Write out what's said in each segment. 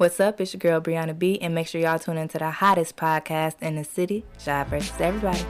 What's up? It's your girl Brianna B, and make sure y'all tune into the hottest podcast in the city, Shad versus Everybody.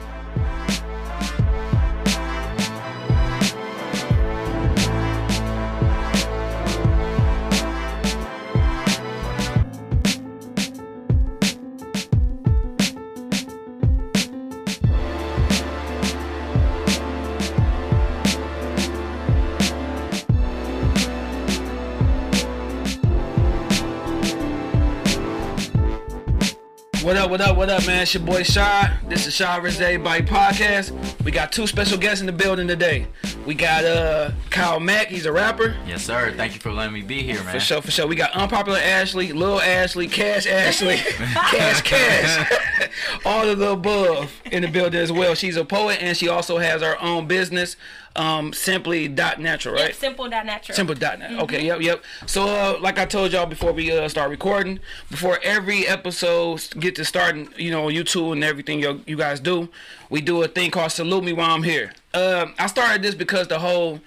What up, what up, man? It's your boy Shad. This is Shad vs. Everybody podcast. We got two special guests in the building today. We got uh Kyle Mack, he's a rapper. Yes, sir. Thank you for letting me be here, man. For sure, for sure. We got Unpopular Ashley, Lil Ashley, Cash Ashley, Cash Cash. All of the above in the building as well. She's a poet and she also has her own business, um, simply dot natural, right? Yep, simple dot natural. Simple dot net. Okay, yep, yep. So, uh, like I told y'all before we uh, start recording, before every episode get to starting, you know, YouTube and everything you, you guys do, we do a thing called salute me while I'm here. Um, I started this because the whole.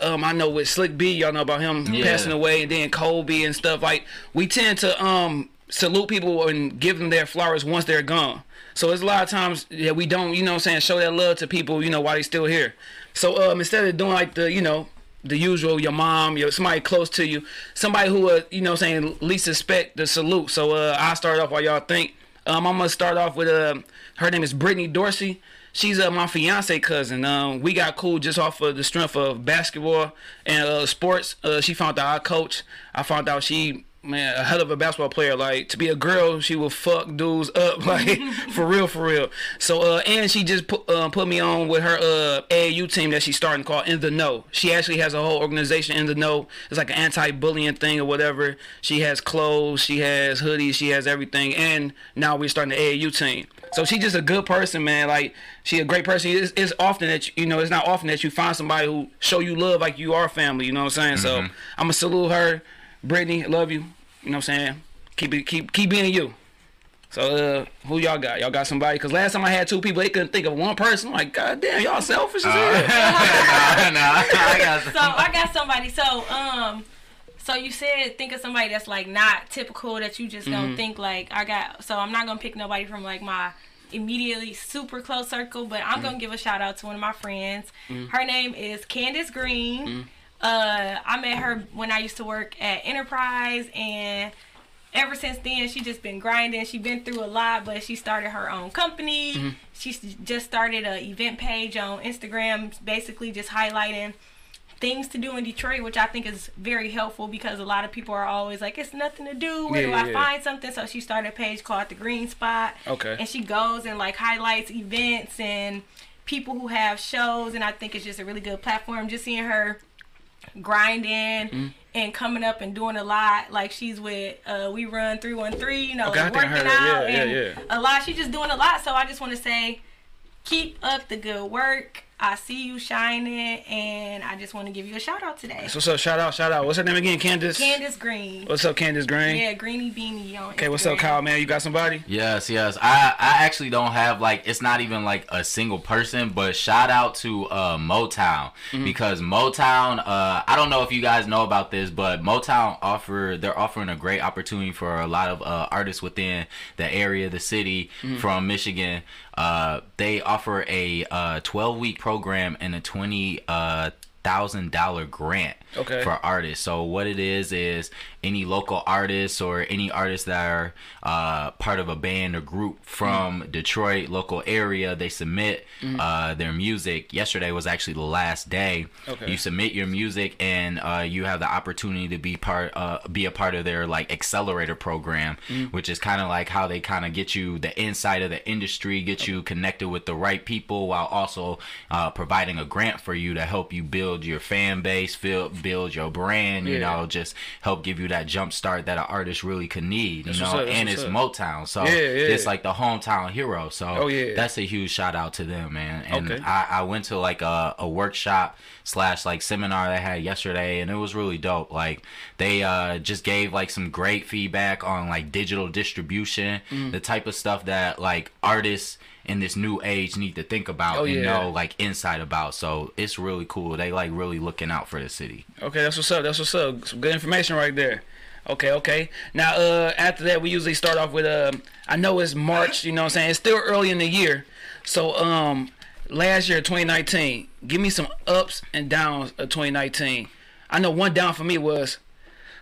Um, I know with Slick B, y'all know about him Yeah. passing away, and then Kobe and stuff. Like we tend to um salute people and give them their flowers once they're gone. So it's a lot of times that we don't, you know, what I'm saying, show that love to people, you know, while they're still here. So um, instead of doing like the, you know, the usual, your mom, your somebody close to you, somebody who, uh, you know, what I'm saying, least expect the salute. So uh, I start off while y'all think. Um, I'm gonna start off with uh, her name is Brittany Dorsey. She's uh, my fiance cousin. Um, we got cool just off of the strength of basketball and uh, sports. Uh, she found out I coach. I found out she man a hell of a basketball player. Like to be a girl, she will fuck dudes up like for real, for real. So uh, and she just put uh, put me on with her uh AAU team that she's starting called In the Know. She actually has a whole organization In the Know. It's like an anti-bullying thing or whatever. She has clothes, she has hoodies, she has everything, and now we're starting the AAU team. So she's just a good person, man. Like she a great person. It's, it's often that you, you know, it's not often that you find somebody who show you love like you are family. You know what I'm saying? So I'm gonna salute her, Brittany. Love you. You know what I'm saying? Keep it, keep keep being you. So uh, who y'all got? Y'all got somebody? Cause last time I had two people, they couldn't think of one person. I'm like, God damn, y'all selfish as hell. nah, nah, I got So I got somebody. So um, so you said think of somebody that's like not typical that you just Mm-hmm. don't think like I got. So I'm not gonna pick nobody from like my immediately super close circle, but I'm Mm-hmm. gonna give a shout out to one of my friends. Her name is Candace Green. Uh, I met her when I used to work at Enterprise and. Ever since then, she just been grinding. She been through a lot, but she started her own company. Mm-hmm. She's just started a event page on Instagram, basically just highlighting things to do in Detroit, which I think is very helpful because a lot of people are always like, it's nothing to do. Where do I yeah. find something? So she started a page called The Green Spot. Okay. And she goes and like highlights events and people who have shows. And I think it's just a really good platform. Just seeing her grinding Mm-hmm. and coming up and doing a lot. Like she's with uh We Run 313, you know, Okay, I working out Yeah, and yeah, yeah. a lot. She's just doing a lot. So I just want to say keep up the good work. I see you shining, and I just want to give you a shout out today. So what's up? Shout out, shout out. What's her name again? Candace. Candace Green. What's up, Candace Green? Yeah, Greeny Beanie on Okay, what's up, Kyle? Man, you got somebody? Yes, yes. I I actually don't have like it's not even like a single person, but shout out to uh Motown because Motown. Uh, I don't know if you guys know about this, but Motown offer they're offering a great opportunity for a lot of uh, artists within the area, the city from Michigan. Uh, they offer a uh 12 week program and a 20 uh thousand dollar grant Okay. for artists. So what it is is any local artists or any artists that are uh, part of a band or group from Detroit local area, they submit uh, their music. Yesterday was actually the last day. Okay. You submit your music and uh, you have the opportunity to be part uh, be a part of their like accelerator program, which is kind of like how they kind of get you the inside of the industry, get you connected with the right people while also uh, providing a grant for you to help you build your fan base, build build your brand. You Yeah. know, just help give you that jump start that an artist really could need. You That's know, up, and it's up. Motown, so Yeah, yeah. it's like the hometown hero. So Oh, yeah. that's a huge shout out to them, man. And Okay. I, I went to like a, a workshop slash like seminar they had yesterday, and it was really dope. Like they uh, just gave like some great feedback on like digital distribution, Mm. the type of stuff that like artists in this new age need to think about Oh, and yeah. know like inside about. So it's really cool. They like really looking out for the city. Okay, that's what's up. That's what's up. Some good information right there. Okay, okay. Now, uh, after that, we usually start off with uh, I know it's March. You know what I'm saying? It's still early in the year. So, um, last year, 2019, give me some ups and downs of 2019. I know one down for me was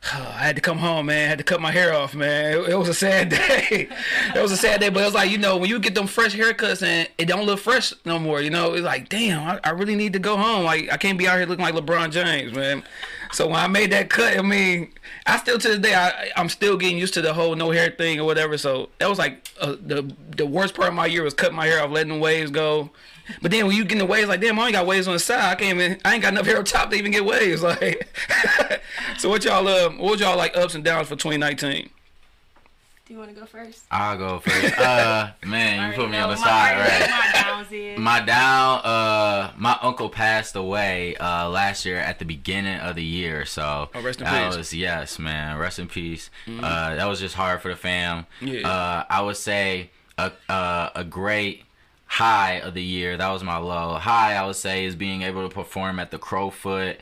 I had to come home, man. I had to cut my hair off, man. It, was a sad day. it was a sad day, but it was like you know when you get them fresh haircuts and it don't look fresh no more. You know, it's like damn, I, I really need to go home. Like I can't be out here looking like LeBron James, man. So when I made that cut, I mean, I still to this day I I'm still getting used to the whole no hair thing or whatever. So that was like uh, the the worst part of my year was cutting my hair off, letting the waves go. But then when you get in the waves, like damn, I ain't got waves on the side. I can't even. I ain't got enough hair up top to even get waves. Like, so what y'all uh, what y'all like ups and downs for 2019? Do you want to go first? I'll go first. Uh, man, you put already me on the my- side, I already know right? My downs is. My down, uh, my uncle passed away uh last year at the beginning of the year, so Oh, rest in that peace. was yes, man, rest in peace. Uh, that was just hard for the fam. Yeah. Uh, I would say a uh, a great high of the year. That was my low. High, I would say, is being able to perform at the Crofoot.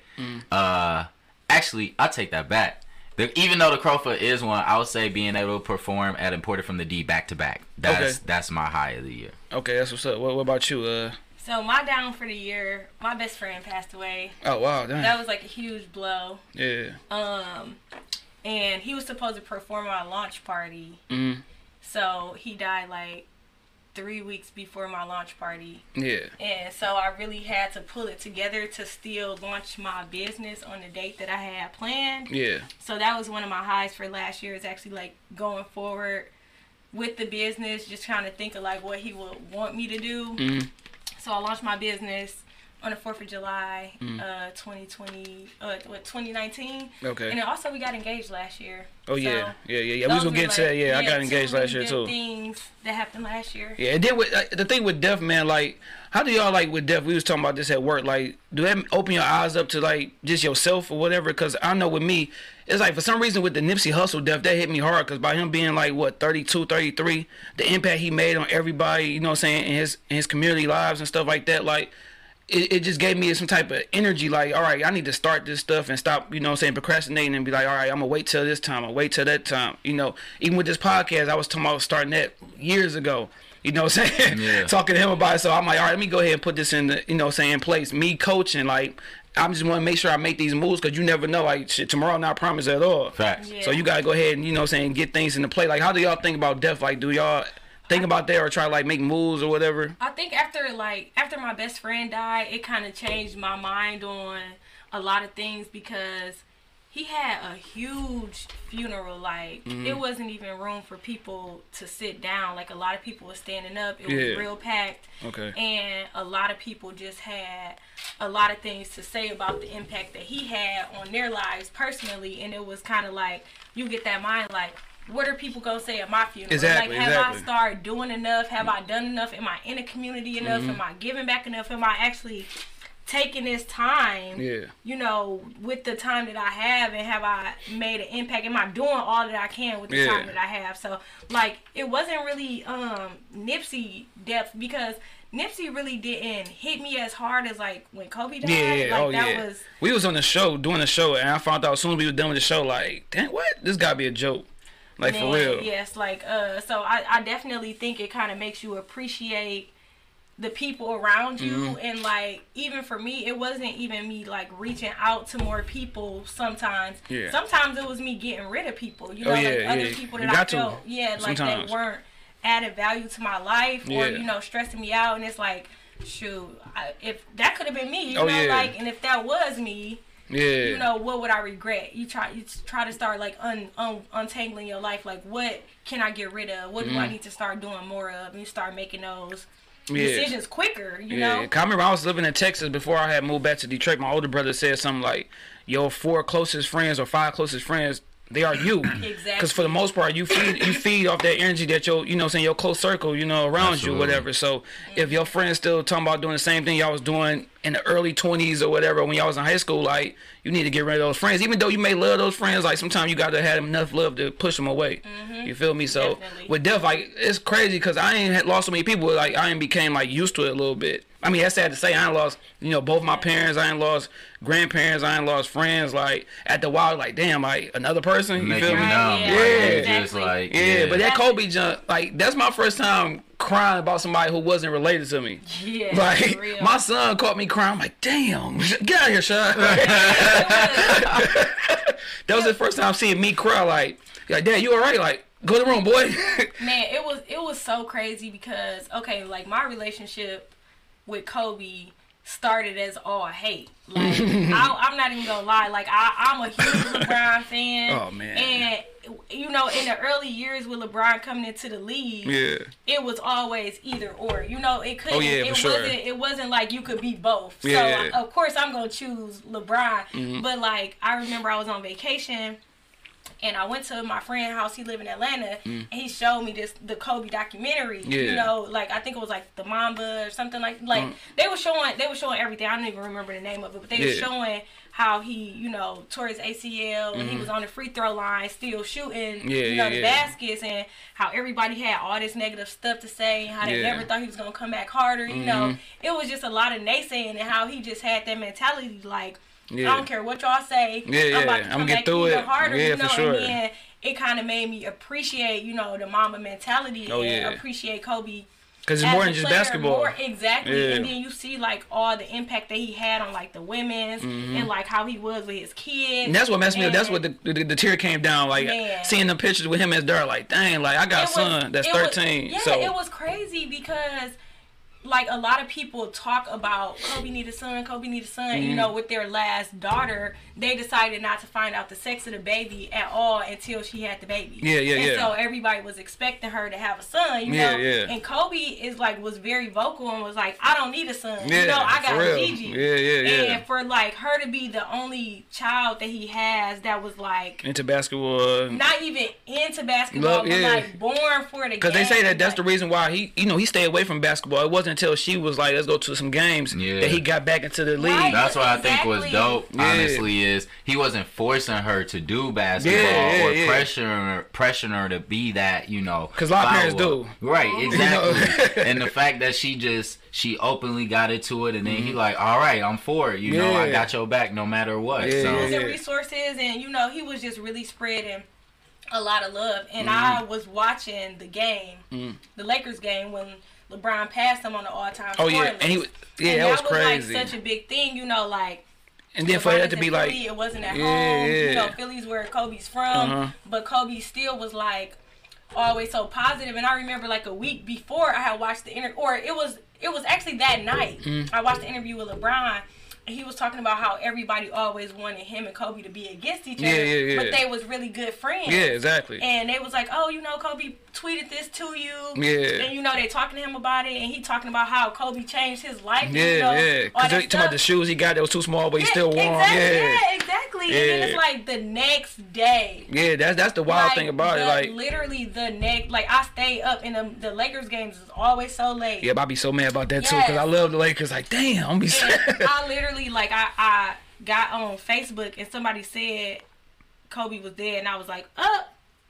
Uh, actually, I take that back. The, even though the Crofoot is one, I would say being able to perform at Imported from the D back to back. That's Okay. that's my high of the year. Okay, that's what's up. What, what about you? Uh, So my down for the year, my best friend passed away. oh wow, damn. That was like a huge blow. yeah. Um, and he was supposed to perform at a launch party. Mm, So he died like three weeks before my launch party. yeah. And so I really had to pull it together to still launch my business on the date that I had planned. Yeah. So that was one of my highs for last year. Is actually like going forward with the business, just trying to think of like what he would want me to do. Mm, So I launched my business on the Fourth of July, Mm. uh, 2020, uh, what 2019. okay. And then also we got engaged last year. Oh yeah, So yeah, yeah, yeah. We was gonna get to that. Yeah, I got engaged last year too. Things that happened last year. Yeah, and then with uh, the thing with death, man, like, how do y'all like with death? We was talking about this at work. Like, do that open your eyes up to like just yourself or whatever? Because I know with me, it's like for some reason with the Nipsey Hussle death, that hit me hard. Because by him being like what 32, 33, the impact he made on everybody, you know, what I'm saying in his in his community lives and stuff like that, like. It, it just gave me some type of energy like all right i need to start this stuff and stop you know i'm saying procrastinating and be like all right i'm gonna wait till this time i'll wait till that time you know even with this podcast i was talking about starting that years ago you know what I'm saying? Yeah. Talking to him about it. So I'm like, all right, let me go ahead and put this in the, you know, what saying in place. Me coaching, like, I'm just want to make sure I make these moves because you never know. Like, shit, tomorrow not promise at all. Facts. Yeah. So you gotta go ahead and, you know, what I'm saying get things into play. Like, how do y'all think about death? Like, do y'all think about that or try to like make moves or whatever? I think after like after my best friend died, it kind of changed my mind on a lot of things because he had a huge funeral. Like Mm-hmm. it wasn't even room for people to sit down. Like a lot of people were standing up. It was real packed. Okay. And a lot of people just had a lot of things to say about the impact that he had on their lives personally. And it was kind of like you get that mind like. What are people gonna say at my funeral? Exactly, Like, have exactly. I started doing enough? Have I done enough? Am I in the community enough? Mm-hmm. Am I giving back enough? Am I actually taking this time? Yeah. You know, with the time that I have, and have I made an impact? Am I doing all that I can with the Yeah. time that I have? So, like, it wasn't really um Nipsey depth because Nipsey really didn't hit me as hard as like when Kobe died. Yeah, yeah, like oh that yeah. was we was on the show doing the show, and I found out as soon as we were done with the show, like, damn, what? This gotta be a joke. Like for real. Yes, like uh so I, I definitely think it kind of makes you appreciate the people around you Mm-hmm. and like even for me it wasn't even me like reaching out to more people sometimes. Yeah. Sometimes it was me getting rid of people, you Oh, know, yeah, like other yeah. people that I to. felt yeah, like Sometimes. that weren't added value to my life or you know stressing me out and it's like shoot, I, if that could have been me, you Oh, know, like and if that was me, Yeah. you know what would i regret you try you try to start like un, un untangling your life like what can i get rid of what do i mm. need to start doing more of and you start making those. Yeah. decisions quicker you know? Yeah, know I remember I was living in Texas before I had moved back to Detroit. My older brother said something like, "Your four closest friends or five closest friends, they are you." Exactly. Because for the most part, you feed you feed off that energy that your you know what I'm saying your close circle you know around Absolutely. you whatever. So if your friends still talking about doing the same thing y'all was doing in the early 20s or whatever when y'all was in high school, like you need to get rid of those friends. Even though you may love those friends, like sometimes you got to have enough love to push them away. Mm-hmm. You feel me? So Definitely. with death, like it's crazy because I ain't had lost so many people. Like I ain't became like used to it a little bit. I mean, that's sad to say. I ain't lost, you know, both my parents. I ain't lost grandparents. I ain't lost friends. Like at the wild, like damn, like another person. You Make feel you me? numb. Yeah, Like, yeah. you just exactly. like Yeah, but that Kobe jump, like that's my first time crying about somebody who wasn't related to me. Yeah, Like real. my son caught me crying. I'm like, damn, get out of here, Sean. that was the first time seeing me cry. Like, like, Dad, you all right? Like, go to the room, boy. Man, it was it was so crazy because okay, like my relationship with Kobe started as all hate. Like I, I'm not even gonna lie, like I, I'm a huge LeBron fan. Oh, man. And you know, in the early years with LeBron coming into the league, yeah, it was always either or. You know, it couldn't. Oh, yeah, it sure. wasn't. It wasn't like you could be both. Yeah. So of course I'm gonna choose LeBron. Mm-hmm. But like I remember I was on vacation. And I went to my friend's house. He lived in Atlanta, and he showed me this the Kobe documentary. Mm. Yeah. You know, like I think it was like the Mamba or something like like they were showing they were showing everything. I don't even remember the name of it, but they were Mm. Showing how he you know tore his ACL and he was on the free throw line still shooting Mm-hmm. Yeah, you know yeah, the yeah. baskets and how everybody had all this negative stuff to say and how they Yeah. never thought he was gonna come back harder. You know, Mm-hmm. it was just a lot of naysaying and how he just had that mentality like. Yeah. I don't care what y'all say. Yeah, I'm about yeah. to come get back through even it. harder. Yeah, you for sure. and then it kind of made me appreciate, you know, the Mamba mentality Oh, and yeah. appreciate Kobe because it's more than just player, basketball. More, exactly. Yeah. And then you see like all the impact that he had on like the women's and like how he was with his kids. Mm-hmm. And that's what messed me up. That's what the, the, the tear came down. Like Man. seeing the pictures with him as Dirt. Like dang, like I got a it was- son that's it was- 13. yeah, so it was crazy because like a lot of people talk about Kobe need a son, Kobe need a son. Mm-hmm. You know, with their last daughter, they decided not to find out the sex of the baby at all until she had the baby. Yeah, yeah, and yeah. So everybody was expecting her to have a son. You Yeah, know, yeah. and Kobe is like was very vocal and was like, I don't need a son. Yeah, you know, I got real. Gigi. Yeah, yeah, yeah. And for like her to be the only child that he has that was like into basketball. not even into basketball, Love- but yeah. like born for the Because they say that that's the reason why he, you know, he stayed away from basketball. It wasn't until she was like, "Let's go to some games," Yeah. that he got back into the league. Right. That's what I think was dope. Yeah. Honestly, is he wasn't forcing her to do basketball Yeah, yeah, or yeah. pressuring her, pressuring her to be that. You know, because a lot of parents do. Right, exactly. and the fact that she just she openly got into it, and then he like, all right, I'm for it. You know, I got your back no matter what. Yeah, so yeah, using yeah. resources and you know he was just really spreading a lot of love and Mm-hmm. i was watching the game the lakers game when lebron passed him on the all-time Oh yeah, and he, was- yeah, and that was crazy. like such a big thing you know like and then for LeBron that to be like, it wasn't at Yeah, home. You know, Philly's where Kobe's from, Uh-huh. but Kobe still was like always so positive. And I remember like a week before I had watched the interview, or it was it was actually that night. Mm-hmm. I watched the interview with LeBron. And he was talking about how everybody always wanted him and Kobe to be against each other, Yeah, yeah, yeah. but they was really good friends. yeah, exactly. And they was like, oh, you know, Kobe tweeted this to you. Yeah. And you know, they talking to him about it, and he talking about how Kobe changed his life. and, you yeah, know, yeah. Because talking about the shoes he got that was too small, but he Yeah, still wore exactly, Yeah. yeah, exactly. And then it's like the next day. Yeah, that's that's the wild like, thing about the, it. Like, literally the next, like I stay up, and the, the Lakers games is always so late. yeah, but I be so mad about that too because I love the Lakers. Like, damn, I'm be. I literally like I I got on Facebook and somebody said Kobe was dead, and I was like, uh. yeah,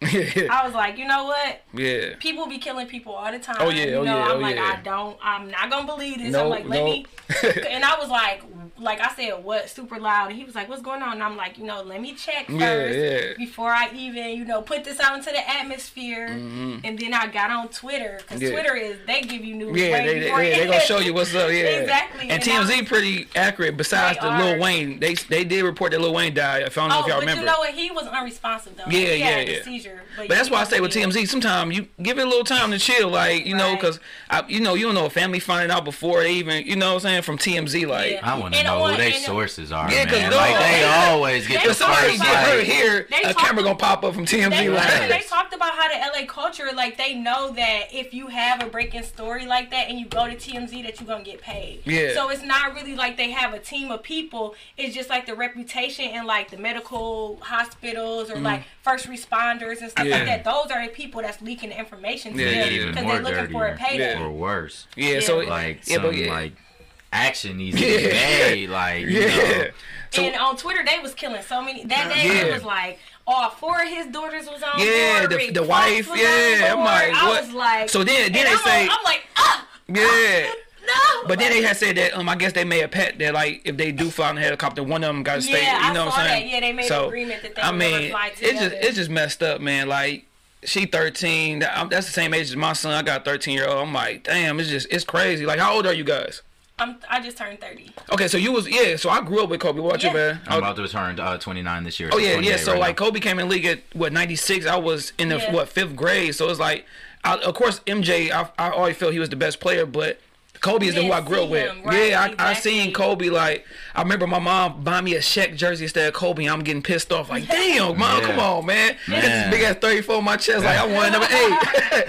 I was like, you know what? yeah. People be killing people all the time. Oh, yeah, you oh, know, yeah, I'm oh, like, yeah. I don't, I'm not gonna believe this. Nope, I'm like, let me. and I was like, like I said, what super loud? And he was like, what's going on? And I'm like, you know, let me check first Yeah, yeah. before I even, you know, put this out into the atmosphere. And then I got on Twitter because Mm-hmm. Twitter is they give you news. Yeah, they, they, they gonna show you what's up. Yeah, Exactly, And and TMZ was- pretty accurate. Besides the Lil. Wayne, they they did report that Lil Wayne died. If I don't know Oh, if y'all but remember. you know what? He was unresponsive though. Yeah, he had yeah, a yeah. Seizure, But that's why I was say with. TMZ, sometimes you give it a little time to chill, like you know, because you know you don't know if family finding out before they even, you know, what I'm saying from TMZ, like. Yeah. I want to know on- who their sources are, Yeah, 'cause man. no, like they they- always get they the somebody first get hurt here, They a talked camera gonna pop up from TMZ. They, like, they talked about how the LA culture, like they know that if you have a breaking story like that and you go to TMZ, that you're gonna get paid. Yeah. So it's not really like they have a team of people. It's just like the reputation and like the medical hospitals or mm-hmm. like first responders and stuff. Yeah. like that. Those are the people that's leaking the information to Yeah, them even because more they're looking for a payday. Yeah. or worse. yeah, so Like yeah, some yeah, like action needs to be made. Like you yeah. know, So and on Twitter, they was killing so many. That day, Yeah. it was like all four of his daughters was on Yeah, board. the- the wife, yeah, I'm board. like, I what? was like, So then- then and they I'm, say- I'm like, ah, yeah. No. But then they had said that um I guess they made a pet that like if they do fly on the helicopter, one of them got to stay. Yeah, You I know what I'm saying? that. Yeah, they made an so, agreement that they I would never mean, fly it's just together. it's just messed up, man. Like she 13. That's the same age as my son. I got a 13 year old. I'm like, damn, it's just it's crazy. Like, how old are you guys? I'm, I just turned 30. Okay, so you was yeah. So I grew up with Kobe. Watch Yeah. it, man. I'm about to turn uh, 29 this year. Oh yeah, 28 yeah. So right like now. Kobe came in league at what '96. I was in the Yeah. what fifth grade. So it's like, I, of course MJ. I, I always felt he was the best player, but Kobe is the who I grew up see with. him, right, yeah, I, I seen Kobe. Like I remember my mom buying me a Shaq jersey instead of Kobe. I'm getting pissed off. Like damn, mom, Yeah. come on, man. I this Man. big ass 34 on my chest. Like I wanted number eight.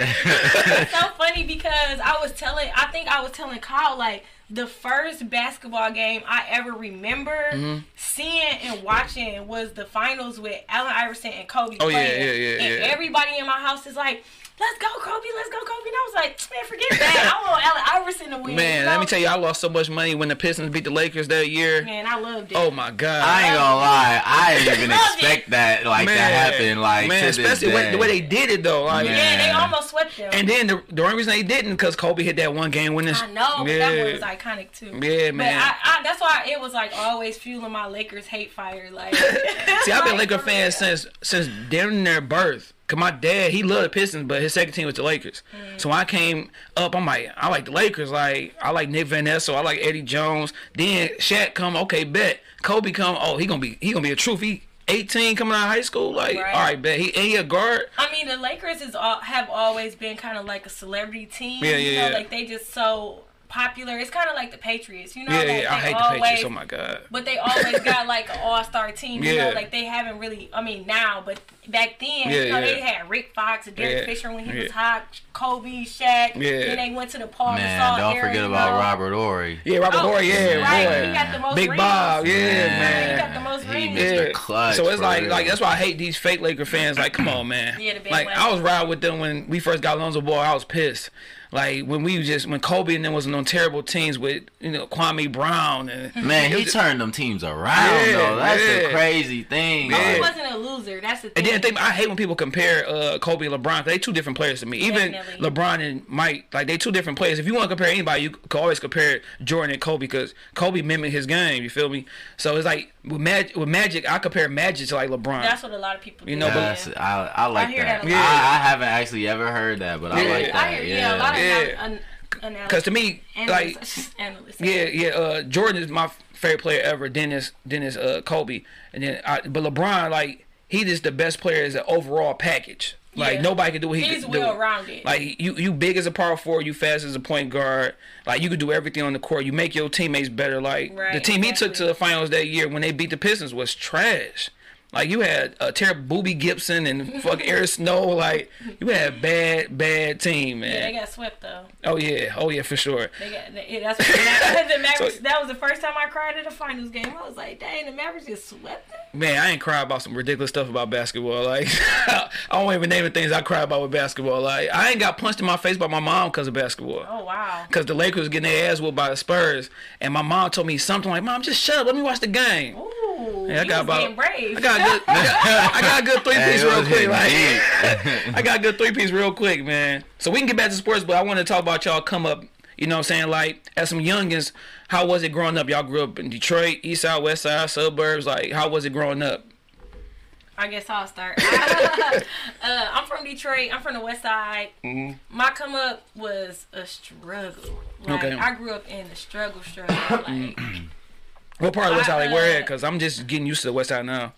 it's so funny because I was telling, I think I was telling Kyle like the first basketball game I ever remember Mm-hmm. seeing and watching was the finals with Allen Iverson and Kobe. Oh, yeah, yeah, yeah, And yeah. everybody in my house is like. Let's go, Kobe. Let's go, Kobe. And I was like, man, forget that. I want Allen Iverson to win. man, you let me tell you, I lost so much money when the Pistons beat the Lakers that year. Man, I loved it. Oh my god. I ain't gonna lie, I didn't even expect it. that like man, that happen. Like man, this especially the way, day. the way they did it though. Like, yeah, they almost swept them. And then the, the only reason they didn't because Kobe hit that one game winning. I know, but that one was iconic too. Yeah, man. But I, I, that's why it was like always fueling my Lakers hate fire. Like, See, I've been a like, Laker fan since since during their birth. Cause my dad, he loved the Pistons, but his second team was the Lakers. Mm. So when I came up, I'm like, I like the Lakers. Like I like Nick Van Exel, I like Eddie Jones. Then Shaq come, okay, bet. Kobe come, oh he gonna be he gonna be a truth. He 18 coming out of high school, like Right. all right, bet. He and he a guard. I mean, the Lakers is all, have always been kind of like a celebrity team. Yeah, you know, yeah. like they just so popular. It's kind of like the Patriots, you know. Yeah, like yeah. I they hate the always, Patriots. Oh my god. But they always got like an all star team. You Yeah. know, like they haven't really. I mean, now, but back then, Yeah, you know, yeah. they had Rick Fox and Derek Yeah, Fisher when he was hot, Kobe, Shaq. Yeah. Then they went to the Paul Man, Gasol don't era, forget you about know. Robert Horry. Yeah, Robert Oh, Horry, yeah, right. boy. He got the most Big rings. Bob, yeah, Man. man. He got the most rings. Mr. Yeah. Clutch, so it's for like real. like that's why I hate these fake Laker fans. Like, come on, man. Yeah, the big like ones. I was riding with them when we first got Lonzo Ball. I was pissed. Like when we just when Kobe and them was on terrible teams with you know Kwame Brown and Man, he was- turned them teams around Yeah, though. That's yeah. the crazy thing. Yeah. He wasn't a loser. That's the thing. And then I hate when people compare uh, Kobe and LeBron. they two different players to me. Even Definitely. LeBron and Mike, like they two different players. If you want to compare anybody, you can always compare Jordan and Kobe because Kobe mimicked his game. You feel me? So it's like with Magic, with Magic, I compare Magic to like LeBron. That's what a lot of people do. You know, but- that's, I, I like hear that. that a lot. I, I haven't actually ever heard that, but I like that. I hear, yeah, a lot of Yeah. Because to me, like analysts, analysts. Yeah, yeah. Uh, Jordan is my favorite player ever. Dennis, Dennis, uh, Kobe, and then I, but LeBron, like he is the best player as an overall package. Like Yeah. nobody can do what he He's can do. well rounded. Like you, you big as a power forward, you fast as a point guard. Like you could do everything on the court. You make your teammates better. Like the Right, team he took to the finals that year when they beat the Pistons was trash. Like you had uh, terrible Boobie Gibson and fucking Eric Snow. Like you had a bad, bad team, yeah, they got swept though. oh yeah, oh yeah, for sure. They got yeah, that's what the, Mavericks. So- that was the first time I cried at a finals game. I was like, dang, the Mavericks just swept them. Man, I ain't cry about some ridiculous stuff about basketball. Like, I don't even name the things I cry about with basketball. Like, I ain't got punched in my face by my mom because of basketball. Oh wow. Because the Lakers getting their ass whooped by the Spurs. And my mom told me something like, Mom, just shut up. Let me watch the game. Ooh, Yeah, I got about, brave. I got good, I got, a good three Hey, piece it real quick. Like. I got a good three piece real quick, man. So we can get back to sports, but I want to talk about y'all come up. You know what I'm saying? Like, as some youngins, how was it growing up? Y'all grew up in Detroit, East Side, West Side, suburbs. Like, how was it growing up? I guess I'll start. uh, I'm from Detroit. I'm from the West Side. My come up was a struggle. Like, Okay. I grew up in the struggle, struggle. Like, What part of West Side? Like, where Uh, at? Because I'm just getting used to the West Side now.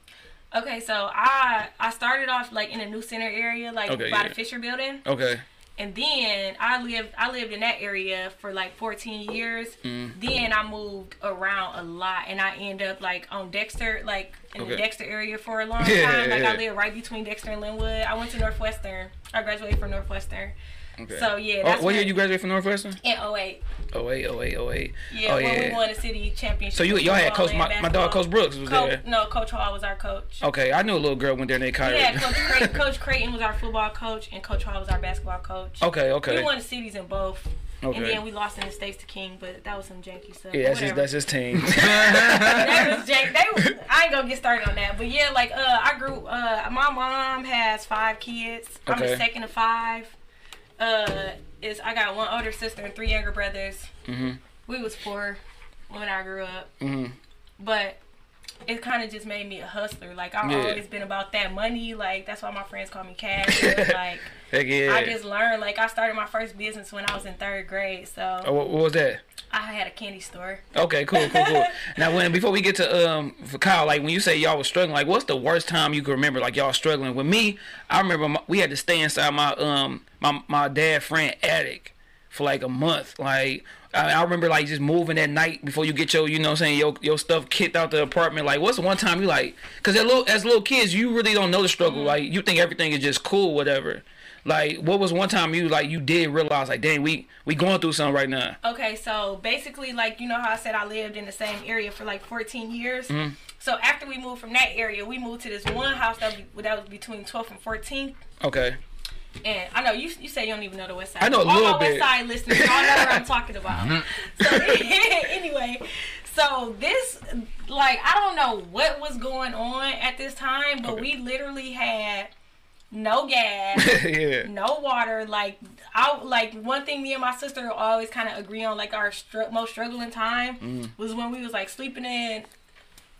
okay, so I I started off like in a new center area, like Okay, by yeah. the Fisher Building, Okay. and then I lived I lived in that area for like 14 years. Mm. Then I moved around a lot, and I end up like on Dexter, like in the Dexter area for a long Yeah, time. Like yeah. I lived right between Dexter and Linwood. I went to Northwestern. I graduated from Northwestern. Okay. So yeah, Oh, what year you graduated from Northwestern? in 08. Oh wait, oh wait, oh wait. Yeah, oh when we won the city championship. So you y'all had coach my, my dog. Coach Brooks was there. No, Coach Hall was our coach. Okay, I knew a little girl went there named Kyrie. Yeah, Coach Creighton, coach Creighton was our football coach, and Coach Hall was our basketball coach. Okay, okay. We won the cities in both. Okay. And then we lost in the states to King, but that was some janky stuff. yeah, that's his that's his team. that was jank. They was, I ain't gonna get started on that, but yeah, like uh, I grew. Uh, my mom has five kids. I'm Okay. the second of five. Uh, is I got one older sister and three younger brothers. Mhm. we was poor when I grew up, Mhm. but it kind of just made me a hustler. Like I've Yeah. always been about that money. Like that's why my friends call me Cash. like yeah. I just learned. Like I started my first business when I was in third grade, so Oh, what, what was that? I had a candy store. Okay, cool, cool, cool. now, when before we get to um for Kyle, like when you say y'all was struggling, like what's the worst time you can remember? Like y'all struggling. With me, I remember my, we had to stay inside my um my my dad friend attic for like a month. Like I, I remember like just moving at night before you get your you know what I'm saying your your stuff kicked out the apartment. Like what's the one time you like? Cause as little as little kids, you really don't know the struggle. Like you think everything is just cool, whatever. Like what was one time you like you did realize like dang we we going through something right now. Okay, so basically, like you know how I said I lived in the same area for like 14 years. Mm-hmm. So after we moved from that area, we moved to this one house that was, that was between 12th and 14th. Okay. And I know you you say you don't even know the West Side. I know a All little my bit. West Side listeners, y'all know what I'm talking about. So anyway, so this like I don't know what was going on at this time, but we literally had no gas. yeah. no water. Like I like one thing me and my sister always kind of agree on. Like our str- most struggling time Mm. was when we was like sleeping in,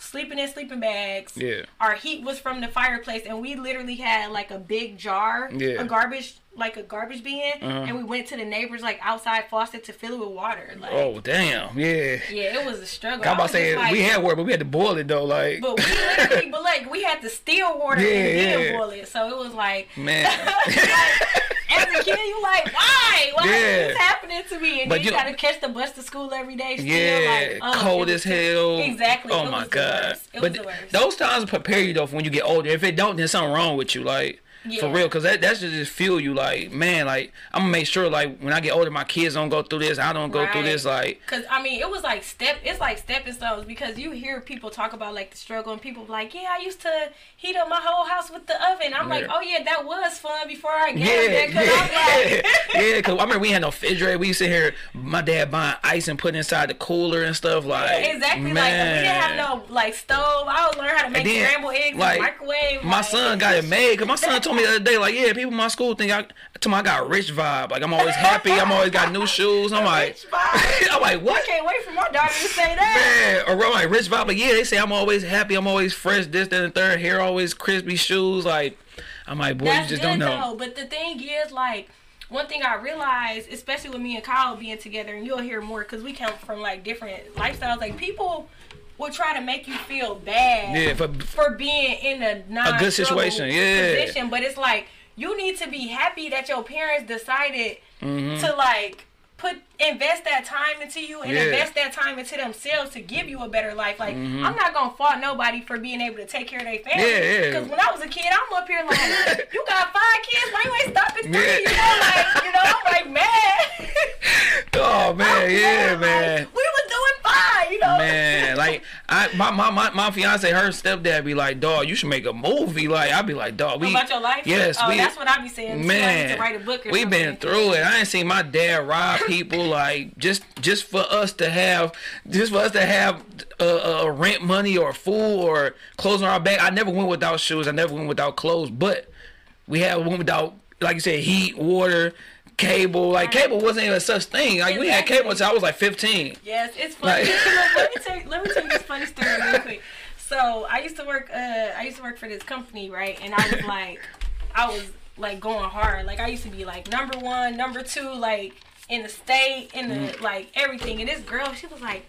sleeping in sleeping bags. Yeah. Our heat was from the fireplace, and we literally had like a big jar, Yeah. a garbage like a garbage bin, Uh-huh. and we went to the neighbors like outside faucet to fill it with water. Like Oh damn, yeah. yeah, it was a struggle. I'm about to say like- we had water, but we had to boil it though. Like, But we literally, but like we had to steal water Yeah, and then yeah. boil it. So it was like man, as a kid, you like, why? Why Yeah. is this happening to me? And But then you, you- gotta catch the bus to school every day. Still, yeah, like, oh, cold as hell. Exactly. Oh my god. but was the worst. those times prepare you though for when you get older. If it don't, then something wrong with you. Like. For real, cause that that should just fuel you. Like, man, like I'm gonna make sure, like when I get older, my kids don't go through this. I don't go through this. Like, Cause I mean, it was like step. It's like stepping stones because you hear people talk about like the struggle, and people like, yeah, I used to heat up my whole house with the oven. I'm like, oh yeah, that was fun before I got yeah, there. Cause I'm like, yeah, yeah. Cause I remember we had no refrigerator. We used to hear my dad buying ice and putting inside the cooler and stuff. Like, exactly. man. Like we didn't have no like stove. I would learn how to make then, scrambled eggs like, microwave. My like- son got it made. Cause my son told me the other day, like, yeah, people in my school think I, to me I got a rich vibe. Like I'm always happy. I'm always got new shoes. I'm like. I'm like, I what? can't wait for my daughter to say that. Man, or I'm like rich vibe, but yeah, they say I'm always happy. I'm always fresh. This, that, and third. Hair always crispy. Shoes like, I'm like, boy, That's you just good don't know. though. But the thing is, like, one thing I realized, especially with me and Kyle being together, and you'll hear more because we come from like different lifestyles. Like people will try to make you feel bad Yeah, for for being in a non good situation, yeah. position, but it's like you need to be happy that your parents decided Mm-hmm. to like put invest that time into you and Yeah. invest that time into themselves to give you a better life. Like I'm not gonna fault nobody for being able to take care of their family. Mm-hmm. Yeah, yeah. Because when I was a kid, I'm up here like, you got five kids, why you ain't stopping three? Yeah. You know, like you know, I'm like mad. Oh man, yeah, Like, man. we was doing fine, you know. Man, like I, my, my my my fiance, her stepdad be like, dog, you should make a movie. Like I'd be like, dog, we about your life? Yes, oh, we, that's what I be saying. too. I need man, to write a book or we been through it. I ain't seen my dad rob people like just just for us to have just for us to have uh, uh, rent money or food or clothes on our back. I never went without shoes. I never went without clothes, but we had one without, like you said, heat, water. Cable, like Right. cable wasn't even such thing. Like we had cable until I was like 15. Yes, it's funny. Like- let me tell you, let me tell you this funny story real quick. So I used to work. Uh, I used to work for this company, right? And I was like, I was like going hard. Like I used to be like number one, number two, like in the state, in the Mm-hmm. like everything. And this girl, she was like.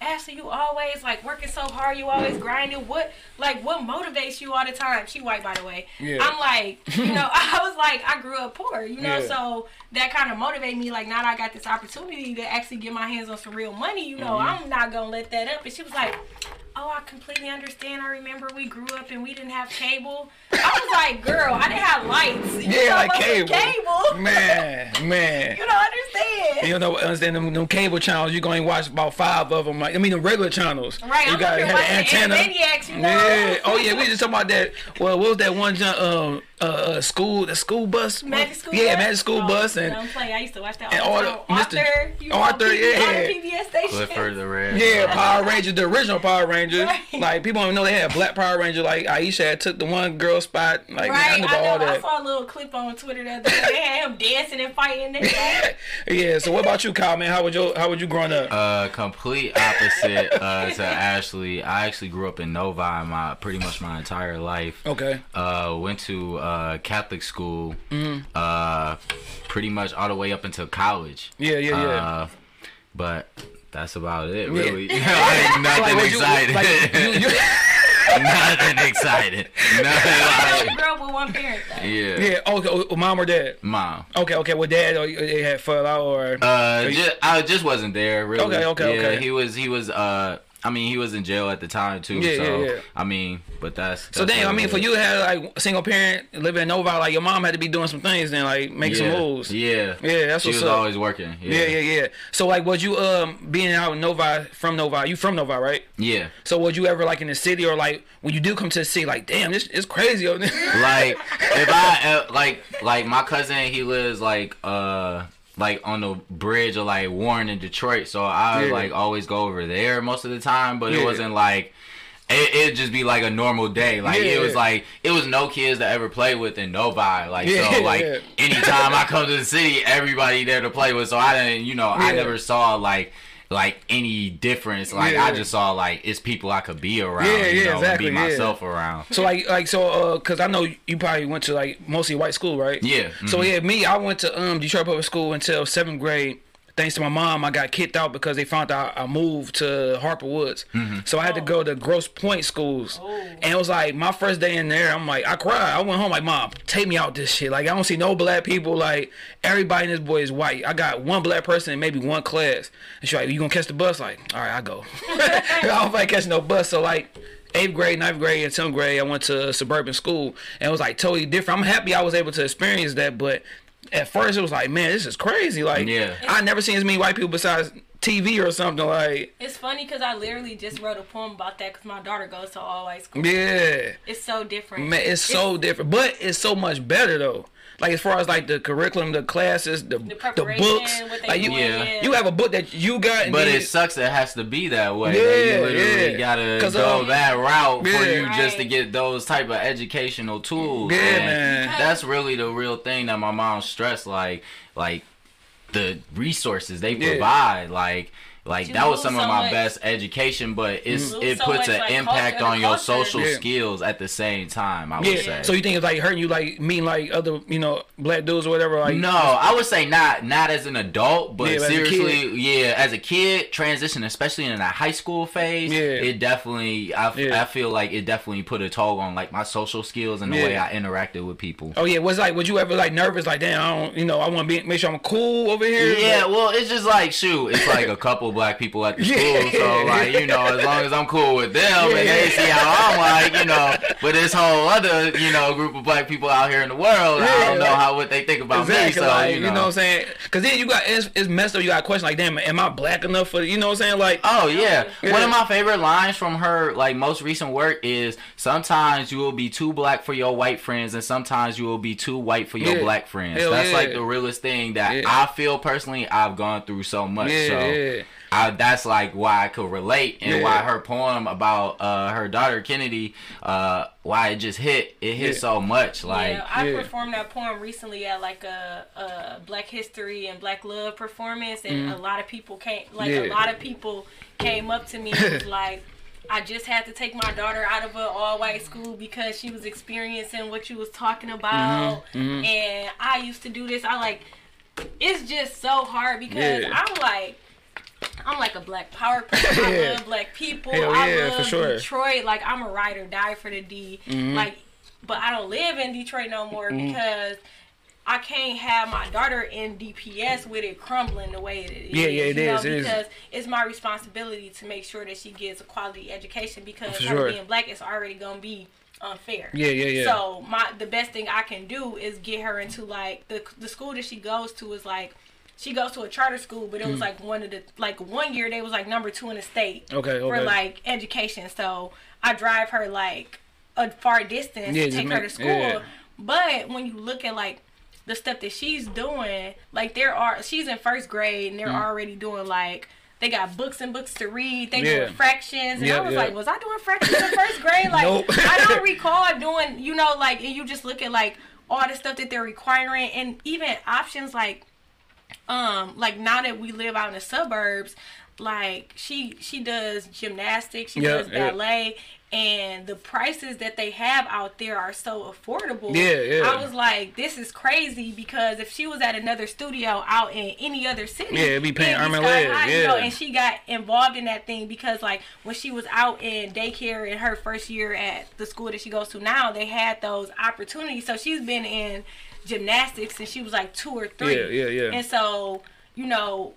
Ashley, you always like working so hard. You always grinding. What like what motivates you all the time? She white, by the way. Yeah. I'm like, you know, I was like, I grew up poor, you know, Yeah. so that kind of motivated me. Like now that I got this opportunity to actually get my hands on some real money, you know, Mm-hmm. I'm not gonna let that up. And she was like, Oh, I completely understand. I remember we grew up and we didn't have cable. I was like, girl, I didn't have lights. You Yeah, like cable. cable. Man, man. You don't understand. You know, understand them, them cable channels. You going to watch about five of them. Like, I mean, the regular channels. Right, You I'm gotta have the antenna. Animaniacs, you know. Yeah. Oh yeah, we just talking about that. Well, what was that one? Um, uh, uh school the school bus. Magic School yeah, Bus? Magic School Oh, Bus and Don't play. I used to watch that and all all the the- time. Mr. Arthur, you Arthur, on yeah. PBS station. Clifford the Red. Yeah, Power Rangers, the original Power Rangers. Right. Like people don't even know they had Black Power Ranger. Like Aisha had took the one girl spot. Like Right, I knew I, about all know. I saw a little clip on Twitter the other day. They had him dancing and fighting. They yeah. So what about you, Kyle? Man, how would you how would you growing up? Uh, complete opposite uh, to Ashley. I actually grew up in Novi my pretty much my entire life. okay. Uh, went to uh, Catholic school. Mm-hmm. Uh, pretty much all the way up until college. Yeah, yeah, yeah. Uh, but that's about it, Yeah. really. Like, nothing Like, would you- exciting. like, you- you- nothing exciting. Nothing I like. grew up with one parent though. Yeah. yeah. Okay. oh, Mom or dad? Mom. Okay. Okay. With dad, or they had fell out, or Uh, you- just, I just wasn't there. Really. Okay, okay, yeah, okay. He was. He was. Uh, I mean, he was in jail at the time too. Yeah, so yeah, yeah. I mean, but that's. so that's damn. I mean, for you to have like a single parent living in Novi, like your mom had to be doing some things, then like make some moves. Yeah. Yeah, that's what she what's was up. always working. Yeah, yeah, yeah. So like, was you um being out in Novi from Novi? You from Novi, right? Yeah. So was you ever like in the city or like when you do come to the city, like damn, this is crazy over there. like if I uh, like like my cousin, he lives like uh like on the bridge of like Warren in Detroit, so I Yeah. like always go over there most of the time, but Yeah. it wasn't like. It, it'd just be like a normal day. Like Yeah, it was like it was no kids to ever play with and nobody. Like Yeah, so like yeah. anytime I come to the city, everybody there to play with. So I didn't you know, I never saw like like any difference. Like Yeah. I just saw like it's people I could be around, Yeah, you yeah, know, exactly, and be myself around. So like like so uh cause I know you probably went to like mostly white school, right? Yeah. So mhm. yeah, me, I went to um Detroit Public School until seventh grade. Thanks to my mom, I got kicked out because they found out I moved to Harper Woods. Mm-hmm. So I had to go to Grosse Pointe schools. And it was like my first day in there, I'm like, I cried. I went home like, Mom, take me out this shit. Like I don't see no black people. Like everybody in this boy is white. I got one black person in maybe one class. And she's like, You gonna catch the bus? Like, all right, I go. I don't like catching no bus. So like eighth grade, ninth grade, and tenth grade, I went to a suburban school, and it was like totally different. I'm happy I was able to experience that, but at first it was like, man, this is crazy. Like, Yeah. I never seen as many white people besides TV or something. Like, It's funny because I literally just wrote a poem about that because my daughter goes to all white school. yeah, It's so different. man, it's so different, but it's so much better though. Like as far as like the curriculum, the classes, the the, preparation, books, like you, Yeah. yeah. you have a book that you got, But then it sucks that it has to be that way. Yeah, that you literally yeah. gotta go um, that route for yeah. you just to get those type of educational tools. Yeah, And man. That's really the real thing that my mom stressed. Like, like the resources they Yeah. provide. Like, like that was lose some of my much. best education. But it's lose it so puts much, an like, impact culture, on your culture. social Yeah. skills at the same time. I would yeah. say. So you think it's like hurting you, like meeting like other, you know, black dudes or whatever? Like, No, I would say not not as an adult, but Yeah, as a seriously, yeah, as a kid, transition, especially in that high school phase, Yeah. it definitely, I, f- Yeah. I feel like it definitely put a toll on like my social skills and the Yeah. way I interacted with people. Oh yeah, was like, was you ever like nervous? Like, damn, I don't, you know, I want to be make sure I'm cool over here. Yeah, But- well, it's just like shoot, it's like a couple black people at the Yeah. school, so like you know, as long as I'm cool with them and they see how I'm like, you know, but this whole other you know group of black people out here in the world, I don't know like- how what they think about exactly. me, so like, you know. what I'm saying? Because then you got it's, it's messed up. You got a question like, damn, am I black enough for? You know what I'm saying? Like, Oh yeah. Yeah. One of my favorite lines from her like most recent work is sometimes you will be too black for your white friends and sometimes you will be too white for your Yeah. black friends. Hell that's yeah. like the realest thing that Yeah. I feel personally I've gone through so much. yeah, so yeah. I, that's like why I could relate and Yeah. why her poem about uh, her daughter Kennedy, uh, why it just hit it hit Yeah. so much. Like yeah, I yeah. performed that poem recently at like a, a Black History and Black Love performance, and a lot of people came. Like Mm-hmm. Yeah. a lot of people came up to me and was like, "I just had to take my daughter out of an all-white school because she was experiencing what you was talking about." Mm-hmm. And I used to do this. I like. It's just so hard because Yeah. I'm like. I'm like a black power person. I love black people. Hell I yeah, love sure. Detroit. Like I'm a ride or die for the D. Mm-hmm. Like, but I don't live in Detroit no more because I can't have my daughter in DPS with it crumbling the way it is. Yeah, yeah, it you know, is, it is. because it's my responsibility to make sure that she gets a quality education because For her sure. being black is already gonna be unfair. Yeah, yeah, yeah. So my the best thing I can do is get her into like the the school that she goes to is like she goes to a charter school, but it Mm. was like one of the like one year they was like number two in the state Okay, for like education. So I drive her like a far distance Yeah, to take her to school. yeah. But when you look at like the stuff that she's doing, like there are she's in first grade and they're already doing like they got books and books to read. They Mm. Yeah. doing fractions, and Yeah, I was yeah. like, was I doing fractions in first grade? Like Nope. I don't recall doing, you know, like and you just look at like all the stuff that they're requiring, and even options like um like now that we live out in the suburbs like she she does gymnastics she Yeah, does yeah. ballet and the prices that they have out there are so affordable Yeah, yeah. i was like this is crazy because if she was at another studio out in any other city Yeah, it'd be paying arm and leg, high, you know, yeah. and she got involved in that thing because like when she was out in daycare in her first year at the school that she goes to now they had those opportunities so she's been in gymnastics since she was like two or three Yeah, yeah, yeah. and so you know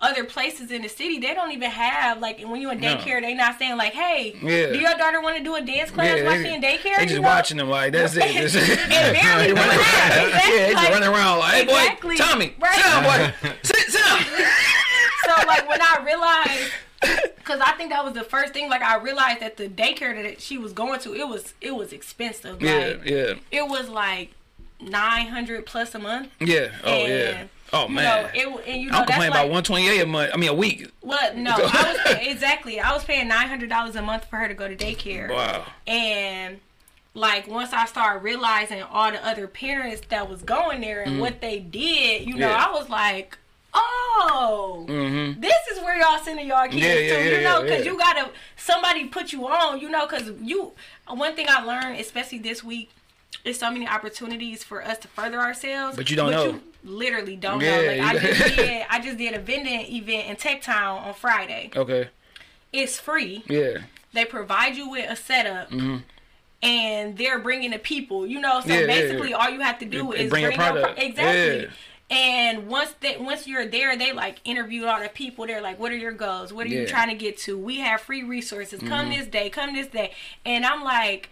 other places in the city they don't even have like when you in No. daycare they not saying like hey Yeah. do your daughter want to do a dance class Yeah, while she in daycare They just know? watching them like that's it. and Just- barely doing that exactly. yeah, they just running around like, hey boy, Exactly. Tommy, Right. sit down, boy, sit, down. so like when I realized, because I think that was the first thing. Like I realized that the daycare that she was going to, it was it was expensive. Yeah, Like yeah, it was like nine hundred plus a month. yeah. Oh yeah. And, Oh you man. know, it, and you know I'm complaining like, about 128 a month. I mean a week. What? No, I was exactly. I was paying nine hundred dollars a month for her to go to daycare. Wow. And like once I started realizing all the other parents that was going there and what they did, you know, Mm-hmm. Yeah. I was like, oh, Mhm. this is where y'all sending y'all kids Yeah, yeah, to, yeah, you know, because yeah. you gotta somebody put you on, you know, because you. One thing I learned, especially this week, is so many opportunities for us to further ourselves. But you don't know. You literally don't Yeah, know. Like I just did, I just did a vending event in Tech Town on Friday. Okay. It's free. Yeah. They provide you with a setup. And they're bringing the people, you know. So Mm-hmm. Yeah, basically, yeah. all you have to do is bring bring, your pro- exactly. And once they once you're there, they like interview all the people. They're like, "What are your goals? What are you. Mm-hmm. trying to get to? We have free resources. Come this day. Come this day." And I'm like,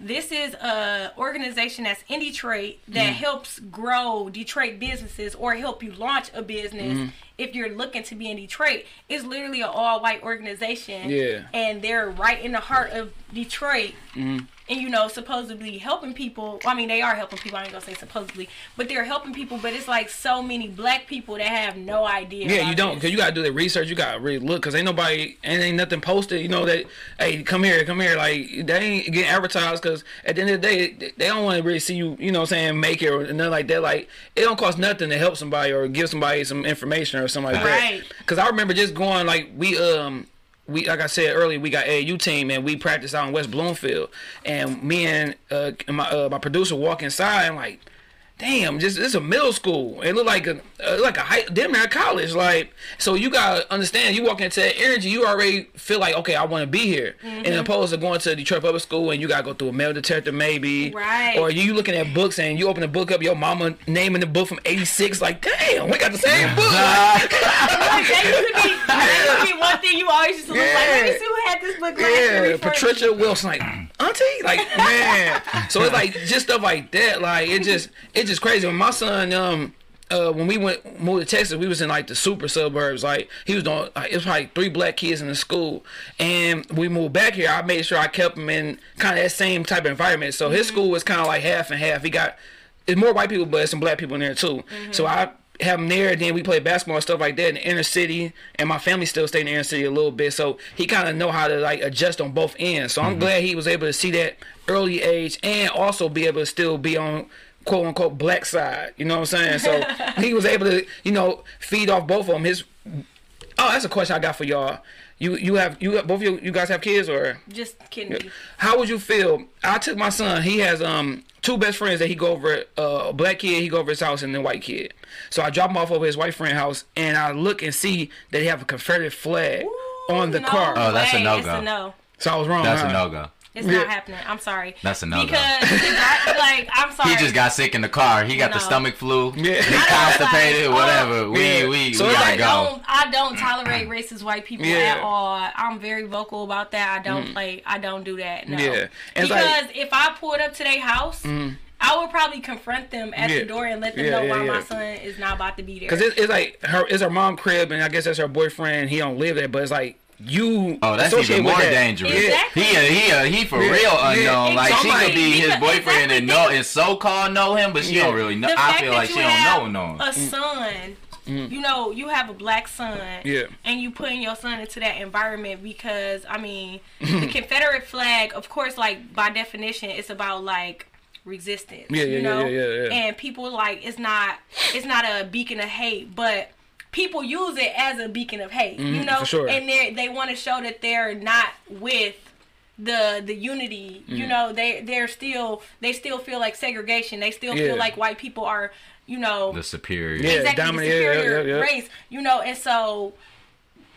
this is a organization that's in Detroit that Mm-hmm. helps grow Detroit businesses or help you launch a business Mm-hmm. if you're looking to be in Detroit. It's literally an all white organization. Yeah. And they're right in the heart of Detroit. Mm-hmm. And you know, supposedly helping people. I mean, they are helping people. I ain't gonna say supposedly, but they're helping people. But it's like so many black people that have no idea. Yeah, you don't, cause you gotta do the research. You gotta really look, cause ain't nobody, ain't, ain't nothing posted. You know that, hey, come here, come here. Like they ain't getting advertised, cause at the end of the day, they- they don't want to really see you. You know, what I'm saying make it or nothing like that. Like it don't cost nothing to help somebody or give somebody some information or something like Right. that. Cause I remember just going like we um. We like I said earlier, we got AAU team and we practice out in West Bloomfield, and me and uh, my uh, my producer walk inside and like, damn, just it's a middle school. It looked like a uh, like a high, damn near college. Like, so you gotta understand, you walk into that energy, you already feel like, okay, I want to be here. And opposed to going to Detroit Public School and you gotta go through a metal detector maybe, Right. Or you looking at books and you open the book up, your mama naming the book from '86, like, damn, we got the same book. Like, Like, that used to be that used to be one thing you always used to look like. Let me Yeah. see who had this book last Yeah, before Patricia Wilson, like auntie, like man. So it's like just stuff like that. Like it just it's just crazy. When my son, um, uh, when we went moved to Texas, we was in like the super suburbs. Like he was doing, like, it was like three black kids in the school, and we moved back here. I made sure I kept him in kind of that same type of environment. So his school was kind of like half and half. He got it's more white people, but some black people in there too. So I have him there. Then we play basketball and stuff like that in the inner city, and my family still stay in the inner city a little bit. So he kind of know how to like adjust on both ends. So I'm mm-hmm. glad he was able to see that early age and also be able to still be on quote unquote black side. You know what I'm saying? So he was able to you know feed off both of them. His oh, that's a question I got for y'all. You you have you have, both of you you guys have kids or? Just kidding me. How would you feel? I took my son. He has um two best friends that he go over. Uh, a black kid, he go over his house, and then white kid. So I drop him off over his white friend house, and I look and see that they have a Confederate flag on the no car. Oh, that's a no go. a no. So I was wrong. That's huh? a no go. It's Yeah. not happening. I'm sorry. That's another. Because I, like I'm sorry. He just got sick in the car. He got the stomach flu. Yeah. He constipated, like, whatever. oh. We Yeah. we So we it's gotta I go. don't. I don't tolerate racist white people Yeah. at all. I'm very vocal about that. I don't play. I don't do that. No. Mm. Yeah. And it's because like- if I pulled up to their house, I would probably confront them at Yeah. the door and let them Yeah, know yeah, why yeah. my son is not about to be there. Cause it, it's like her, it's her mom crib, and I guess that's her boyfriend. He don't live there, but it's like you Oh, that's even more that. dangerous. Exactly. He a, he a, he for Yeah, real yeah. unknown. Like she could be his Exactly. boyfriend and know and so called know him, but she Yeah. don't really know. the I feel like she don't know know him. a mm. son, mm. you know, you have a black son, Yeah. and you putting your son into that environment because I mean, the Confederate flag, of course, like by definition, it's about like resistance. Yeah, yeah, you know, yeah, yeah, yeah. and people like it's not it's not a beacon of hate, but people use it as a beacon of hate. you know, Mm-hmm, for sure. and they they want to show that they're not with the the unity Mm. you know they they're still they still feel like segregation they still Yeah. feel like white people are you know The superior. Yeah. exactly dominant- the superior yeah, yeah. race you know and so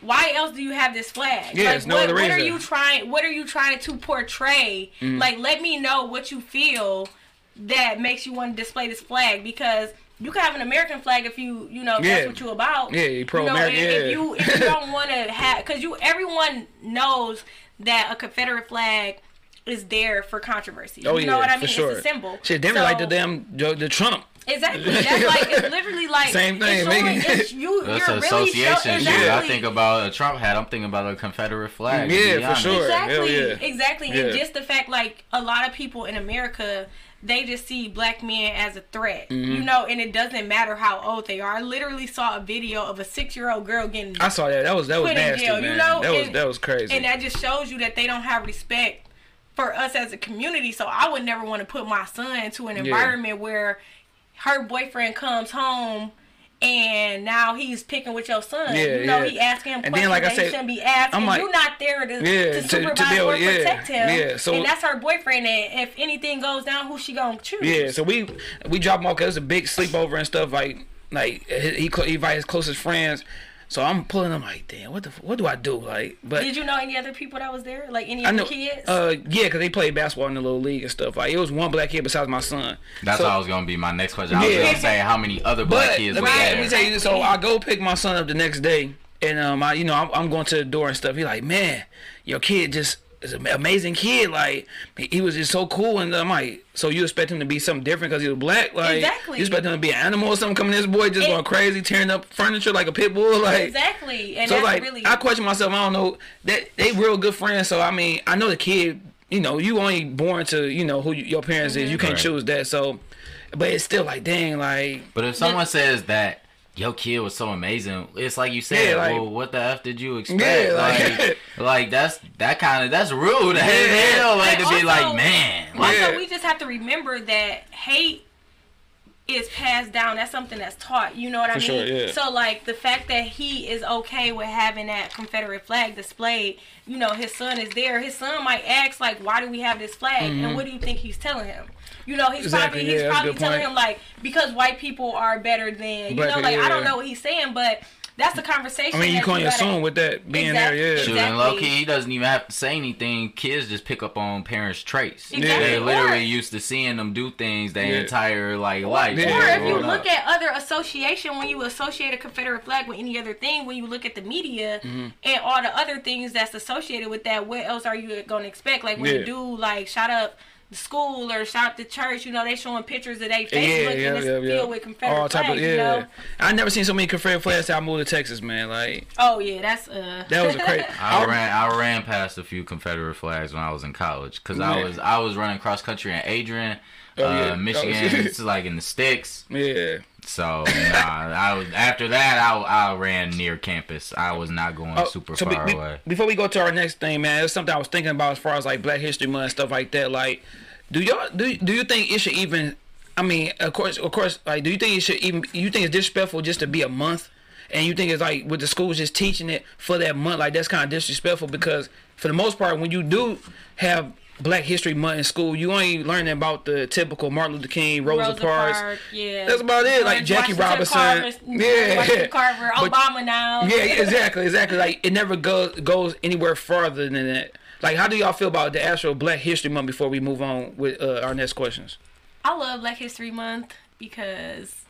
why else do you have this flag Yeah, like no what, other what are you trying what are you trying to portray Mm. like let me know what you feel that makes you want to display this flag because you can have an American flag if you, you know, if Yeah. that's what you about. Yeah, you pro-American, You know, and yeah. If you if you don't want to have, because you everyone knows that a Confederate flag is there for controversy. Oh you yeah, know what I for mean? sure. It's a symbol. Shit, them like the So- damn Joe, the Trump. Exactly. That's like it's literally like Same thing, It's showing, it's, you, That's you're an really association. show, exactly. I think about a Trump hat. I'm thinking about a Confederate flag. Yeah, for honest. sure. Exactly. Hell yeah. Exactly. Yeah. And just the fact like a lot of people in America they just see black men as a threat. Mm-hmm. You know, and it doesn't matter how old they are. I literally saw a video of a six year old girl getting I saw that. That was that was nasty, jail, man. you know, that was and- that was crazy. and that just shows you that they don't have respect for us as a community. So I would never want to put my son into an environment where her boyfriend comes home and now he's picking with your son. Yeah, you know, yeah. he asking him And questions then, like I said, he shouldn't be asking. Like- You're not there to, Yeah, to to- to supervise be able- or yeah, protect him. yeah, so- and that's her boyfriend. And if anything goes down, who she gonna choose? yeah, so we we drop him off because it's a big sleepover and stuff. Like like he he, cl- he invite his closest friends. So I'm pulling him like, damn, what the what do I do? Like, but Did you know any other people that was there? Like any I other kids? uh, yeah, because they played basketball in the little league and stuff. Like it was one black kid besides my son. That's so, what I was gonna be my next question. I was Yeah. gonna say how many other black But kids let were me, there. let me tell you this. So I go pick my son up the next day, and um, I you know I'm, I'm going to the door and stuff. He's like, man, your kid just is an amazing kid. Like he, he was just so cool, and I'm like, so you expect him to be something different because he was black? Like Exactly. you expect him to be an animal or something? Coming this boy just It- going crazy, tearing up furniture like a pit bull. Like exactly. And so like really I question myself. I don't know that they real good friends. So I mean, I know the kid. You know, you only born to you know who you, your parents is. You mm-hmm. can't Right. choose that. So, but it's still like, dang, like But if someone says that your kid was so amazing, it's like you said, Yeah, like- well, what the f did you expect? Yeah, like, like- like, that's that kind of that's rude. Yeah. Hell, like And to be like, man, Also, Yeah. we just have to remember that hate is passed down. That's something that's taught. You know what I For mean? sure, yeah. So, like the fact that he is okay with having that Confederate flag displayed, you know, his son is there. His son might ask, like, "Why do we have this flag?" And mm-hmm. what do you think he's telling him? You know, he's. Exactly, probably he's that's a probably telling point. him like because white people are better than you Black know, like people, I don't know what he's saying, but that's the conversation. I mean, you can't gotta- assume with that being Exactly. there, yeah. Shoot, Exactly. and low key, he doesn't even have to say anything. Kids just pick up on parents' traits. Exactly. They're Or- literally used to seeing them do things their Yeah. entire like life. Yeah. Or if you look at other association, when you associate a Confederate flag with any other thing, when you look at the media Mm-hmm. and all the other things that's associated with that, what else are you gonna expect? Like when Yeah. you do like shout up the school or shout out the church, you know, they showing pictures of their Facebook Yeah, and it's yeah, yeah. filled with Confederate All type flags, of yeah. you know. I never seen so many Confederate flags till I moved to Texas, man. Like Oh yeah, that's uh that was a crazy. I ran I ran past a few Confederate flags when I was in college because I was I was running cross country in Adrian, Oh, uh. Michigan. Oh, it's like in the sticks. yeah. So nah, I was after that I, I ran near campus. I was not going Oh, super so far be- away. before we go to our next thing, man, it's something I was thinking about as far as like Black History Month stuff like that. Like, do y'all do do you think it should even? I mean, of course, of course. Like, do you think it should even? You think it's disrespectful just to be a month? And you think it's like with the schools just teaching it for that month, like that's kind of disrespectful because for the most part, when you do have Black History Month in school, you only learning about the typical Martin Luther King, Rosa, Rosa Parks. Parks, yeah. That's about it, like Jackie Washington Robinson. Carver, Yeah. Washington Carver, But- Obama now. Yeah, exactly, exactly. Like it never goes goes anywhere farther than that. Like, how do y'all feel about the actual Black History Month before we move on with uh, our next questions? I love Black History Month because,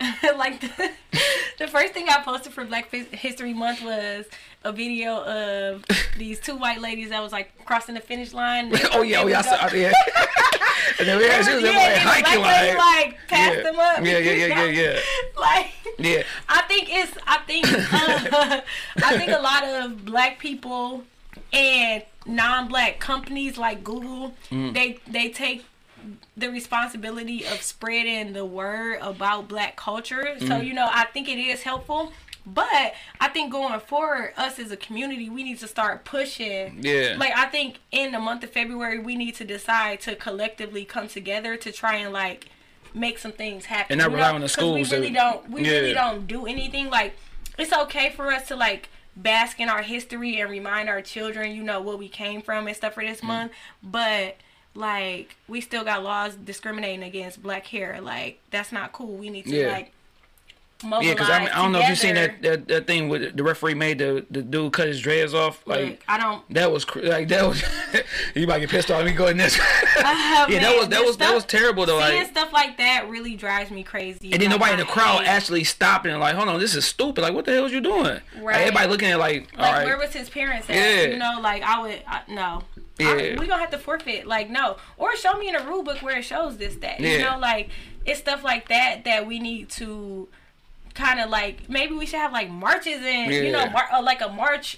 like, the, the first thing I posted for Black History Month was a video of these two white ladies that was like crossing the finish line. oh yeah, oh yeah, I saw, yeah. And then we had, she was in like hiking like, like, like passed yeah. them up. Yeah, yeah, yeah, yeah, yeah. like Yeah. I think it's I think uh, I think a lot of black people and non-black companies like Google Mm. they they take the responsibility of spreading the word about black culture. So Mm. you know, I think it is helpful. But I think going forward, us as a community, we need to start pushing. Yeah. Like I think in the month of February, we need to decide to collectively come together to try and like make some things happen. And not rely on the schools We really don't. We Yeah. really don't do anything. Like it's okay for us to like bask in our history and remind our children, you know, what we came from and stuff for Mm. this month. But like we still got laws discriminating against black hair. Like that's not cool. We need to Yeah. like Yeah, because I, mean, I don't know if you've seen that, that that thing with the referee made the the dude cut his dreads off. Like Look, I don't. that was cr- like that was. you might get pissed off. Let me go in this. Uh, yeah, that was that was that was terrible though. Seeing Like, stuff like that really drives me crazy. and then Like, nobody in the crowd actually stopped and like, hold on, this is stupid. Like, what the hell is you doing? Like, Right. everybody looking at like, Like, right, where was his parents at? Yeah. You know, like I would I, no. Yeah. I, we gonna have to forfeit. Like no, or show me in a rule book where it shows this that. You know, like it's stuff like that that we need to kind of like maybe we should have like marches and you know mar- uh, like a march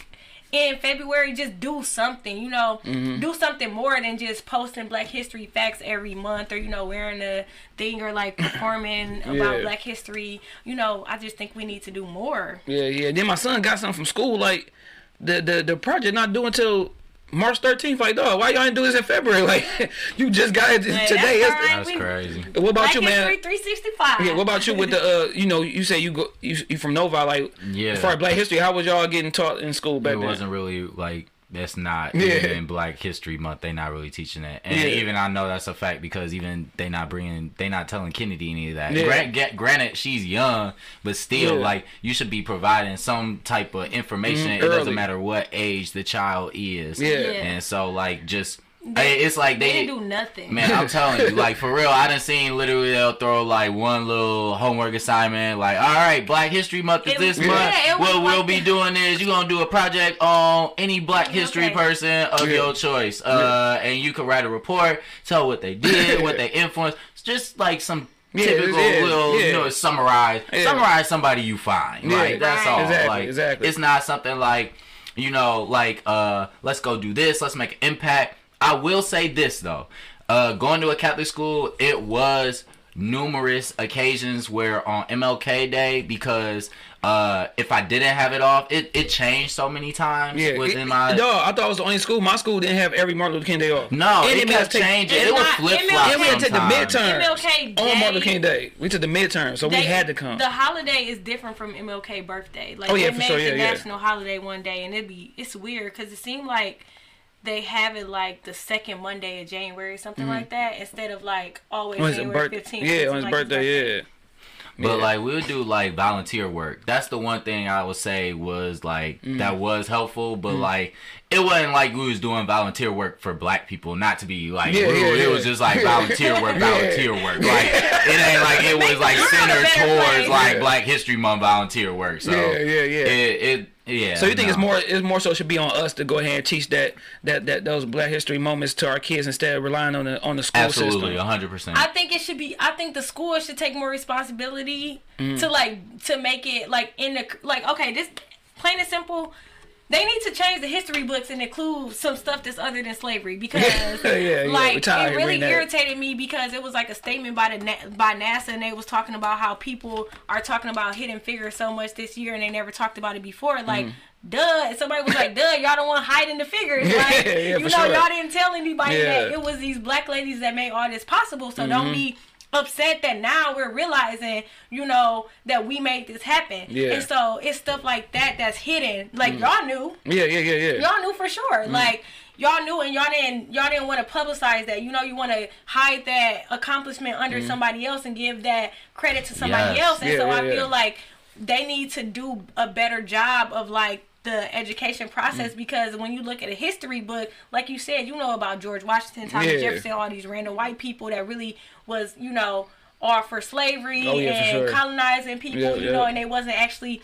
in February. Just do something. You know, Mm-hmm. do something more than just posting Black History facts every month or you know wearing a thing or like performing about Black History. You know, I just think we need to do more. yeah, yeah. Then my son got something from school. Like, the the the project not due until. March 13th, like, dog, why y'all ain't do this in February? Like, you just got it Hey, today. that's It's- That's crazy. What about Black you, man? History 365. Yeah, what about you with the uh you know, you say you go you, you from Nova, like Yeah. as far as black history, how was y'all getting taught in school back it then? It wasn't really like that's not Yeah. even in Black History Month. They not really teaching that, and Yeah. even I know that's a fact because even they not bringing, they not telling Kennedy any of that. Yeah. Grant, get, granted, she's young, but still, Yeah. like you should be providing some type of information. Mhm, it doesn't matter what age the child is. Yeah. Yeah. and so like just. They- it's like They they, didn't do nothing. Man, I'm telling you, like for real, I done seen literally they'll throw like one little homework assignment, like, all right, Black History Month is It this was- month. yeah, it Well, we'll like be that. doing is You gonna do a project on any Black Okay. History person of Yeah. your choice, uh, and you can write a report, tell what they did, what they influenced, It's just like some. Yeah, Typical yeah, little, yeah. you know, summarize, Yeah. summarize somebody you find, Yeah. right? That's Right. all. Exactly, like, exactly. It's not something like, you know, like, uh, let's go do this, let's make an impact. I will say this though, uh, going to a Catholic school, it was numerous occasions where on MLK Day because uh, if I didn't have it off, it, it changed so many times Yeah, within it, my. dog, I thought it was the only school. My school didn't have every Martin Luther King Day off. No, And it made us kept take- changing. It's It was not- flip MLK flop. And we had to take the sometimes. midterm MLK Day. on Martin Luther King Day. We took the midterm, so we had to come. The holiday is different from MLK birthday. Like Oh, yeah, they for made sure, the yeah, yeah. national holiday one day, and it'd be it's weird because it seemed like they have it like the second Monday of January, something like that, instead of like always On his January birth- fifteenth. Mm-hmm. yeah, on his birthday, yeah. But Yeah. like we would do like volunteer work. That's the one thing I would say was like Mm. that was helpful. But like it wasn't like we was doing volunteer work for black people. Not to be like Yeah, rude. yeah, It was just like volunteer work, Yeah. volunteer work. Like it ain't like it was like the world a centered towards like Yeah. Black History Month volunteer work. So Yeah, yeah, yeah. It, it yeah. So you think it's more it's more so should be on us to go ahead and teach that that that those Black History moments to our kids instead of relying on the on the school Absolutely, system. hundred percent. I think it should be. I think the school should take more responsibility Mm. to like to make it like in the like okay this plain and simple. They need to change the history books and include some stuff that's other than slavery because Yeah, yeah, like tired it really reading that. irritated me because it was like a statement by the Na- by NASA and they was talking about how people are talking about hidden figures so much this year and they never talked about it before like. Duh! And somebody was like, "Duh! Y'all don't want to hide the figures, Mm. Yeah, like yeah, you know, sure. y'all didn't tell anybody that Yeah. Mm-hmm. it was these black ladies that made all this possible. So don't be upset that now we're realizing, you know, that we made this happen. Yeah. And so it's stuff like that that's hidden. Like Mm. y'all knew, Yeah, yeah, yeah, yeah. y'all knew for sure. Mm. Like y'all knew, and y'all didn't, y'all didn't want to publicize that. You know, you want to hide that accomplishment under somebody else and give that credit to somebody Yes. else. And Mm. Yeah, so yeah, I feel like they need to do a better job of like the education process Mm. because when you look at a history book, like you said, you know about George Washington, Thomas Yeah. Jefferson, all these random white people that really was, you know, all for slavery Oh, yeah, and sure. colonizing people, Yeah, you yeah. know, and they wasn't actually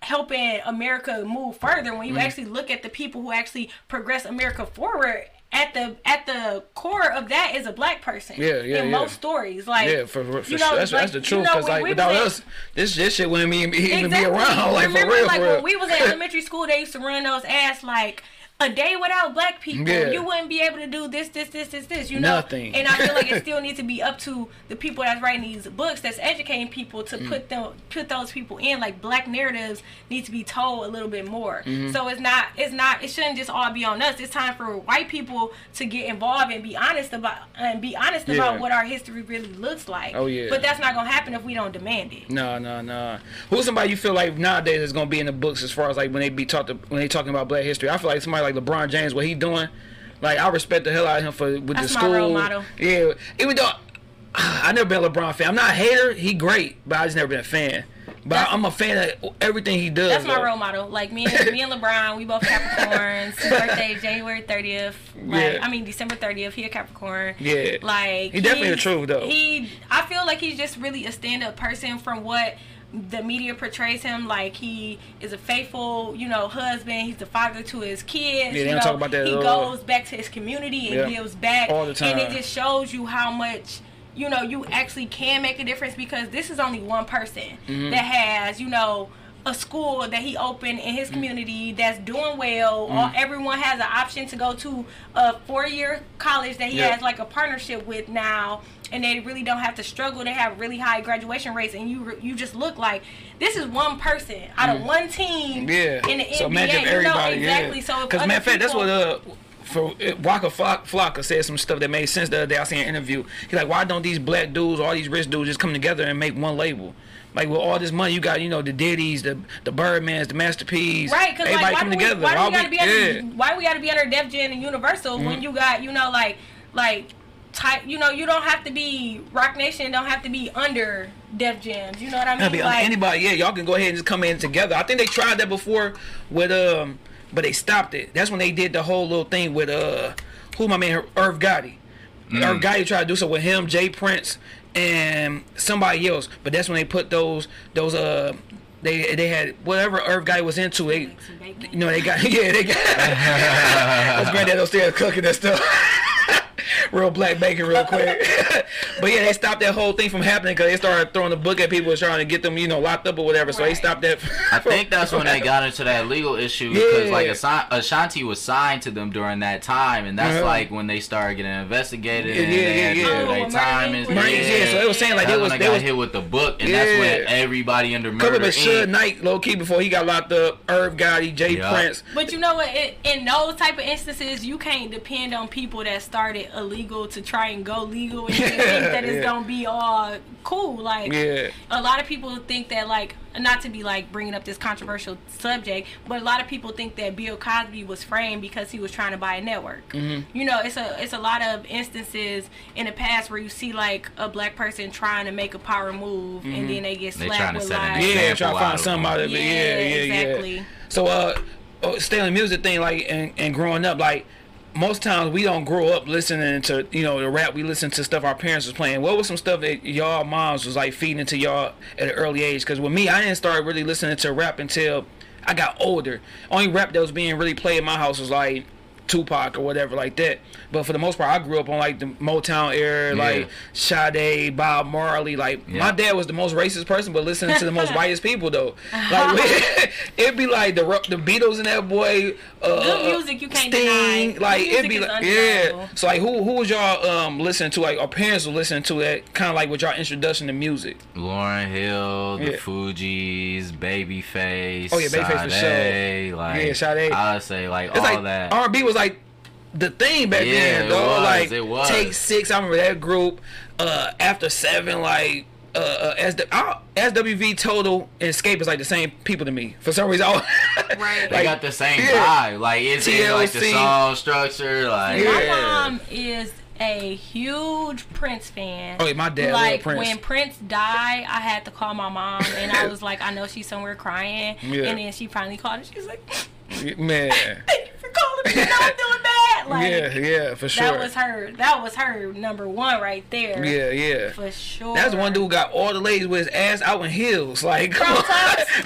helping America move further. When you Mm. actually look at the people who actually progress America forward at the at the core of that is a black person. Yeah, yeah, In yeah. most stories, like Yeah, for, for, for you sure. know, That's, like, that's the you truth. know, Cause when like without at- us, this this shit wouldn't even, even be Exactly. around. Like Remember, for real, like for real. when we was in elementary school, they used to run those ads like a day without black people. Yeah. You wouldn't be able to do this, this, this, this, this. You know, Nothing. And I feel like it still needs to be up to the people that's writing these books, that's educating people to Mm. put them, put those people in. Like black narratives need to be told a little bit more. Mm-hmm. So it's not, it's not, it shouldn't just all be on us. It's time for white people to get involved and be honest about and be honest Yeah. about what our history really looks like. Oh, yeah. But that's not gonna happen if we don't demand it. No, no, no. Who's somebody you feel like nowadays is gonna be in the books as far as like when they be talked when they talking about black history? I feel like somebody like LeBron James, what he doing, like I respect the hell out of him for with That's the my school. role model. Yeah, even though I never been a LeBron fan. I'm not a hater. He great, but I just never been a fan. But That's- I'm a fan of everything he does. That's my though. role model. Like me and me and LeBron, we both Capricorns. His birthday January thirtieth. Like Yeah. I mean December thirtieth. He a Capricorn. Yeah. Like He definitely the truth, though. He, I feel like he's just really a stand up person from what the media portrays him. Like he is a faithful, you know, husband. He's the father to his kids. they you know, talk about that He goes back to his community and Yeah. gives back All the time, And it just shows you how much you know you actually can make a difference because this is only one person Mm-hmm. that has you know a school that he opened in Mm. his community that's doing well All, everyone has an option to go to a four-year college that he Yeah. has like a partnership with now and they really don't have to struggle they have really high graduation rates and you you just look like this is one person out of one team. Yeah. in the so NBA imagine if you know everybody, exactly yeah. so Because matter of fact, that's what uh for uh, Waka Flocka said some stuff that made sense the other day. I seen an interview. He's like, why don't these black dudes, all these rich dudes, just come together and make one label? Like with all this money, you got you know the Diddy's, the the Birdmans, the Master P's. Right, because everybody like, why come we, together. why do we gotta we- be under, yeah. why we gotta be under Def Jam and Universal Mm-hmm. when you got you know like like type you know you don't have to be Roc Nation don't have to be under Def Jam. You know what I mean? be Like, anybody, yeah, y'all can go ahead and just come in together. I think they tried that before with um, but they stopped it. That's when they did the whole little thing with uh, who my man Irv Gotti. Irv Gotti tried to do so with him, Jay Prince, and somebody else. But that's when they put those those uh. They, they had whatever Irv Gotti was into. They, Like some bacon. you know, they got yeah, they got. That's granddad upstairs cooking that stuff. real black bacon, real quick. but yeah, they stopped that whole thing from happening because they started throwing the book at people, trying to get them, you know, locked up or whatever. So they stopped that. I think that's when they got into that legal issue because like Yeah. Asa- Ashanti was signed to them during that time, and that's Uh-huh. like when they started getting investigated Yeah, and yeah, they yeah, do yeah. their Oh, time Murray and Hill. Right, yeah, so they was saying like they that's was when they they got was hit with the book, and that's when everybody under murder. have been Suge Knight, low key, before he got locked up. Irv Gotti, Jay Yeah. Prince. But you know what? It, in those type of instances, you can't depend on people that started illegal to try and go legal and think that it's Yeah. gonna be all cool. Like Yeah. a lot of people think that like not to be like bringing up this controversial subject, but a lot of people think that Bill Cosby was framed because he was trying to buy a network. Mm-hmm. You know, it's a it's a lot of instances in the past where you see like a black person trying to make a power move and then they get They slapped trying to with set an like Mm-hmm. Yeah, example try to find somebody. something them. out of it. Yeah, Yeah, yeah, exactly. yeah. So, uh, oh, stay music thing, like, and, and growing up, like, most times we don't grow up listening to, you know, the rap. We listen to stuff our parents was playing. What was some stuff that y'all moms was like feeding into y'all at an early age? Because with me, I didn't start really listening to rap until I got older. Only rap that was being really played in my house was like Tupac or whatever like that. But for the most part, I grew up on like the Motown era, Yeah. like Sade, Bob Marley. Like Yeah. my dad was the most racist person, but listening to the most whitest people though. Like it'd be like the the Beatles and that boy. Uh, Good music you can't Sting. deny. Like it'd be like yeah. So like who who was y'all um listening to? Like our parents were listening to that kind of like with y'all introduction to music. Lauryn Hill, the Yeah. Fugees, Babyface. Oh, yeah, Babyface for Sade, Like, Yeah, Sade. I would say like It's all like that. R and B was like the thing back Yeah, then, it though. was, like it was. Take Six, I remember that group. Uh, After Seven, like. Uh, uh, as the SWV Total and Xscape is like the same people to me for some reason. I, Right. they got the same yeah. vibe. Like it's, it's like the TLC. song structure. Like Yeah. My mom is a huge Prince fan. Oh, yeah, my dad Like Prince. when Prince died, I had to call my mom, and I was like, I know she's somewhere crying. Yeah. And then she finally called, and she's like, man. Thank you for calling me. You I'm doing bad. Like, yeah, yeah, for sure. that was her. That was her number one right there. Yeah, yeah. for sure. That's one dude who got all the ladies with his ass out in heels. Like, come on.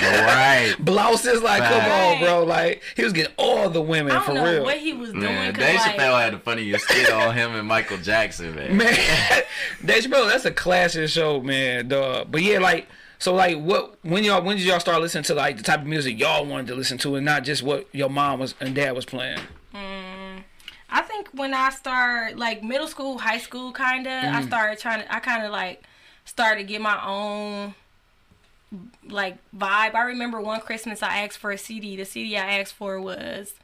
right. Blouses, like, come on, bro. Like, he was getting all the women I don't for know real. what he was doing. Man, 'cause, Dave like, Chappelle had the funniest skit on him and Michael Jackson, man. man, Dave Chappelle, that's a classic show, man. Dog. But yeah, like, so like, what? When y'all, when did y'all start listening to like the type of music y'all wanted to listen to, and not just what your mom was and dad was playing? I think when I start like middle school, high school, kinda, I Mm. started trying to. I kind of like started to get my own like vibe. I remember one Christmas I asked for a CD. The CD I asked for was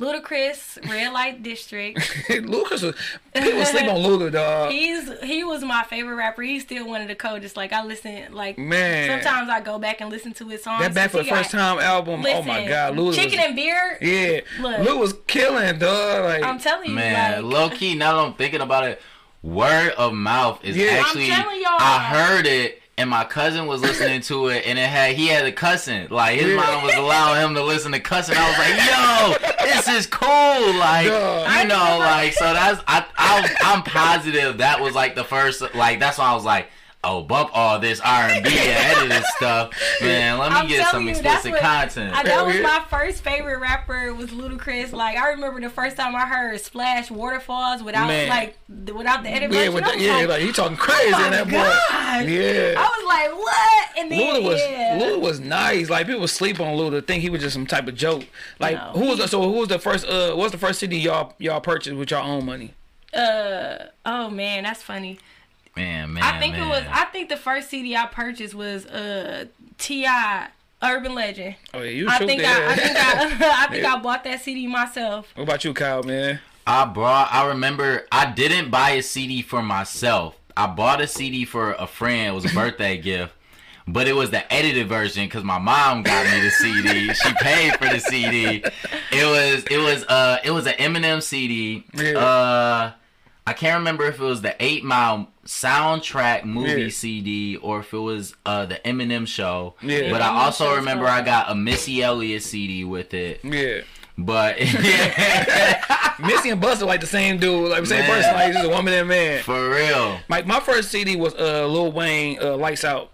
Ludacris, Red Light District. Lucas was people sleep on Luda, dog. He's he was my favorite rapper. He's still one of the coldest. Like I listen, like Man. Sometimes I go back and listen to his songs. That back for the He got- first time album. oh my God, Luda Chicken was, and beer. yeah, Look. Luda was killing, dog. Like, I'm telling you, Man, like, low key, now that I'm thinking about it, word of mouth is Yeah. I'm actually. telling y'all. I heard it, and my cousin was listening to it, and it had he had a cussing. Like his Yeah. mom was allowing him to listen to cussing. I was like, yo, this is cool. Like Duh. you know, like so that's I, I I'm positive that was like the first. Like that's why I was like. Oh, bump all this R and B and edited stuff, man. Let me I'm get some telling you, explicit what- content. I, that was my first favorite rapper was Ludacris. Like I remember the first time I heard Splash Waterfalls without Man. like the, without the edit yeah, version. with the, yeah, like, like he talking crazy oh in that my boy. Yeah. I was like, what? And then Luda was yeah. Luda was nice. Like people sleep on Luda, think he was just some type of joke. Like No. who was the, so who was the first uh what was the first CD y'all y'all purchased with your own money? uh oh man, that's funny. Man, man, I think man. it was. I think the first CD I purchased was uh T.I. Urban Legend. Oh yeah, you I think. I, I think I, I think I bought that CD myself. what about you, Kyle, man? I brought. I remember. I didn't buy a CD for myself. I bought a CD for a friend. It was a birthday gift, but it was the edited version because my mom got me the CD. She paid for the CD. It was. It was. Uh. It was an Eminem CD. Yeah. Uh. I can't remember if it was the Eight Mile soundtrack movie Yeah. CD or if it was uh the Eminem show. Yeah. But I also remember fun. I got a Missy Elliott CD with it. Yeah. But Missy and Busta like the same dude, like the same Man. person, like just a woman and man. for real. Like my first CD was uh Lil Wayne, uh, Lights Out.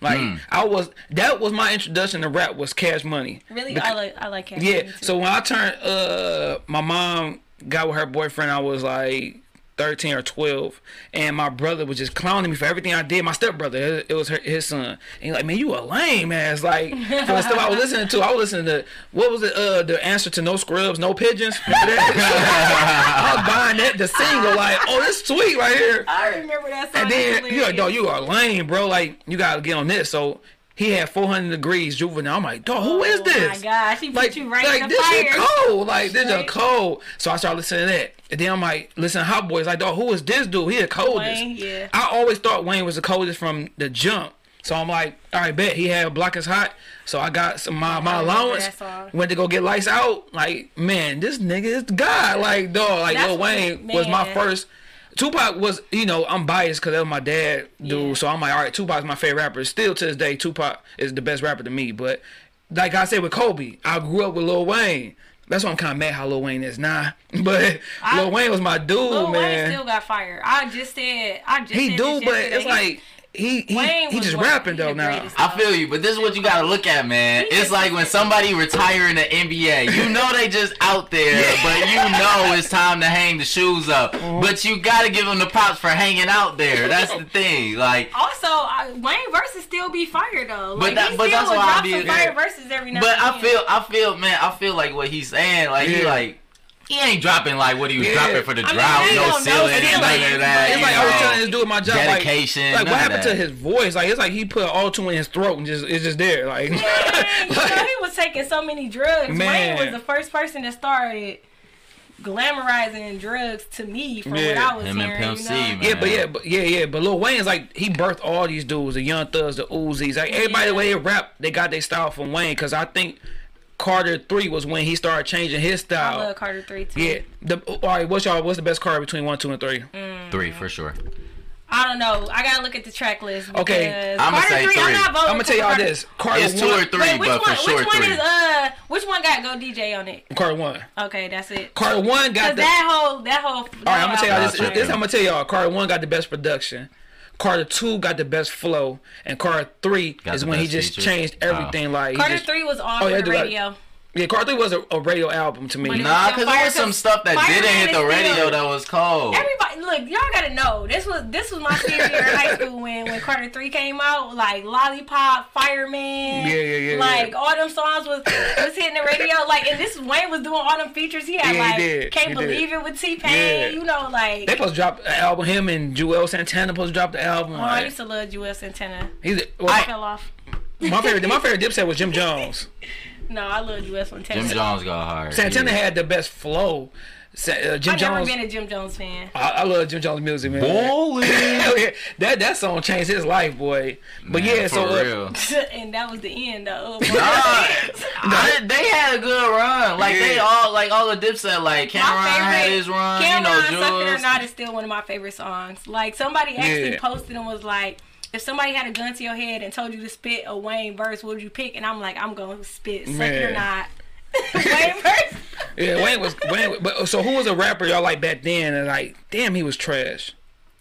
Like Hmm. I was that was my introduction to rap was Cash Money. Really, Bec- I like I like Cash Yeah. Money, too. So when I turned, uh, my mom got with her boyfriend. I was like thirteen or twelve, and my brother was just clowning me for everything I did. My stepbrother, it, was her, his son, and he like, man, you a lame ass. Like for the stuff I was listening to, I was listening to what was it? Uh, the answer to No Scrubs, No Pigeons. I was buying that the single. Like, oh, this sweet right here. I remember that song. And then you like, dog, you are lame, bro. Like, you gotta get on this. So he had 400 degrees juvenile. I'm like, dog, who is Oh this? my gosh, he put Like, you right like in the this fire. shit cold. Like this is cold. So I started listening to that. And then I'm like, listen, Hot Boys. Like, dog, who is this dude? He the coldest. Wayne, yeah. I always thought Wayne was the coldest from the jump. So I'm like, all right, bet he had Block is Hot. So I got some my, my allowance. Went to go get lights out. Like, man, this nigga is God. Like, dog, like That's Lil Wayne was my first. Tupac was, you know, I'm biased because that was my dad, dude. Yeah. So I'm like, all right, Tupac's my favorite rapper. Still to this day, Tupac is the best rapper to me. But like I said with Kobe, I grew up with Lil Wayne. That's why I'm kind of mad how Lil Wayne is now. But I- Lil Wayne was my dude, Lil Wayne still got fired. I just said. I just he do, but it's like he he, he just one- rapping he though now. I feel you, but this is what you gotta look at, man. It's like when somebody retire in the NBA. You know they just out there, but you know it's time to hang the shoes up. Uh-huh. But you gotta give them the props for hanging out there. That's the thing. Like, Also, I, Wayne versus still be fire though. Like, that- he but still that's why I drop be- some fire verses every now but and I feel, I feel, man, I feel like what he's saying. Like he like. He ain't dropping like what he was Yeah. dropping for the I drought, they no don't know. ceiling, And then, none like, of that. It's you like I was know. telling this dude my job, dedication, like, like what happened to his voice? Like it's like he put all two in his throat and just it's just there. Like, Man, you know, he was taking so many drugs. Man. Wayne was the first person that started glamorizing drugs to me from what I was Him and hearing. Pimp you C, know? man. Yeah, but yeah, but yeah, yeah. But Lil Wayne's like he birthed all these dudes, the Young Thugs, the Uzis. Like everybody, the way they rap, they got their style from Wayne. Cause I think Carter Three was when he started changing his style. I style. love Carter Three too. Yeah. The all right. What's y'all? What's the best card between one, two, and three? Three for sure. I don't know. I gotta look at the track list. Okay, I'ma Carter say three. I'm not voting I'm gonna tell y'all Carter- this. Carter It's two one, or three, Wait, which but one? for sure which one three. is uh? Which one got Go DJ on it? Carter one. Okay, that's it. Carter one got the. that whole that whole. All right, I'm gonna tell y'all this. Gotcha. This I'm gonna tell y'all. Carter one got the best production. Carter two got the best flow, and Carter three Got is when he best just features? changed everything. Like he Carter just- three was on Oh, yeah, the do that. Radio. Yeah, Carter three was a, a radio album to me. But Nah, because there was some stuff that Fireman didn't hit the radio still- that was cold. Everybody, look, y'all gotta know this was this was my senior year in high school when when Carter Three came out. Like Lollipop, Fireman, Yeah, yeah, yeah, Like yeah. all them songs was was hitting the radio. Like and this Wayne was doing all them features. He had Yeah, like did. Can't He did. Believe It with T Pain. Yeah. You know, like They supposed to drop an album. Him and Juelz Santana supposed to drop the album. oh, I used to love Juelz Santana. he's well, I my, fell off. my favorite. My favorite Dipset was Jim Jones. No, I love Juelz Santana. Jim Jones go hard. Santana yeah. had the best flow. Sa- Uh, Jim I've never been a Jim Jones fan. I, I love Jim Jones music, man. Bowling. That that song changed his life, boy. But Man, yeah, for so uh, and that was the end though. Nah, I- they had a good run. Like they all, like all the Dipset, like My Cam'ron favorite- had his run. Cam'ron, you Suck It know, or Not is still one of my favorite songs. Like somebody actually Yeah. posted and was like, if somebody had a gun to your head and told you to spit a Wayne verse, what would you pick? And I'm like, I'm gonna spit Suck It or Man. Not. Wayne verse. yeah, Wayne was Wayne. But so who was a rapper y'all like back then? And like, damn, he was trash.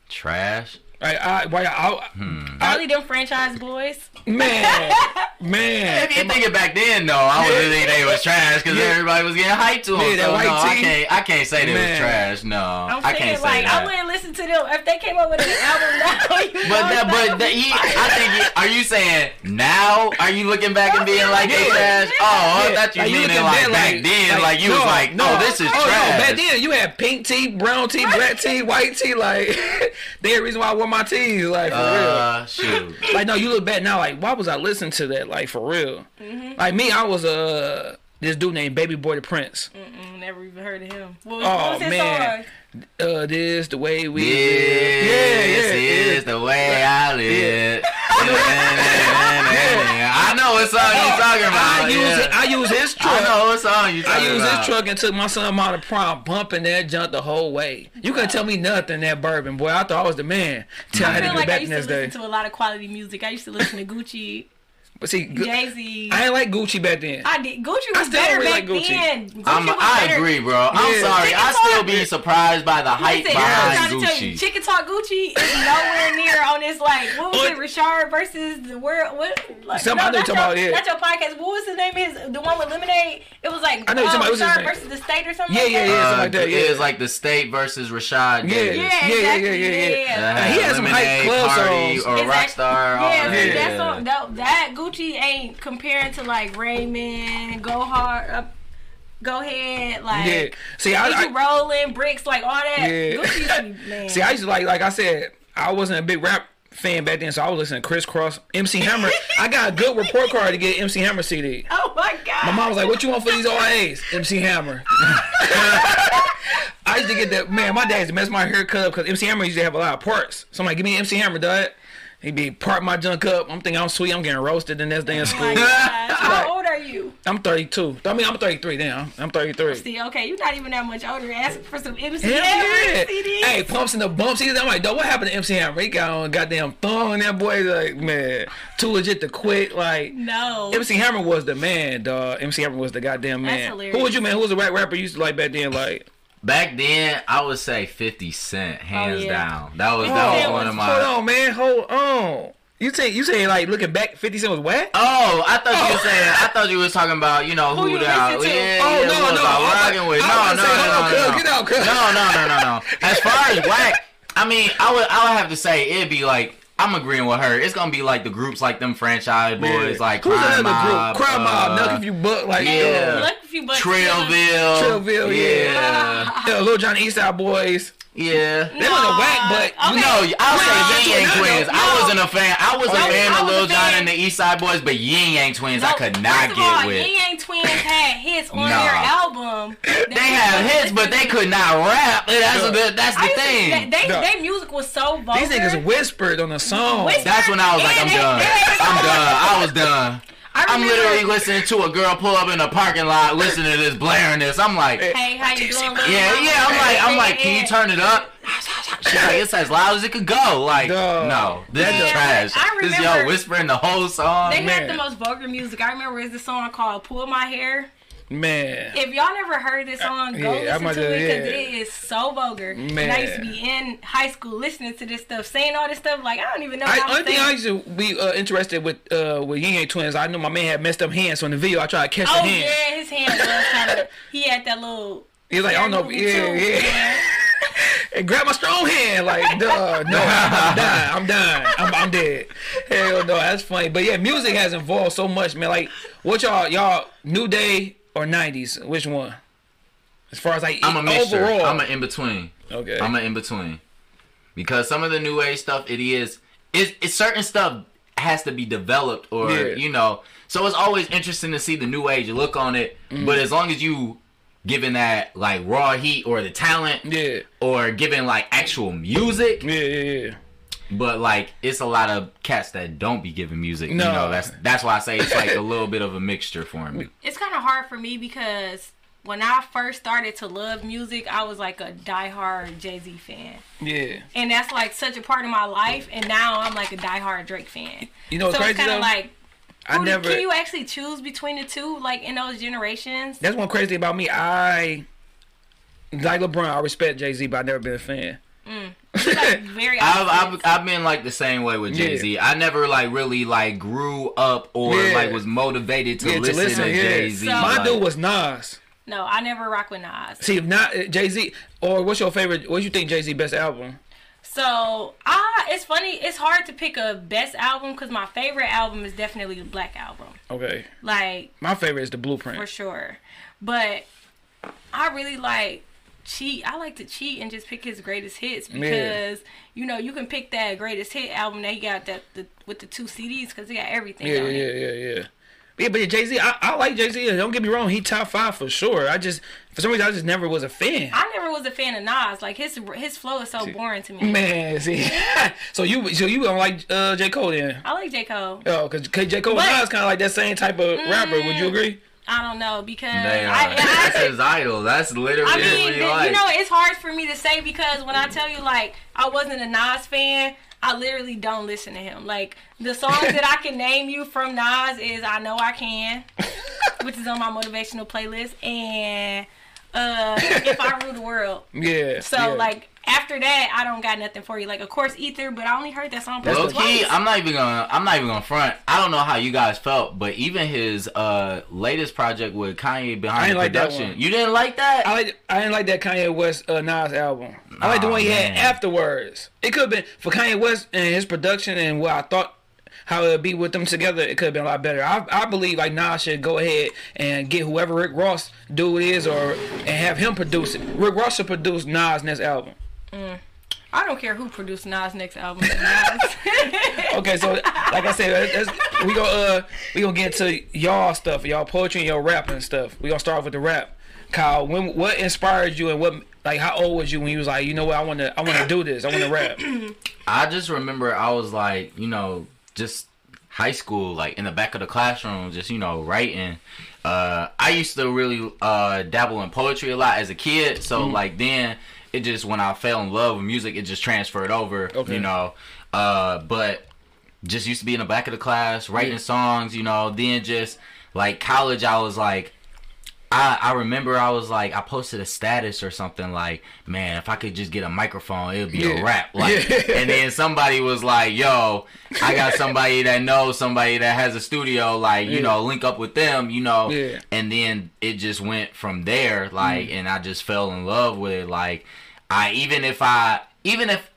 Trash. Like, I, why, I, Hmm. Probably them franchise boys. man, man. If you think it back then, though, I would Yeah. think they was trash because Yeah. everybody was getting hyped to them. Yeah, that so white no, I can't. I can't say they Man. was trash. No, I'm I can't say like that. I wouldn't listen to them if they came up with an album now. You But know, that, it's but that, he, I think, he, are you saying now? Are you looking back and being like they trash? Oh, I Yeah. thought you Like, you meaning looking like back back like- then, like, like, you no, was like, no. oh, this is Oh, no, back then you had pink tea, brown tea, black tea, white tea. Like, the reason why I wore my tees. Like, for Uh, shoot. real. Like, no, you look back now. Like, why was I listening to that? Like, for real. Mm-hmm. Like me, I was uh this dude named Baby Boy the Prince. Mm, never even heard of him. What was, Oh, what was his man. song? Uh, this the way we live. This live. is the way I live. I know what song you talking about. I use yeah. I use his truck. I know what song you I talking used about. his truck and took my son out of prom, bumping that junk the whole way. You couldn't tell me nothing that bourbon, boy. I thought I was the man. Till I, I had to feel get like I back in used to this listen day. to a lot of quality music. I used to listen to Gucci, But see, Gu- Jay Z. I ain't like Gucci back then. I did. Gucci I was still better really back like Gucci. then. Gucci I'm, was I better. agree, bro. I'm Yeah. sorry. Chicken I still Talk- be surprised by the hype Listen, I'm behind trying to tell you, Gucci. Chicken Talk Gucci is nowhere near on this. Like, what was What? it? Richard versus the world. What? Like, Something I know you're talking your, about, yeah. That's your podcast. What was the name? of His the one with Lemonade. It was like I know you're talking about- what's his Richard versus the state or something. Yeah, like yeah, that. yeah. Uh, something like that, yeah. It was like the state versus Rashad Yeah. Davis. Yeah, Yeah, yeah, yeah, yeah, yeah. That he had some hype Lemonade, club songs. or Exactly. Rockstar. Yeah, that. Yeah. that song, that, that Gucci ain't comparing to like Raymond, Go Hard, uh, Go Ahead, like Yeah. See, I, I Rolling, Bricks, like all that. Yeah. Gucci used to be, man. see. I used to like, like I said, I wasn't a big rap fan back then, so I was listening to Kris Kross, MC Hammer. I got a good report card to get MC Hammer CD. oh my god. My mom was like, "What you want for these OAs?" MC Hammer. I used to get that. Man, my dad used to mess my hair cut up because MC Hammer used to have a lot of parts. So I'm like, "Give me MC Hammer, dad." He be part my junk up. I'm thinking I'm sweet. I'm getting roasted the next day in Oh school. my God. Like- How old are you? I'm 32. I mean, I'm 33 now. I'm 33. See, okay, you're not even that much older. Asking for some MC Hell Hammer yeah. CDs. Hey, pumps in the bumps. I'm like, dog, what happened to MC Hammer? He got on goddamn thong and that boy, like, man, too legit to quit. Like, No. MC Hammer was the man, dog. MC Hammer was the goddamn man. Who was you, man? Who was the rap rapper you used to like back then? Like, Back then, I would say 50 Cent, oh, hands Oh, yeah. down. That was oh, that was one of my. hold on, man, hold on. You say you say like looking back, Fifty Cent was wet? Oh, I thought you were oh. saying. I thought you was talking about you know Who who, that. Yeah, Oh, yeah, no, no, I rocking with? I No, no, no, no, no. get out, cuz. No, no, no, no, no. As far as whack, I mean, I would, I would have to say it'd be like. I'm agreeing with her. It's gonna be like the groups like them franchise boys, like Who's Crime Mob, group? Crime Mob, uh, Nuck if you buck, like yeah. uh, Look if you but Trillville, Trillville, yeah. yeah, yeah, Lil Jon Eastside Boys. Yeah. They wasn't whack, but Okay. No, I'll say No, Ying Yang Twins. no. I wasn't a fan. I was a Oh, fan I of Lil Jon and the East Side Boys, but Ying Yang Twins, I No, could first not of get all, with. Ying Yang Twins had hits on Nah. their album. They have hits, but they could not rap. That's Yeah. the that's the I thing. They, they, No. their music was so vulgar. These niggas whispered on the song. Whisper- That's when I was like, I'm done. I'm done. I was done. I I'm literally listening to a girl pull up in a parking lot, listening to this, blaring this. I'm like, Hey, how you doing? little yeah, mama? yeah. I'm like, I'm like, can you turn it up? She's like, it's as loud as it could go. Like, Dog. no, this Man, is trash. I This remember- yo whispering the whole song. They man. had the most vulgar music. I remember is the song called "Pull My Hair." Man. If y'all never heard this song, go Yeah, listen to it because yeah. it is so vulgar. And I used to be in high school listening to this stuff, saying all this stuff. Like I don't even know I, only thing I used to be uh, interested with uh, with Ying Yang Twins, I knew my man had messed up hands. So in the video, I tried to catch Oh the hand. yeah, his hand was kind of. He had that little. He was like, I don't know. Yeah, too. yeah. and grab my strong hand. Like, duh, no, I'm done. I'm done. I'm, I'm dead. Hell no, that's funny. But yeah, music has evolved so much, man. Like, what y'all, y'all, New Day or '90s? Which one? As far as like I'm a mixture. overall, I'm an in between. okay. I'm an in between. Because some of the new age stuff, it is, it's, it's certain stuff has to be developed or Yeah. you know. So it's always interesting to see the new age look on it. Mm-hmm. But as long as you giving that like raw heat or the talent yeah, or giving like actual music, yeah, yeah, yeah. But like it's a lot of cats that don't be giving music. No. You know, that's that's why I say it's like a little bit of a mixture for me. It's kind of hard for me because when I first started to love music, I was like a diehard Jay Z fan. Yeah. and that's like such a part of my life. And now I'm like a diehard Drake fan. You know what's so it's crazy kind though? of like, I who do- never. can you actually choose between the two, like in those generations? That's one crazy about me. I like LeBron. I respect Jay Z, but I've never been a fan. It's like very. I've. I've I've been like the same way with Jay Z. I never like really like grew up or Yeah. like was motivated to Yeah, listen to, listen, yeah. Jay Z. So- My dude was Nas. no, I never rock with Nas. See, if not Jay Z, or what's your favorite? What do you think Jay Z best album? So ah, it's funny. It's hard to pick a best album because my favorite album is definitely the Black Album, Okay, like my favorite is the Blueprint. for sure. But I really like cheat. I like to cheat and just pick his greatest hits because you know you can pick that greatest hit album that he got that the, with the two CDs because he got everything. Yeah, on yeah, it. yeah, yeah. Yeah, yeah. but Jay Z, I, I like Jay Z. Don't get me wrong, he top five for sure. I just, for some reason, I just never was a fan. I never was a fan of Nas. Like his his flow is so boring to me. Man, see, so you, so you don't like uh, J Cole then? I like J Cole. Oh, because J Cole But- and Nas kind of like that same type of rapper. Would you agree? I don't know because They are. I, That's I, his idol. That's literally I mean, he th- like. you know, it's hard for me to say because when I tell you like I wasn't a Nas fan, I literally don't listen to him. Like the songs that I can name you from Nas is "I Know I Can," which is on my motivational playlist, and uh, "If I Rule the World." Yeah. So yeah. like after that, I don't got nothing for you. Like of course Ether, but I only heard that song Low probably key. I'm not even gonna. I'm not even gonna front. I don't know how you guys felt, but even his uh latest project with Kanye behind the like production, one. you didn't like that. I like I didn't like that Kanye West uh, Nas album. I like the Aw, one he had afterwards. It could have been for Kanye West and his production and what I thought how it'd be with them together. It could have been a lot better. I, I believe like Nas should go ahead and get whoever Rick Ross dude is, or and have him produce it. Rick Ross should produce Nas next album. I don't care who produced Nas' next album. to. Okay, so like I said, that's, we go uh we gonna get into y'all stuff, y'all poetry and y'all rap and stuff. We gonna start off with the rap. Kyle, when what inspired you and what like how old was you when you was like, you know what, I wanna I wanna do this, I wanna rap. I just remember I was like, you know, just high school, like in the back of the classroom, just you know, writing. Uh, I used to really uh, dabble in poetry a lot as a kid, so Mm-hmm. like then it just when I fell in love with music, it just transferred over, Okay. you know. Uh, but just used to be in the back of the class writing Yeah. songs, you know. Then just like college, I was like, I, I remember I was like I posted a status or something like, man, if I could just get a microphone, it would be Yeah. a rap. Like, Yeah. and then somebody was like, yo, I got somebody that knows somebody that has a studio, like you Yeah. know, link up with them, you know. And then it just went from there, like, mm. and I just fell in love with it. Like, I even if I even if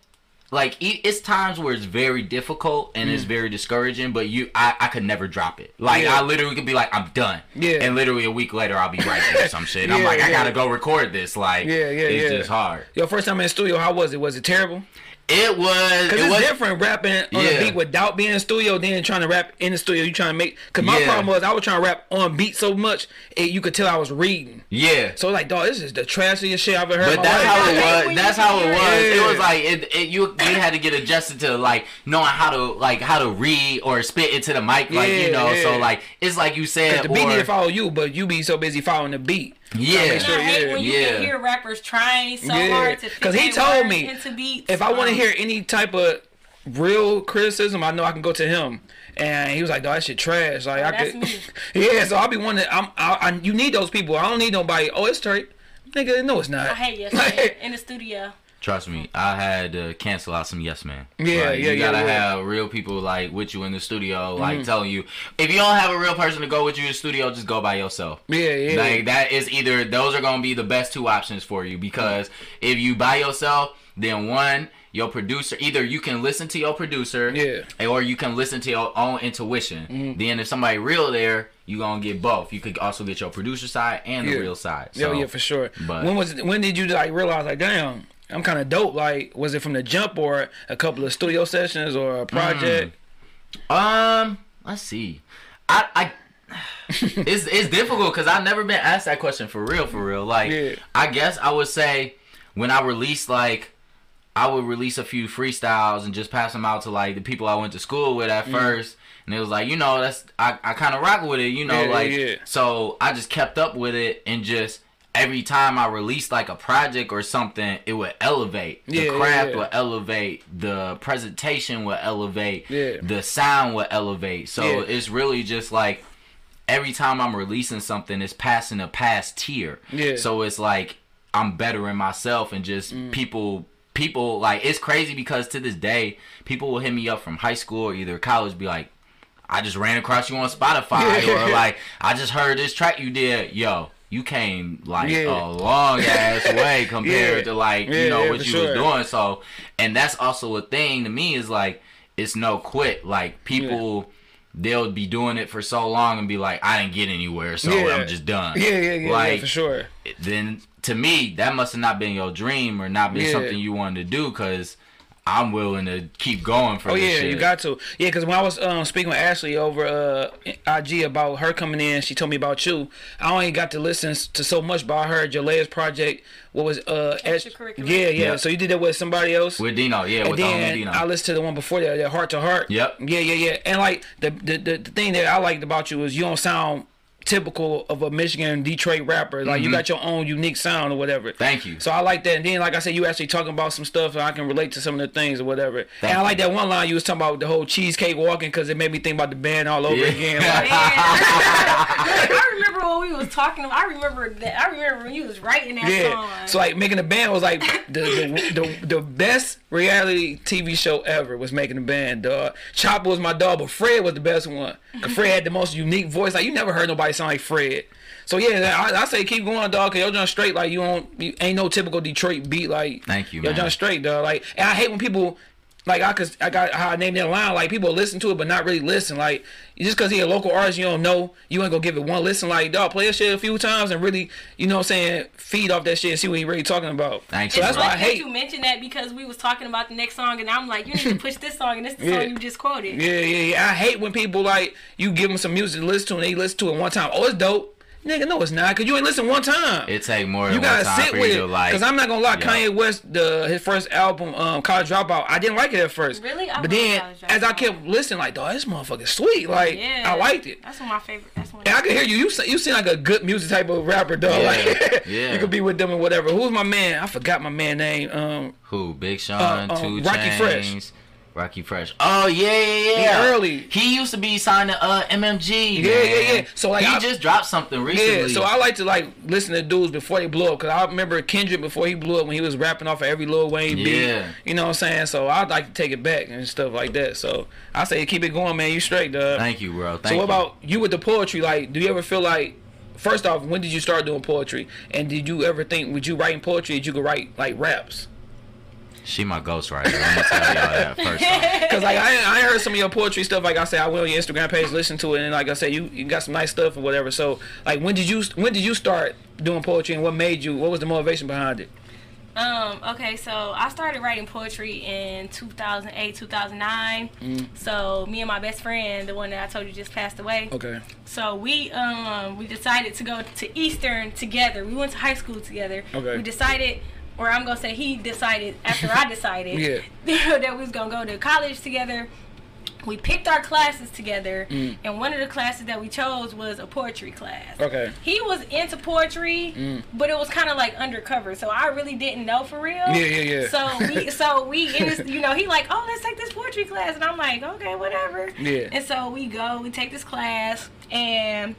like it's times where it's very difficult and it's very discouraging but you I, I could never drop it like Mm. Yeah. i literally could be like i'm done Yeah. and literally a week later i'll be writing some shit i'm Yeah, like i gotta go record this like Yeah, yeah, it's yeah. just hard Your first time in the studio, how was it? Was it terrible? It was Cause it it's was different rapping on Yeah. a beat without being in the studio, then trying to rap in the studio. You trying to make? Cause my Yeah. problem was I was trying to rap on beat so much, it, you could tell I was reading. yeah So like, dog, this is the trashiest shit I've ever heard. in But my that's how it was. That's how it was. it. It was like it, it. You you had to get adjusted to like knowing how to like how to read or spit into the mic, like Yeah, you know. yeah. So like it's like you said, the beat or- need to follow you, but you be so busy following the beat. Yeah, And Sure, I hate yeah. when you Yeah. can hear rappers trying so Yeah. hard to fit 'Cause he their told words me, into beats. if I want to Um, hear any type of real criticism, I know I can go to him. And he was like, "Dog, that shit trash." Like Oh, I that's could, me. yeah. So I'll be one that I'm. I, I, you need those people. I don't need nobody. Oh, it's straight, nigga. No, it's not. I hate yes man in the studio. Trust me, I had to cancel out some yes man. Yeah, Like, yeah, You gotta yeah, yeah. have real people like with you in the studio, like Mm-hmm. telling you if you don't have a real person to go with you in the studio, just go by yourself. yeah, yeah. Like that is either those are gonna be the best two options for you because if you by yourself, then one your producer either you can listen to your producer, Yeah. or you can listen to your own intuition. Mm-hmm. Then if somebody real there, you gonna get both. You could also get your producer side and the Yeah. real side. Yeah, So, yeah, for sure. but- when was when did you like realize like, damn, I'm kind of dope? Like, was it from the jump or a couple of studio sessions or a project? Um, let's see. I I it's it's difficult because I've never been asked that question for real, for real. Like, Yeah. I guess I would say when I released like. I would release a few freestyles and just pass them out to like the people I went to school with at first, and it was like, you know, that's I, I kind of rock with it, you know, Yeah, like yeah. so I just kept up with it and just every time I released like a project or something, it would elevate. Yeah, the yeah, craft yeah. would elevate, the presentation would elevate, Yeah. the sound would elevate. So Yeah. it's really just like every time I'm releasing something, it's passing a past tier. Yeah. Mm. So it's like I'm bettering myself and just people people like it's crazy because to this day people will hit me up from high school or either college be like I just ran across you on Spotify or like I just heard this track you did yo you came like Yeah. a long ass way compared Yeah. to like Yeah, you know yeah, what you sure. was doing so and that's also a thing to me is like it's no quit like people they'll be doing it for so long and be like I didn't get anywhere so. I'm just done Yeah, yeah, yeah, like for sure. then to me that must have not been your dream or not been something you wanted to do because I'm willing to keep going for Oh this yeah, shit. you got to. Yeah, because when I was um, speaking with Ashley over uh, IG about her coming in, she told me about you. I only got to listen to so much, but I heard your latest project. What was uh? Ash- Extracurricular. yeah, yeah, Yeah. So you did that with somebody else. with Dino, yeah, and with the homie then Dino. I listened to the one before that, that heart to heart. Yep. Yeah, yeah, yeah. And like the the, the the thing that I liked about you is you don't sound typical of a Michigan Detroit rapper. Like you got your own unique sound or whatever. Mm-hmm. Thank you. So I like that. And then like I said, you actually talking about some stuff and I can relate to some of the things or whatever. Thank and I like you. that one line you was talking about the whole cheesecake walking because it made me think about the band all over Yeah. again. Like, I remember when we was talking. I remember that. I remember when you was writing that yeah. song. So like making a band was like the the, the the best reality TV show ever was making a band, dog. Chopper was my dog, but Fred was the best one. Cause Fred had the most unique voice. Like you never heard nobody sound like Fred. So yeah, I, I say keep going, dog. Cause you're John straight. Like you don't, you ain't no typical Detroit beat. Like Thank you, Yo man. John straight, dog. Like and I hate when people. Like I, cause I got how I named that line. Like people listen to it, but not really listen. Like just cause he a local artist, you don't know, you ain't gonna give it one listen. Like dog, play that shit a few times and really, you know, what I'm saying, feed off that shit and see what he really talking about. Thank so you, that's why I hate. you mentioned that because we was talking about the next song, and I'm like, you need to push this song, and this is the Yeah. song you just quoted. Yeah, yeah, yeah. I hate when people like you give them some music to listen to and they listen to it one time. Oh, it's dope. Nigga, no, it's not. Cause you ain't listen one time. It take more than you gotta one time sit for with it. like. Cause I'm not gonna lie, Yeah. Kanye West, the his first album, um, College Dropout, I didn't like it at first. Really? I but then as I kept listening, like, dog, this motherfucker sweet. Like, Yeah, I liked it. That's one of my favorite. That's one. And I can hear you. You you seem like a good music type of rapper, dog. Yeah, Like, yeah. you could be with them and whatever. Who's my man? I forgot my man name. Um, Who? Big Sean, Uh, uh, Two Rockie Fresh. Rockie Fresh. Oh yeah, yeah, yeah. Yeah, early. He used to be signed to uh, MMG. Yeah, man. yeah, yeah. So, like, he I- just dropped something recently. Yeah, so I like to like listen to dudes before they blow up because I remember Kendrick before he blew up when he was rapping off of every Lil Wayne beat. Yeah. You know what I'm saying? So I'd like to take it back and stuff like that. So I say keep it going, man. You straight, dog. Thank you, bro. Thank so what you. about you with the poetry? Like, do you ever feel like first off, when did you start doing poetry? And did you ever think would you writing poetry that you could write like raps? She my ghostwriter. I'm gonna tell y'all that first. Cause like I, I heard some of your poetry stuff. Like I said, I went on your Instagram page, listen to it, and like I said, you, you got some nice stuff or whatever. So like, when did you when did you start doing poetry, and what made you? What was the motivation behind it? Um, okay, so I started writing poetry in 2008, 2009. Mm. So me and my best friend, the one that I told you just passed away. Okay. So we um we decided to go to Eastern together. We went to high school together. Okay. We decided, or I'm gonna say he decided after I decided Yeah. that we was gonna go to college together. we picked our classes together, Mm. and one of the classes that we chose was a poetry class. Okay. He was into poetry, Mm. but it was kind of like undercover, so I really didn't know for real. Yeah, yeah, yeah. So we, so we, it was, you know, he like, oh, let's take this poetry class, and I'm like, okay, whatever. Yeah. And so we go, we take this class, and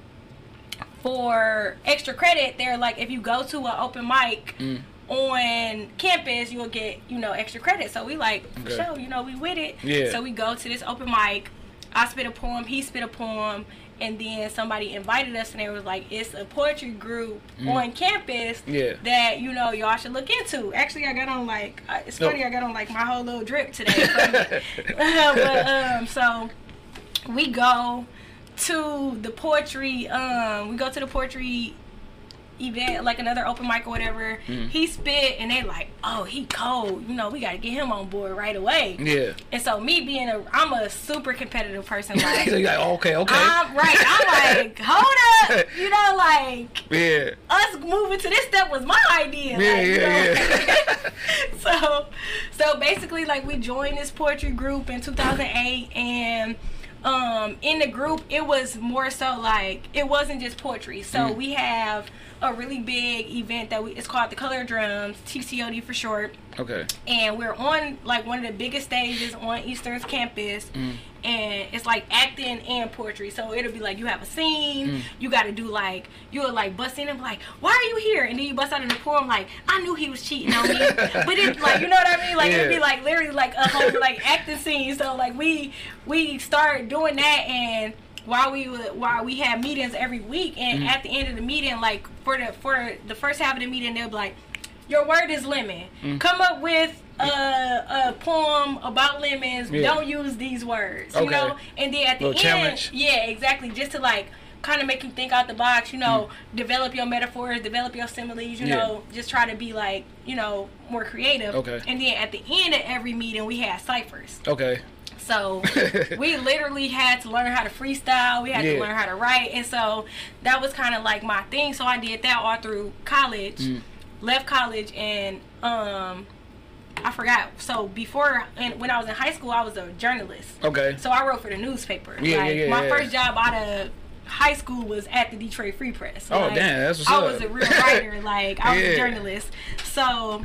for extra credit, they're like, if you go to an open mic. Mm. On campus, you'll get you know extra credit. So we like for Okay. sure, you know, we with it. Yeah. So we go to this open mic. I spit a poem, he spit a poem, and then somebody invited us, and they was like, "It's a poetry group on campus Mm. Yeah. that you know y'all should look into." Actually, I got on like uh, it's funny, I got on like my whole little drip today. but um, so we go to the poetry. Um, we go to the poetry event, like another open mic or whatever. Mm. He spit, and they like, "Oh, he cold. You know, we got to get him on board right away." Yeah. And so me being a, I'm a super competitive person. Like, So you're like, okay, okay. I'm right. I'm like, hold up. You know, like yeah. us moving to this step was my idea. Yeah, like, you yeah, so, so basically, like we joined this poetry group in 2008, and um, in the group, it was more so like it wasn't just poetry. So Mm. we have a really big event that we it's called the Color Drums, TCOD for short Okay. and we're on like one of the biggest stages on Eastern's campus, Mm. and it's like acting and poetry. So it'll be like you have a scene, Mm. you got to do like you'll like bust in and be like, "Why are you here?" And then you bust out in the poem like, "I knew he was cheating on me," but it's like you know what I mean? Like it'd be like literally like a whole like acting scene. So like we we start doing that and. While we would- while we had meetings every week, and Mm. at the end of the meeting, like for the for the first half of the meeting, they'll be like, your word is lemon. Mm. Come up with a, a poem about lemons. Yeah. Don't use these words. You know? And then at the end, challenge. yeah, exactly. Just to like kind of make you think out the box, you know, Mm. develop your metaphors, develop your similes, you Yeah. know, just try to be like, you know, more creative. Okay. And then at the end of every meeting, we had ciphers. Okay. So we literally had to learn how to freestyle. We had Yeah. to learn how to write, and so that was kind of like my thing. So I did that all through college. Mm. Left college, and um, I forgot. So before, and when I was in high school, I was a journalist. Okay. So I wrote for the newspaper. Yeah, like, yeah, yeah, My yeah. first job out of high school was at the Detroit Free Press. Oh, Like, damn, that's what's I up. was a real writer. Like I was Yeah. a journalist. So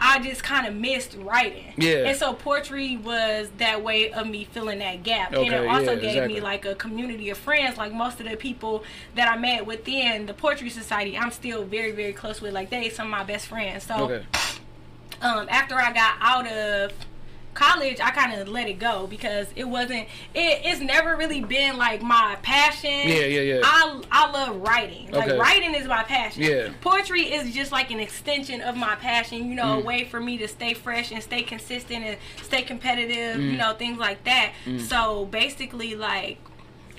I just kind of missed writing. Yeah. And so poetry was that way of me filling that gap. and it also yeah, gave exactly. me like a community of friends. Like most of the people that I met within the Poetry Society, I'm still very, very close with. Like they some of my best friends. So Okay. um, after I got out of college, I kind of let it go because it wasn't. It, it's never really been like my passion. Yeah, yeah, yeah. I I love writing. Like Okay. writing is my passion. Yeah. Poetry is just like an extension of my passion. You know, Mm. a way for me to stay fresh and stay consistent and stay competitive. Mm. You know, things like that. So basically, like,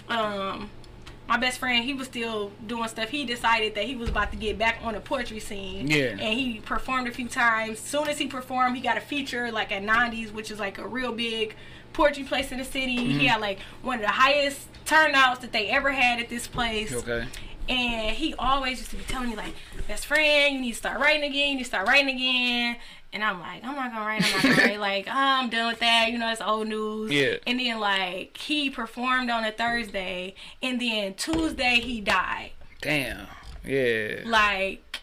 um. My best friend, he was still doing stuff. He decided that he was about to get back on the poetry scene Yeah. and he performed a few times. Soon as he performed, he got a feature like at 90s, which is like a real big poetry place in the city. Mm-hmm. He had like one of the highest turnouts that they ever had at this place. Okay. And he always used to be telling me like, best friend, you need to start writing again. You need to start writing again. And I'm like, I'm not gonna write. I'm not gonna write. Like, ah, I'm done with that. You know, it's old news. Yeah. And then like he performed on a Thursday, and then Tuesday he died Damn. Yeah. like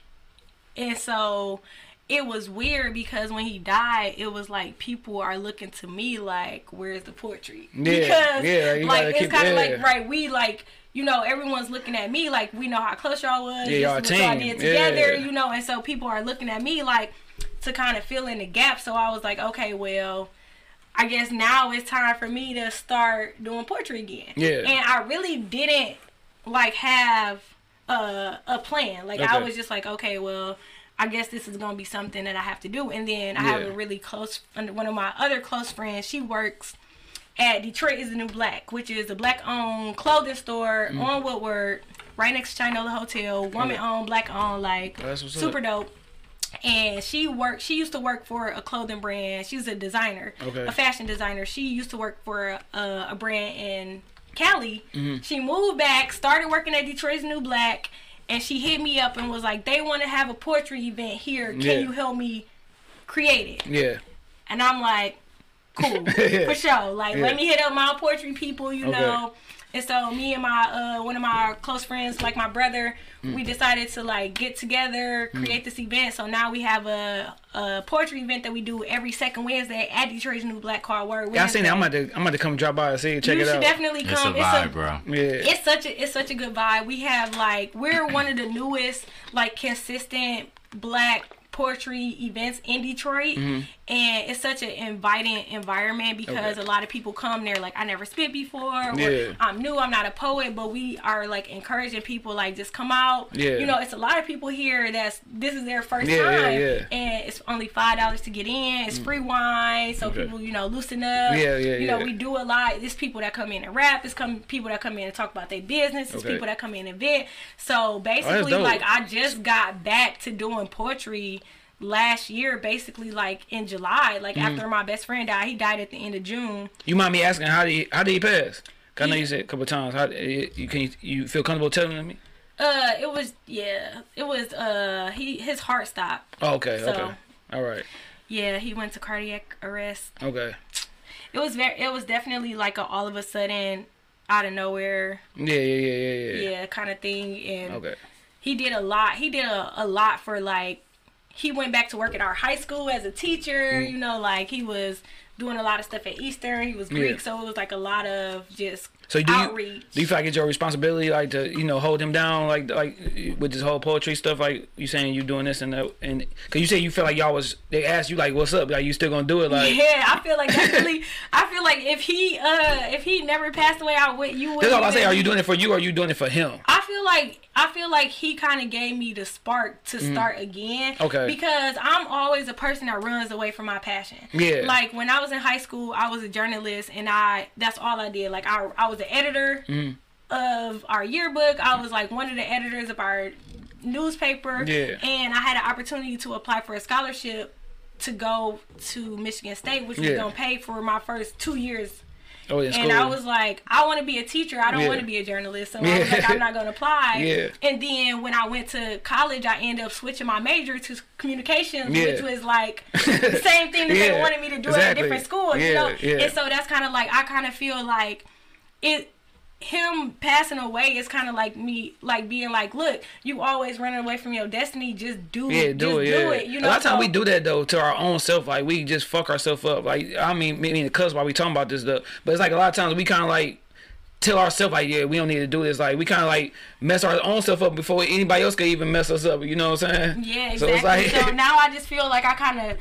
and so it was weird because when he died it was like people are looking to me like where's the poetry Yeah, because yeah, like it's kind of yeah. like right we like you know everyone's looking at me like we know how close y'all was Yeah, y'all what y'all team. did together Yeah. you know and so people are looking at me like to kind of fill in the gap so i was like okay well I guess now it's time for me to start doing poetry again. Yeah. And I really didn't like have a a plan. Like I was just like, okay, well, I guess this is gonna be something that I have to do. And then I have a really close one of my other close friends. She works at Detroit is the New Black, which is a black owned clothing store Mm. on Woodward, right next to Shinola Hotel. Woman owned, black owned, like super up. dope. And she worked. She used to work for a clothing brand. She was a designer, Okay. a fashion designer. She used to work for a, a brand in Cali. Mm-hmm. She moved back, started working at Detroit's New Black, and she hit me up and was like, "They want to have a poetry event here. Can Yeah. you help me create it?" Yeah. And I'm like, cool Yeah. for sure. Like Yeah. let me hit up my poetry people, you Okay. know. And so me and my uh one of my close friends, like my brother, Mm. we decided to like get together, create this event. So now we have a, a poetry event that we do every second Wednesday at Detroit's new Black Car Word. Yeah, I seen that. I'm Wednesday. about to I'm about to come drop by and see it, check you it should out. definitely It's a come. vibe, bro. yeah. It's such a it's such a good vibe. We have like we're one of the newest like consistent black poetry events in Detroit Mm-hmm. and it's such an inviting environment because Okay. a lot of people come there like I never spit before or Yeah. I'm new, I'm not a poet, but we are like encouraging people like just come out. Yeah. You know, it's a lot of people here that's this is their first Yeah, time yeah. and it's only five dollars to get in. It's free wine, so Okay. people, you know, loosen up. Yeah, yeah, You know, we do a lot. There's people that come in and rap. There's come people that come in and talk about their business. There's Okay. people that come in and vent. So basically, dope. like I just got back to doing poetry last year, basically like in July. Like Mm-hmm. after my best friend died, he died at the end of June. You mind me asking how did he how did he pass? 'Cause I know you said a couple times. How you can you, you feel comfortable telling me? Uh, it was yeah, it was uh he his heart stopped. Oh, okay, So- okay, all right, Yeah, he went to cardiac arrest. okay. It was very, it was definitely like a all of a sudden out of nowhere, Yeah, yeah, yeah, yeah, yeah. yeah, kind of thing. And Okay. he did a lot. He did a, a lot for like he went back to work at our high school as a teacher, Mm. you know, like he was doing a lot of stuff at Eastern. He was Greek, Yeah. so it was like a lot of just So do you outreach. do you feel like it's your responsibility, like to you know hold him down, like like with this whole poetry stuff, like you saying you doing this and that, and because you say you feel like y'all was they asked you like what's up, like you still gonna do it, like yeah, I feel like that's really. I feel like if he, uh, if he never passed away, I would. You would. that's all I say. Are you doing it for you or are you doing it for him? I feel like I feel like he kind of gave me the spark to start again. Mm. Okay. Because I'm always a person that runs away from my passion. Yeah. Like when I was in high school, I was a journalist, and I that's all I did. Like I I was the editor Mm. of our yearbook. I was like one of the editors of our newspaper. Yeah. And I had an opportunity to apply for a scholarship to go to Michigan State, which was gonna pay for my first two years Oh, in and school. I was like, I want to be a teacher. I don't Yeah. want to be a journalist. So I Yeah. was like, I'm not going to apply. Yeah. And then when I went to college, I ended up switching my major to communications, Yeah. which was like the same thing that they wanted me to do at a different school. you know. And so that's kind of like I kind of feel like it. Him passing away is kind of like me, like being like, look, you always running away from your destiny. Just do, Yeah, just do it. do Yeah. it. You know, a lot of times we do that though to our own self. Like we just fuck ourselves up. Like I mean, maybe cuss while we talking about this stuff, but it's like a lot of times we kind of like tell ourselves like, yeah, we don't need to do this. Like we kind of like mess our own stuff up before anybody else could even mess us up. You know what I'm saying? Yeah, So exactly. So, like, now I just feel like I kind of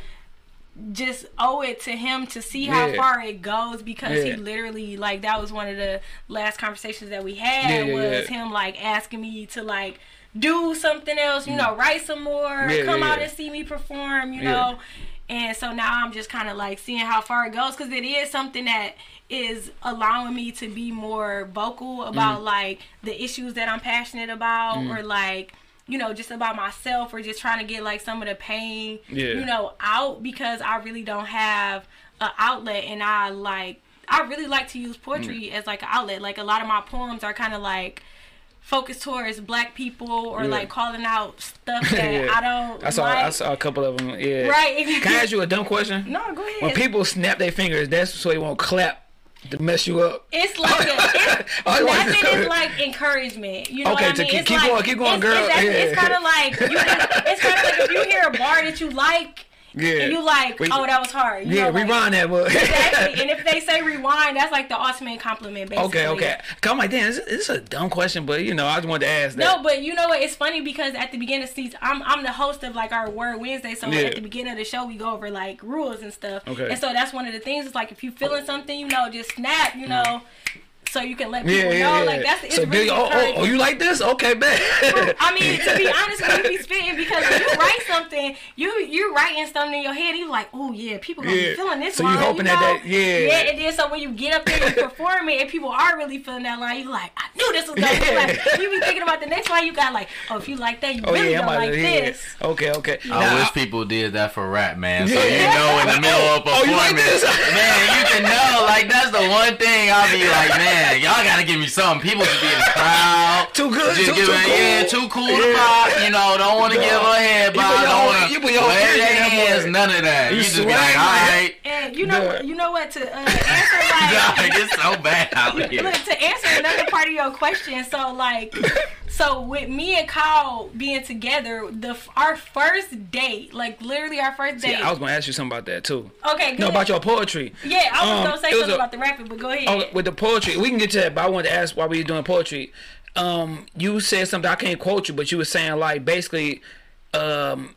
just owe it to him to see how Yeah. far it goes because Yeah. he literally like that was one of the last conversations that we had Yeah, was him like asking me to like do something else, you know, write some more, Mm. Come out and see me perform, you know. And so now I'm just kind of like seeing how far it goes because it is something that is allowing me to be more vocal about Mm. like the issues that I'm passionate about or like you know just about myself or just trying to get like some of the pain Yeah. you know out because I really don't have an outlet and I like I really like to use poetry Mm. as like an outlet like a lot of my poems are kind of like focused towards black people or Yeah. like calling out stuff that Yeah. I don't I saw like. I saw a couple of them. Yeah. Right. Can I ask you a dumb question? no go ahead When people snap their fingers, that's so they won't clap to mess you up. It's like a, it's, want is like encouragement. You know Okay, what I mean? keep- it's keep like, going, keep going, it's, girl. It's, Yeah. it's kind of like you it's kind of like if you hear a bar that you like Yeah. and you like, We- oh, that was hard. You yeah, know, like, rewind that. Exactly. and if they say rewind, that's like the ultimate compliment. Basically. okay, okay. Come like, damn, this, this is a dumb question, but you know, I just wanted to ask that. No, but you know what? It's funny because at the beginning of season, I'm I'm the host of like our Word Wednesday. So Yeah. at the beginning of the show, we go over like rules and stuff. Okay. And so that's one of the things. It's like if you feeling oh. something, you know, just snap, you mm-hmm. know, so you can let people. Yeah, yeah, know. yeah. Like that's it's so, really Billy, oh, oh, oh, you like this? Okay, bet. I mean, to be honest, when you be spitting because when you write something, you you writing something in your head, you like, oh yeah, people gonna Yeah. be feeling this So you line. hoping know? that that- yeah. yeah. And then so when you get up there and perform it, and people are really feeling that line, you like, I knew this was gonna be like. You be thinking about the next line, you got like, oh, if you like that, you oh really yeah, I'm like yeah. this. Okay, okay. I Now, wish people did that for rap, man. So Yeah. you know in the middle of a Oh, you performance, like this? man, you can know. Like that's the one thing I'll be like, man, y'all gotta give me something. People should be in the crowd. Too good. Just too, give too it, cool. yeah, too cool to Yeah. pop. You know, don't want to Dog. give her a head You bob. put your Don't whole- want to put your whole wave their hands. None of that. You You, just be like, all man. right. And you know, Yeah. you know what to uh, answer like. Dog, it's so bad out here. Look, to answer another part of your question, so like, so with me and Kyle being together, the our first date, like literally our first date. Yeah, I was gonna ask you something about that too. okay, good. No, about your poetry. yeah, I was um, gonna say it was something a- about the rapping, but go ahead. Oh, with the poetry, we can get to that. But I wanted to ask why we were doing poetry. Um, you said something I can't quote you, but you were saying like basically, um,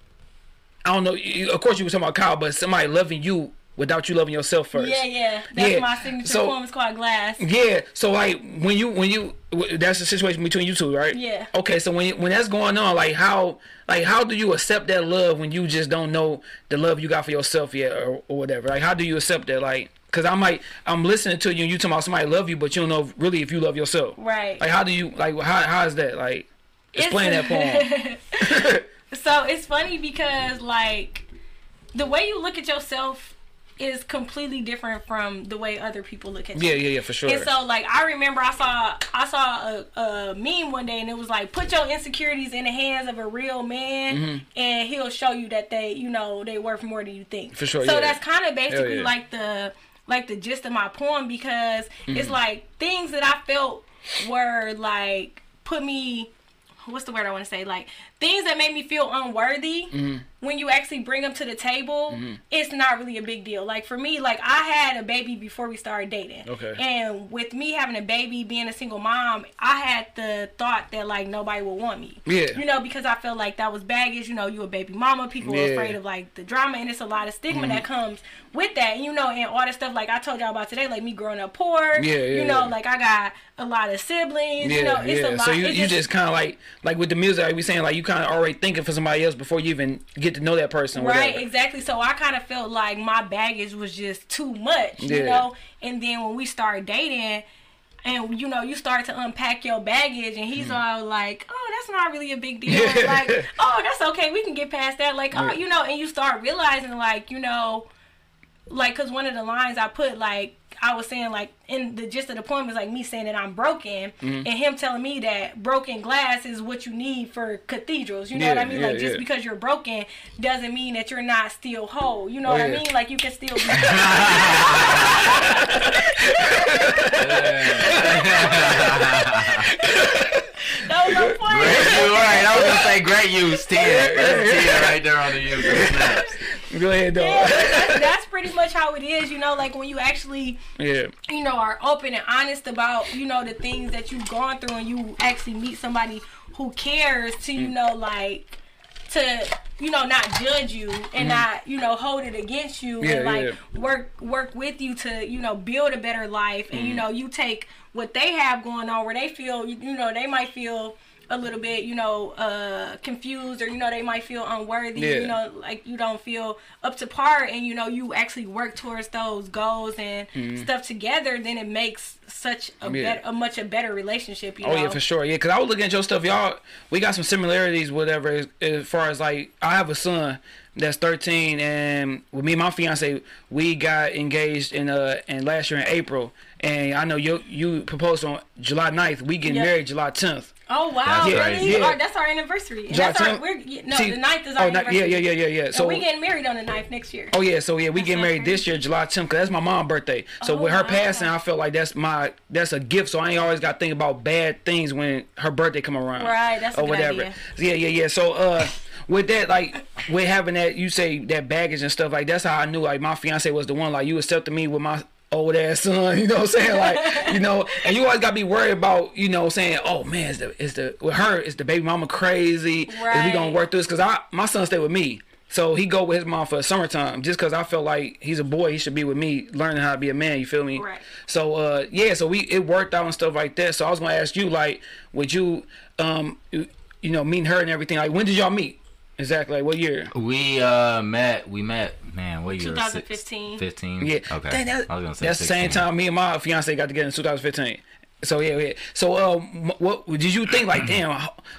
I don't know. You, of course, you were talking about Kyle, but somebody loving you without you loving yourself first. yeah, yeah, that's Yeah, my signature so- poem. It's called Glass. Yeah. So like when you when you that's the situation between you two, right? Yeah. Okay. So when when that's going on, like how like how do you accept that love when you just don't know the love you got for yourself yet or, or whatever? Like how do you accept that? Like because I might I'm listening to you and you talking about somebody love you, but you don't know really if you love yourself. Right. Like how do you like how how is that like? Explain that poem. So it's funny because like the way you look at yourself is completely different from the way other people look at you. Yeah, yeah, yeah, for sure. And so like I remember I saw I saw a, a meme one day and it was like put your insecurities in the hands of a real man Mm-hmm. and he'll show you that they you know they worth more than you think. For sure, So yeah. that's kind of basically yeah. like the like the gist of my poem because Mm-hmm. it's like things that I felt were like put me what's the word I want to say? Like things that made me feel unworthy Mm-hmm. When you actually bring them to the table, it's not really a big deal. Like for me, like I had a baby before we started dating. Okay. And with me having a baby, being a single mom, I had the thought that like nobody would want me. Yeah. You know, because I felt like that was baggage. You know, you a baby mama. People Yeah. Mm-hmm. afraid of like the drama, and it's a lot of stigma that comes with that. You know, and all the stuff like I told y'all about today, like me growing up poor. Yeah, yeah, You know, yeah. like I got a lot of siblings. Yeah, you know, it's yeah. a lot. So you, you just kind of like like with the music, like we saying, like you kind of already thinking for somebody else before you even get to know that person. Right, whatever. exactly. So I kind of felt like my baggage was just too much, Yeah. you know. And then when we started dating, and you know, you start to unpack your baggage, and he's all like, "Oh, that's not really a big deal. Mm. Like, oh, that's okay. We can get past that. Like, oh, you know." And you start realizing, like, you know, like, cause one of the lines I put, like, I was saying, like, in the gist of the poem is like me saying that I'm broken, Mm-hmm. and him telling me that broken glass is what you need for cathedrals. You know what I mean? yeah, like, just yeah. because you're broken doesn't mean that you're not still whole. You know Oh, what I mean? Like, you can still be. that was no point. Great, you right. I was gonna say great use. Ten. That's ten right there on the use. of snaps. Go ahead, though. Yeah, that's, that's pretty much how it is, you know, like when you actually, yeah. you know, are open and honest about, you know, the things that you've gone through and you actually meet somebody who cares to, Mm. you know, like, to, you know, not judge you and not, you know, hold it against you Mm-hmm. Yeah, and like yeah. work work with you to, you know, build a better life and, Mm-hmm. you know, you take what they have going on where they feel, you know, they might feel a little bit, you know, uh, confused or you know they might feel unworthy. Yeah. You know, like you don't feel up to par, and you know you actually work towards those goals and stuff together. Then it makes such a Mm-hmm. Yeah. better, a much a better relationship. You Oh know? yeah, for sure. Yeah, because I was looking at your stuff, y'all. We got some similarities, whatever. As, as far as like, I have a son that's 13, and with me and my fiance, we got engaged in uh in last year in April, and I know you you proposed on July 9th. We getting Yep. married July 10th. Oh wow, That's really? crazy. Yeah. Our- that's our anniversary. And July that's our, 10th? we're, yeah, no, See- the 9th is oh, our ni- anniversary. yeah, yeah, yeah, yeah, yeah. And So we getting married on the 9th next year. Oh yeah, so yeah, we That's get so married this year, July 10th, cause that's my mom's birthday. So Oh, with her wow. passing, I felt like that's my that's a gift. So I ain't always got to think about bad things when her birthday come around. Right, that's a or good whatever. idea. Yeah, yeah, yeah. So uh, with that, like with having that, you say that baggage and stuff like that's how I knew like my fiance was the one. Like you accepted me with my old ass son, you know what I'm saying? Like, you know, and you always gotta be worried about, you know, saying, Oh man, is the is the with her, is the baby mama crazy? Is we gonna work through this? Cause I my son stay with me. So he go with his mom for summertime just because I felt like he's a boy. He should be with me, learning how to be a man. You feel me? Right. So uh, yeah, so we it worked out and stuff like that. So I was gonna ask you like, would you um you, you know meeting her and everything? Like when did y'all meet? Exactly. Like what year? We uh met. We met. Man, what year? 2015. Fifteen. Yeah. Okay. Dang, that- I was gonna say. that's the same time me and my fiance got together in 2015. So yeah, yeah. So um, what did you think? Like, damn,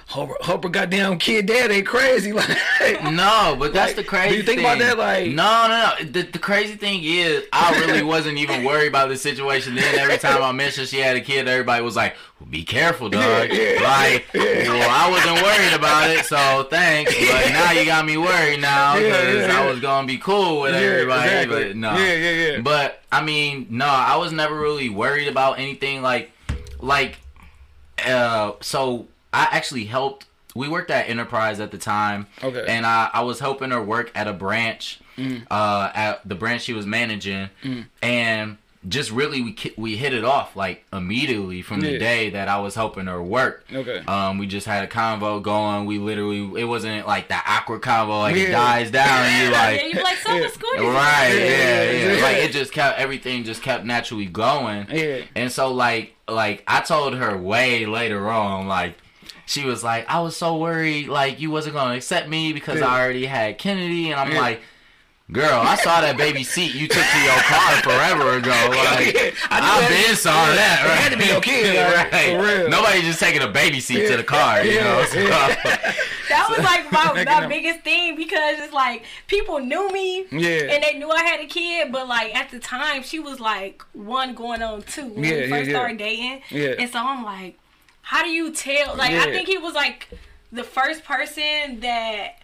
Hopper, Hopper goddamn kid dad ain't crazy. Like, No, but that's Like, the crazy. do you think about that, like- no, no, no. The, the crazy thing is, I really wasn't even worried about the situation. Then every time I mentioned she had a kid, everybody was like, be careful, dog. Like, well, I wasn't worried about it, so thanks. But now you got me worried now Yeah, because yeah, I was gonna be cool with Yeah, everybody. exactly. But no, Yeah, yeah, yeah. But I mean, no, I was never really worried about anything like, like, uh. So I actually helped. We worked at Enterprise at the time. Okay. And I, I was helping her work at a branch, Mm. uh, at the branch she was managing, and just really we we hit it off like immediately from Yeah. the day that I was helping her work. Okay. Um, we just had a convo going. We literally, it wasn't like that awkward convo like it dies down. and you like, yeah, you like, so Yeah. school. you right? Yeah, Yeah, yeah, yeah. yeah. Like it just kept everything just kept naturally going. Yeah. And so like like I told her way later on like. She was like, I was so worried, like you wasn't gonna accept me because Yeah. I already had Kennedy, and I'm Yeah. like, girl, I saw that baby seat you took to your car forever ago. Like, I knew I that- been saw that. It had to be your kid, like, right? for real. Nobody just taking a baby seat to the car, you Yeah, know. So, yeah. That was like my, my biggest thing because it's like people knew me Yeah. and they knew I had a kid, but like at the time she was like one going on two when Yeah, we first yeah. started dating. Yeah. And so I'm like, how do you tell? Like Yeah. I think he was like the first person that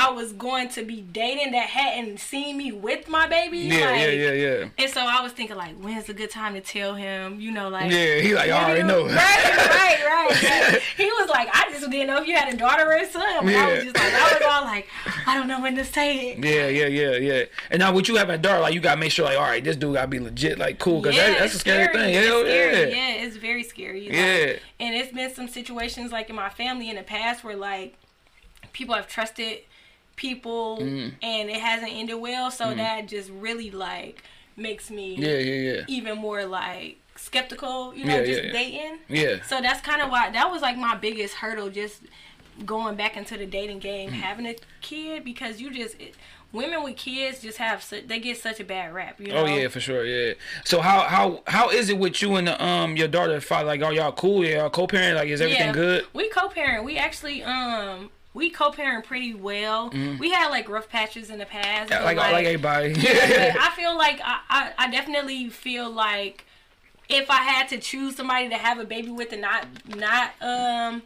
I was going to be dating that hadn't seen me with my baby. Yeah, like, yeah, yeah, yeah. And so I was thinking like, when's a good time to tell him? You know, like Yeah, he like, I already know. Right, right, right. He was like, I just didn't know if you had a daughter or a son. But I was just like, I was all like, I don't know when to say it. Yeah, yeah, yeah, yeah. And now, with you having a daughter, like you gotta make sure, like, all right, this dude gotta be legit, like, cool, cause that, that's a scary, thing. It's Hell scary. yeah. Yeah, it's very scary. Like, Yeah. and it's been some situations like in my family in the past where like people have trusted people Mm. and it hasn't ended well. So that just really like makes me Yeah, yeah, yeah. even more like skeptical. You know, Yeah, just yeah, yeah. dating. Yeah. So that's kind of why that was like my biggest hurdle, just going back into the dating game, Mm. having a kid, because you just it, women with kids just have su- they get such a bad rap. You know? Oh yeah, for sure. Yeah. So how how how is it with you and the, um your daughter? Father, like, are y'all cool? Y'all co-parent? Like, is everything Yeah. good? We co-parent. We actually um we co-parent pretty well. We had like rough patches in the past. Yeah, but, like like everybody. I feel like I, I I definitely feel like if I had to choose somebody to have a baby with and not not um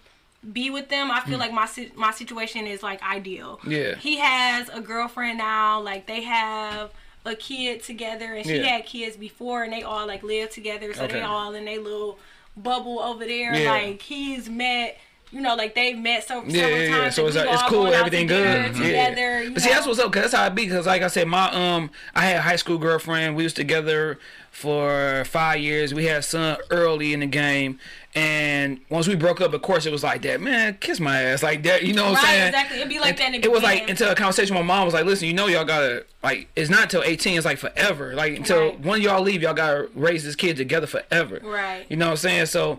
be with them, I feel like my my situation is like ideal. Mm. Yeah. He has a girlfriend now. Like they have a kid together, and she Yeah. had kids before, and they all like live together. So Okay. they all in their little bubble over there. Yeah. Like he's met. You know, like they've met so Yeah, several yeah, times. yeah. So it's, we've it's all cool. gone out Everything to dinner good. Together, yeah. you But see, that's what's up. Cause that's how it be. Cause like I said, my um, I had a high school girlfriend. We was together for five years. We had a son early in the game, and once we broke up, of course, it was like that. Man, kiss my ass, like that. You know what I'm Right, saying? exactly. It'd be like And that It was like until a conversation. with My mom was like, "Listen, you know, y'all gotta like. It's not until 18. It's like forever. Like until Right. one of y'all leave, y'all gotta raise this kid together forever. Right. You know what I'm saying? So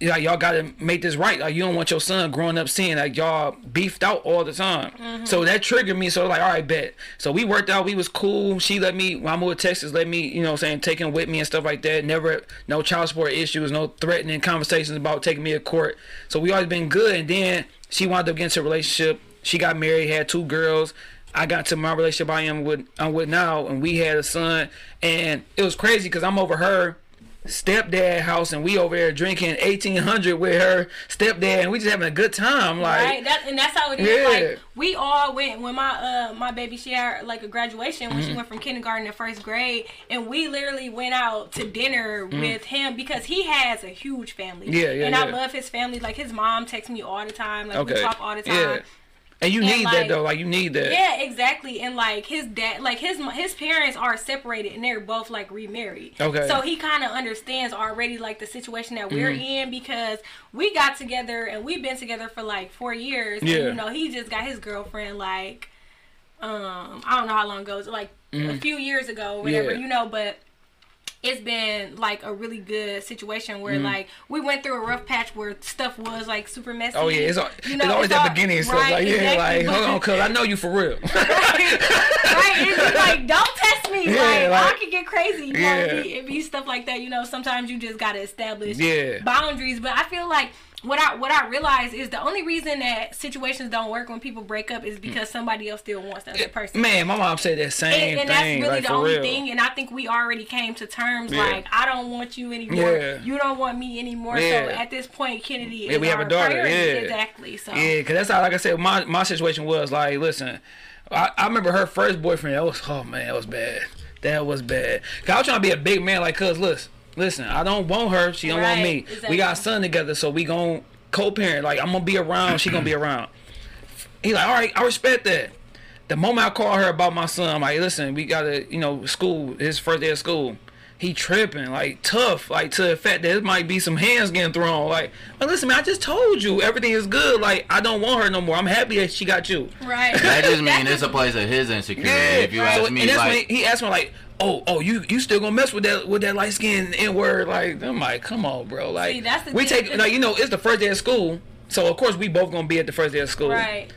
yeah, y'all gotta make this right. Like you don't want your son growing up seeing like y'all beefed out all the time. Mm-hmm. So that triggered me. So like, all right, bet. So we worked out. We was cool. She let me. When I moved to Texas, let me. You know, I'm saying taking him with me and stuff like that. Never no child support issues. No threatening conversations about taking me to court. So we always been good. And then she wound up getting into a relationship. She got married, had two girls. I got to my relationship I am with I'm with now, and we had a son. And it was crazy because I'm over her stepdad house and we over there drinking 1800 with her stepdad and we just having a good time like right? That and that's how it is. Yeah. Like we all went when my uh my baby she had like a graduation when Mm-hmm. she went from kindergarten to first grade, and we literally went out to dinner with him because he has a huge family. Yeah, yeah, And I love his family. Like his mom texts me all the time. Like we talk all the time. And you And, need that though like you need that Yeah, exactly. And like his dad, like his his parents are separated and they're both like remarried. Okay. So he kind of understands already like the situation that we're Mm-hmm. in because we got together and we've been together for like four years. Yeah. And, you know, he just got his girlfriend like, um, I don't know how long ago, it was, like a few years ago, or whatever. Mm-hmm. Yeah. You know, but. It's been like a really good situation where like we went through a rough patch where stuff was like super messy. Mm-hmm. oh yeah it's, al- You it's always it's that all- beginning and stuff right, like yeah exactly, like hold on cuz i know you for real right? It's like don't test me. Yeah, like, like- I could get crazy. You know, Yeah. it be, it be stuff like that. You know, sometimes you just gotta establish Yeah. boundaries. But I feel like what I what I realize is the only reason that situations don't work when people break up is because somebody else still wants the other person. Man, my mom said that same and, and that's really like, the only real. thing. And I think we already came to terms Yeah. like I don't want you anymore. Yeah. You don't want me anymore. Yeah. So at this point, Kennedy Yeah, is we have a daughter, priority. yeah. exactly. So Yeah, cause that's how, like I said, my my situation was like, listen, I, I remember her first boyfriend. That was, oh man, that was bad. That was bad. Cause I was trying to be a big man, like, cuz listen, listen, I don't want her. She don't want me. exactly. We got a son together, so we gon' co-parent. Like, I'm gonna be around. She gonna be around. He like, all right, I respect that. The moment I call her about my son, I'm like, listen, we gotta, you know, school. His first day of school. He tripping, like tough, like to the fact that it might be some hands getting thrown. Like, but listen, man, I just told you everything is good. Like, I don't want her no more. I'm happy that she got you. right. That just mean That's it's a place of his insecurity. Yeah, if you so- ask me, and that's like, he, he asked me like, "Oh, oh, you you still gonna mess with that with that light skin N word?" Like, I'm like, "Come on, bro." Like, See, that's the we thing. take like you know it's the first day of school, so of course we both gonna be at the first day of school. right.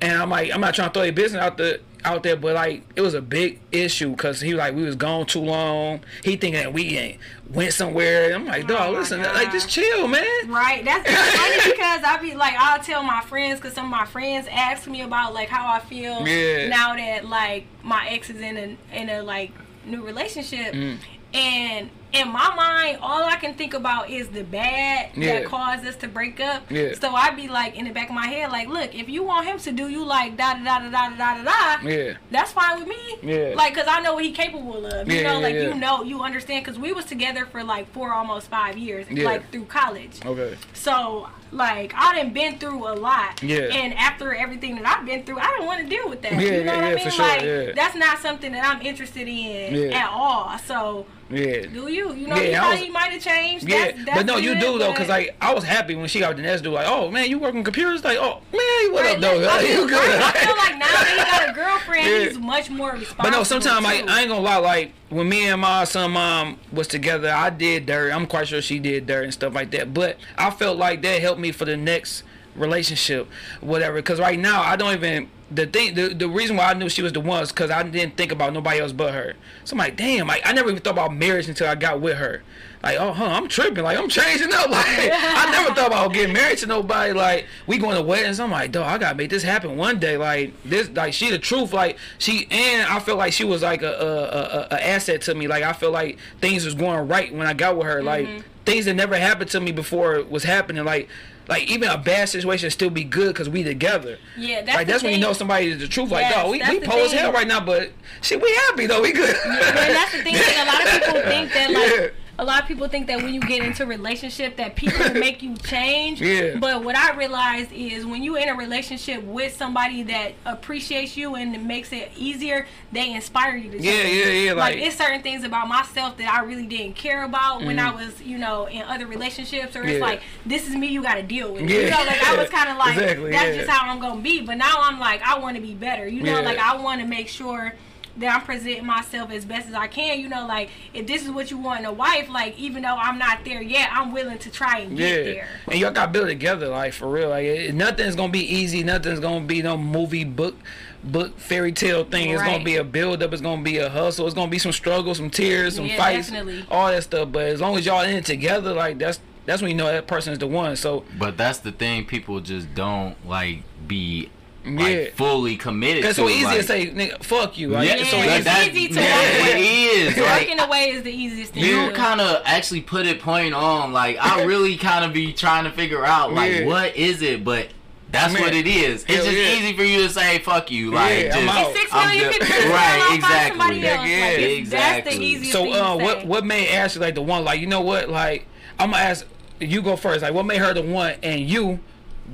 And I'm like, I'm not trying to throw your business out the out there, but like it was a big issue because he was like we was gone too long. He thinking that we ain't went somewhere. I'm like, Oh dog, my listen, God. like just chill, man. Right. That's funny because I be like, I'll tell my friends because some of my friends ask me about like how I feel Yeah. now that like my ex is in a in a like new relationship, Mm. and in my mind, all I can think about is the bad Yeah. that caused us to break up. Yeah. So I'd be like in the back of my head, like, look, if you want him to do you like da da da da da da da da, Yeah. that's fine with me. Yeah. Like, cause I know what he capable of. You Yeah, know, like you know, you understand. Cause we was together for like four, almost five years, Yeah. like through college. Okay. So like I done been through a lot. Yeah. And after everything that I've been through, I don't want to deal with that. Yeah, you know yeah, what I mean? sure, like that's not something that I'm interested in at all. So Yeah. do you? You know, Yeah, you was- he might have changed. Yeah, That's, that's but no, you do though, cause like I was happy when she got with the next dude. Like, oh man, you work on computers? Like, oh man, what Right, up, though? I Like, feel, you good? I feel like now that he got a girlfriend, Yeah. he's much more responsible. But no, sometimes I. I ain't gonna lie. Like when me and my son mom was together, I did dirt. I'm quite sure she did dirt and stuff like that. But I felt like that helped me for the next relationship, whatever. Because right now I don't even the thing. The, the reason why I knew she was the one is because I didn't think about nobody else but her. So I'm like, damn. Like I never even thought about marriage until I got with her. Like, oh, huh, I'm tripping. Like, I'm changing up. Like, I never thought about getting married to nobody. Like, we going to weddings. I'm like, dog, I gotta make this happen one day. Like, this, like, she the truth. Like, she, and I feel like she was like a, a, a, a asset to me. Like, I feel like things was going right when I got with her. Like, mm-hmm. things that never happened to me before was happening. Like, like even a bad situation still be good because we together. Yeah, that's like the that's when you know somebody is the truth. Like, Yes, dog, we, that's we poor as hell right now, but shit, we happy though. We good. And that's the thing. Like, a lot of people think that like Yeah. A lot of people think that when you get into a relationship that people make you change. Yeah. But what I realized is when you in a relationship with somebody that appreciates you and it makes it easier, they inspire you to change. Yeah, yeah, yeah, Like, like- it's certain things about myself that I really didn't care about when I was, you know, in other relationships. Or it's Mm-hmm. Yeah. like this is me. You got to deal with. Yeah. You know, like I was kind of like Exactly, that's yeah. just how I'm gonna be. But now I'm like I want to be better. You know, like I want to make sure that I'm presenting myself as best as I can. You know, like if this is what you want in a wife, like even though I'm not there yet, I'm willing to try and get Yeah, there. and y'all got to build it together, like for real. Like it, nothing's gonna be easy. Nothing's gonna be no movie book, book fairy tale thing. Right. It's gonna be a build up. It's gonna be a hustle. It's gonna be some struggles, some tears, some Yeah, fights, definitely. all that stuff. But as long as y'all in it together, like that's that's when you know that person is the one. So But that's the thing. People just don't like be like Yeah. fully committed. it's to so it, easy like, to say, nigga, fuck you. Like, Yeah, it's so easy. it's that- easy to yeah, walk it away. is. Like, Walking away is the easiest thing. you kind of actually put it point on. Like I really kind of be trying to figure out like Yeah. what is it, but that's Man. what it is. It's Hell just yeah. easy for you to say fuck you. Like Yeah, I'm just, out. I'm million just- people. right, exactly. Somebody else. Like, Yeah, it's- That's exactly. the easiest So thing uh, to what say. what made Ashley like the one? Like you know what? Like I'm gonna ask you go first. Like what made her the one? And you,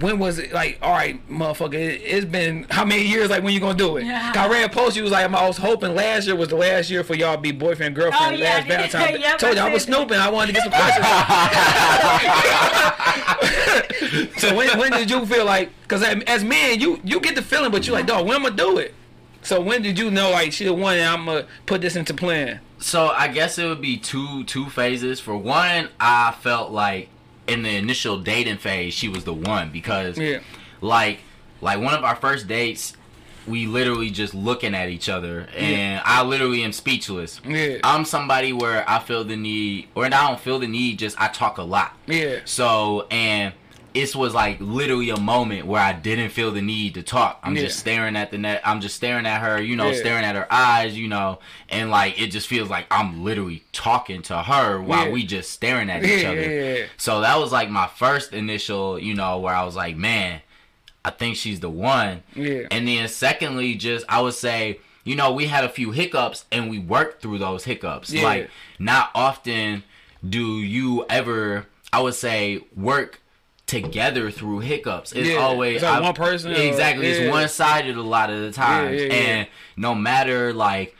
when was it? Like all right, motherfucker. It, it's been how many years? Like when you gonna do it? Yeah. 'Cause I read a post. You was like I was hoping last year was the last year for y'all to be boyfriend oh, girlfriend. Oh, yeah, last I. Valentine's. Yep, Told you I I was said snooping. I wanted to get some questions. so when when did you feel like? Because as men, you you get the feeling, but you're like dog. When I'm gonna do it? So when did you know like she the one and I'm gonna put this into plan? So I guess it would be two two phases. For one, I felt like in the initial dating phase, she was the one because Yeah. like like one of our first dates, we literally just looking at each other, and I literally am speechless. Yeah. I'm somebody where I feel the need, or I don't feel the need. Just I talk a lot. Yeah. So and it was like literally a moment where I didn't feel the need to talk. I'm Yeah. just staring at the net. I'm just staring at her, you know, Yeah. staring at her eyes, you know, and like it just feels like I'm literally talking to her while Yeah. we just staring at each other. So that was like my first initial, you know, where I was like, man, I think she's the one. Yeah. And then secondly, just I would say, you know, we had a few hiccups and we worked through those hiccups. Yeah. Like not often do you ever, I would say, work together through hiccups. It's Yeah. always It's like one person or- Exactly. yeah. It's one sided a lot of the times. yeah. And no matter like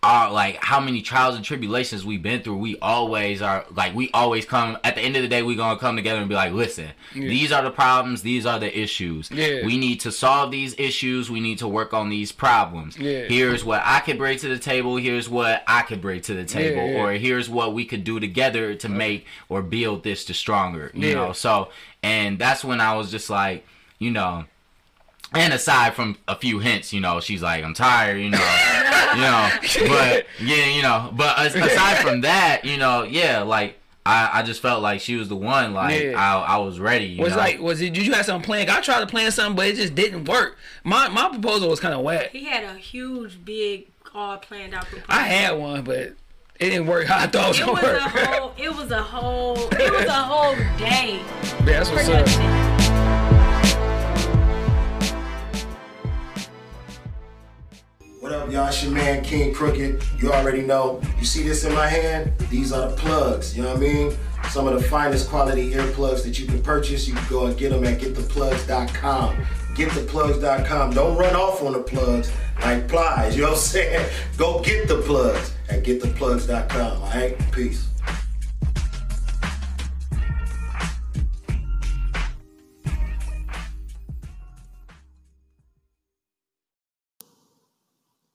our like how many trials and tribulations we've been through, we always are like we always come at the end of the day we gonna come together and be like, listen, these are the problems, these are the issues. Yeah. We need to solve these issues, we need to work on these problems. Yeah. Here's what I could bring to the table, here's what I could bring to the table, yeah. or here's what we could do together to make or build this to stronger. You Yeah. know, so and that's when I was just like, you know, and aside from a few hints, you know, she's like, I'm tired, you know, you know, but yeah, you know, but aside from that, you know, yeah, like I, I just felt like she was the one, like Yeah. I, I was ready. You Was know? like, was it? Did you have something planned? I tried to plan something, but it just didn't work. My my proposal was kind of whack. He had a huge, big, all planned out proposal. I had one, but it didn't work how I thought it It was was gonna a whole. It was a whole. It was a whole day. Yeah, that's what's up. What up, y'all? It's your man King Crooked. You already know. You see this in my hand? These are the plugs. You know what I mean? Some of the finest quality earplugs that you can purchase. You can go and get them at gettheplugs.com. Gettheplugs.com. Don't run off on the plugs like plies. You know what I'm saying? Go get the plugs at gettheplugs.com. All right? Peace.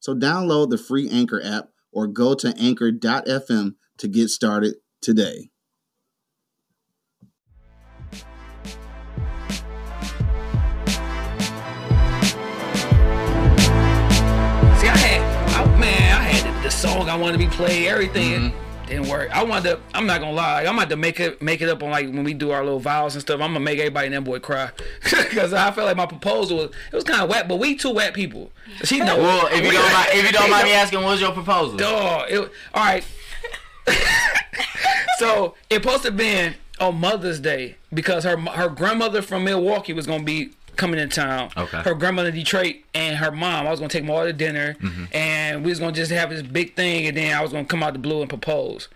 So download the free Anchor app or go to anchor.fm to get started today. See, I had, I, man, I had the, the song I wanted to be played, everything. Mm-hmm. Didn't work. I wanted to. I'm not gonna lie. I'm about to make it make it up on like when we do our little vows and stuff. I'm gonna make everybody in that boy cry because I felt like my proposal was it was kind of wet, but we two wet people. She know. Well, if you don't mind, if you don't mind me asking, what was your proposal? Dog. It, all right. so it supposed to been on Mother's Day because her her grandmother from Milwaukee was gonna be coming in town. Okay. Her grandmother in Detroit and her mom. I was gonna take them all to dinner, mm-hmm. and we was gonna just have this big thing, and then I was gonna come out the blue and propose.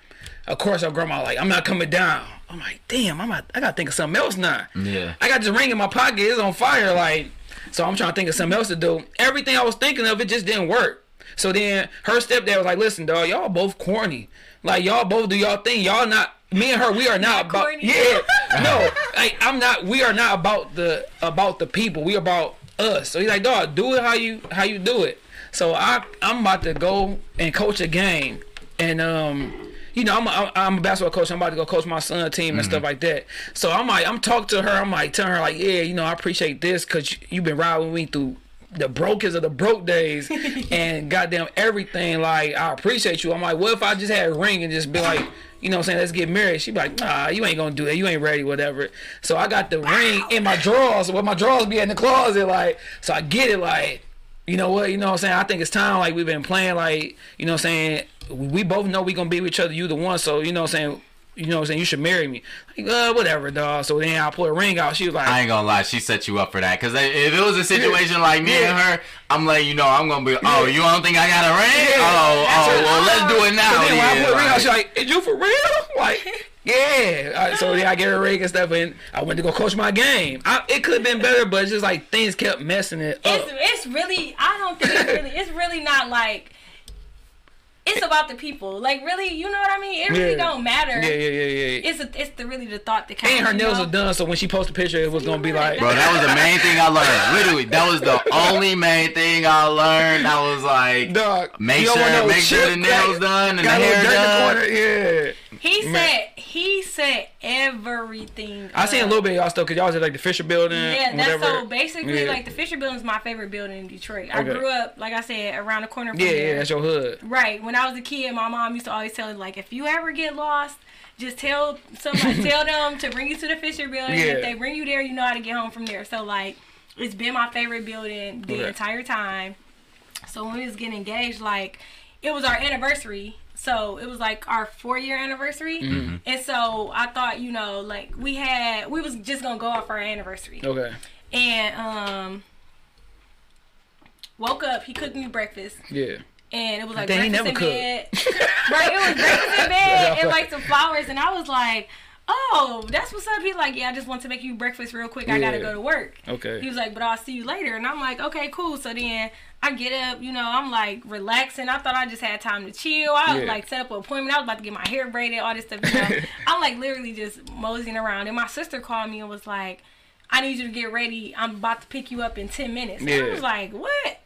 Of course, her grandma like, I'm not coming down. I'm like, damn, I'm not, I gotta think of something else now. Yeah. I got this ring in my pocket. It's on fire. Like, so I'm trying to think of something else to do. Everything I was thinking of, it just didn't work. So then her stepdad was like, listen, dog, y'all both corny. Like, y'all both do y'all thing. Y'all not, me and her, we are not, about, corny. yeah. No, like, I'm not, we are not about the, about the people. We about us. So he's like, dog, do it how you, how you do it. So I, I'm about to go and coach a game. And, um, you know, I'm a, I'm a basketball coach. I'm about to go coach my son team and stuff like that. So I'm like, I'm talking to her. I'm like, telling her like, yeah, you know, I appreciate this because you've been riding with me through the brokest of the broke days and goddamn everything. Like, I appreciate you. I'm like, what if I just had a ring and just be like, you know what I'm saying, let's get married. She'd be like, nah, you ain't gonna do that. You ain't ready, whatever. So I got the ring in my drawers, where my drawers be in the closet, like, so I get it, like, you know what, you know what I'm saying? I think it's time, like, we've been playing, like, you know what I'm saying? We both know we gonna be with each other, you the one, so, you know what I'm saying? You know what I'm saying? You should marry me. Like, uh, whatever, dog. So then I pull a ring out. She was like, I ain't gonna lie, she set you up for that. Cause if it was a situation like me and her, I'm letting you know I'm gonna be. Oh, you don't think I got a ring? Yeah. Oh, That's oh, her- well, let's do it now. So then when I yeah, put a ring out, she's like, "Is you for real?" Like, yeah. All right, so then I get a ring and stuff, and I went to go coach my game. I, it could have been better, but it's just like things kept messing it up. It's, it's really. I don't think it's really. It's really not like. It's about the people. Like really, you know what I mean? It really Yeah. don't matter. Yeah, yeah, yeah, yeah. It's a, it's the really the thought that counts. and her nails know? are done, so when she posted a picture, it was gonna be like, Bro, that was the main thing I learned. Literally, that was the only main thing I learned. I was like, dog. make you don't want sure, no make sure the nails like, done and the got a little hair dirt in the corner, Yeah. He Man. said he said everything. I seen a little bit of y'all stuff because y'all was at like the Fisher Building. Yeah, that's whatever. so basically Yeah. like the Fisher Building is my favorite building in Detroit. I Okay. grew up, like I said, around the corner from Yeah, there. yeah, that's your hood. Right. When I was a kid, my mom used to always tell me like, if you ever get lost, just tell somebody, tell them to bring you to the Fisher Building. Yeah. If they bring you there, you know how to get home from there. So like, it's been my favorite building the Okay. entire time. So when we was getting engaged, like, it was our anniversary. So it was like our four year anniversary. Mm-hmm. And so I thought, you know, like we had, we was just gonna go off for our anniversary. Okay. And um, woke up, he cooked me breakfast Yeah. and it was like Dang, he breakfast never in bed. right, it was breakfast in bed and like some flowers, and I was like, "Oh, that's what's up." He's like, "Yeah, I just want to make you breakfast real quick. I gotta go to work." Okay. He was like, "But I'll see you later," and I'm like, "Okay, cool." So then I get up, you know, I'm like relaxing. I thought I just had time to chill. I Yeah. like set up an appointment. I was about to get my hair braided, all this stuff. You know, I'm like literally just moseying around, and my sister called me and was like. I need you to get ready. I'm about to pick you up in 10 minutes. And I was like, what?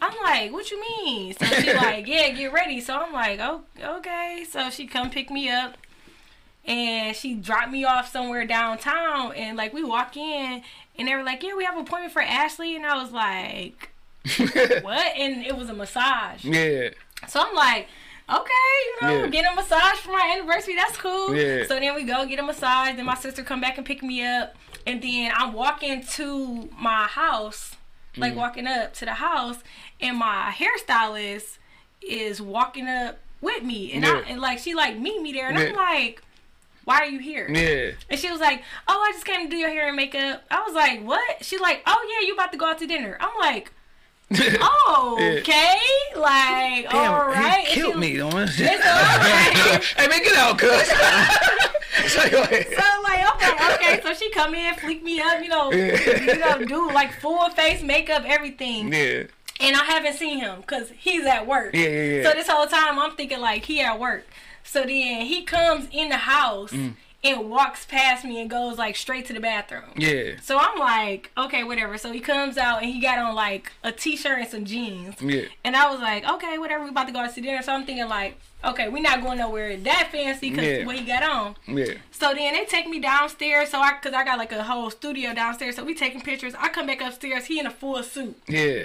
I'm like, what you mean? So she like, yeah, get ready. So I'm like, oh, okay. So she come pick me up, and she dropped me off somewhere downtown. And like we walk in, and they were like, yeah, we have an appointment for Ashley. And I was like, what? And it was a massage. Yeah. So I'm like, okay, you know, Yeah. get a massage for my anniversary. That's cool. Yeah. So then we go get a massage. Then my sister come back and pick me up. And then I'm walking to my house, like Mm. walking up to the house, and my hairstylist is walking up with me, and Yeah. I and like she like meet me there, and I'm like, why are you here? Yeah. And she was like, oh, I just came to do your hair and makeup. I was like, what? She's like, oh yeah, you about to go out to dinner. I'm like, oh, okay, like Damn, all right. he And she killed was- me, though. It's all right. hey man, get out, cuz. so, go ahead. So I'm like, okay, okay. So she come in, fleek me up, you know, Yeah. you know, do like full face makeup, everything. yeah. And I haven't seen him because he's at work. Yeah, yeah, yeah. So this whole time I'm thinking like he at work. So then he comes in the house Mm. and walks past me and goes like straight to the bathroom. Yeah. So I'm like, okay, whatever. So he comes out and he got on like a t-shirt and some jeans. Yeah. And I was like, okay, whatever. We about to go out to dinner. So I'm thinking like, okay, we're not going nowhere that fancy because Yeah. what he got on. Yeah. So then they take me downstairs. So I, cause I got like a whole studio downstairs. So we taking pictures. I come back upstairs. He in a full suit. Yeah.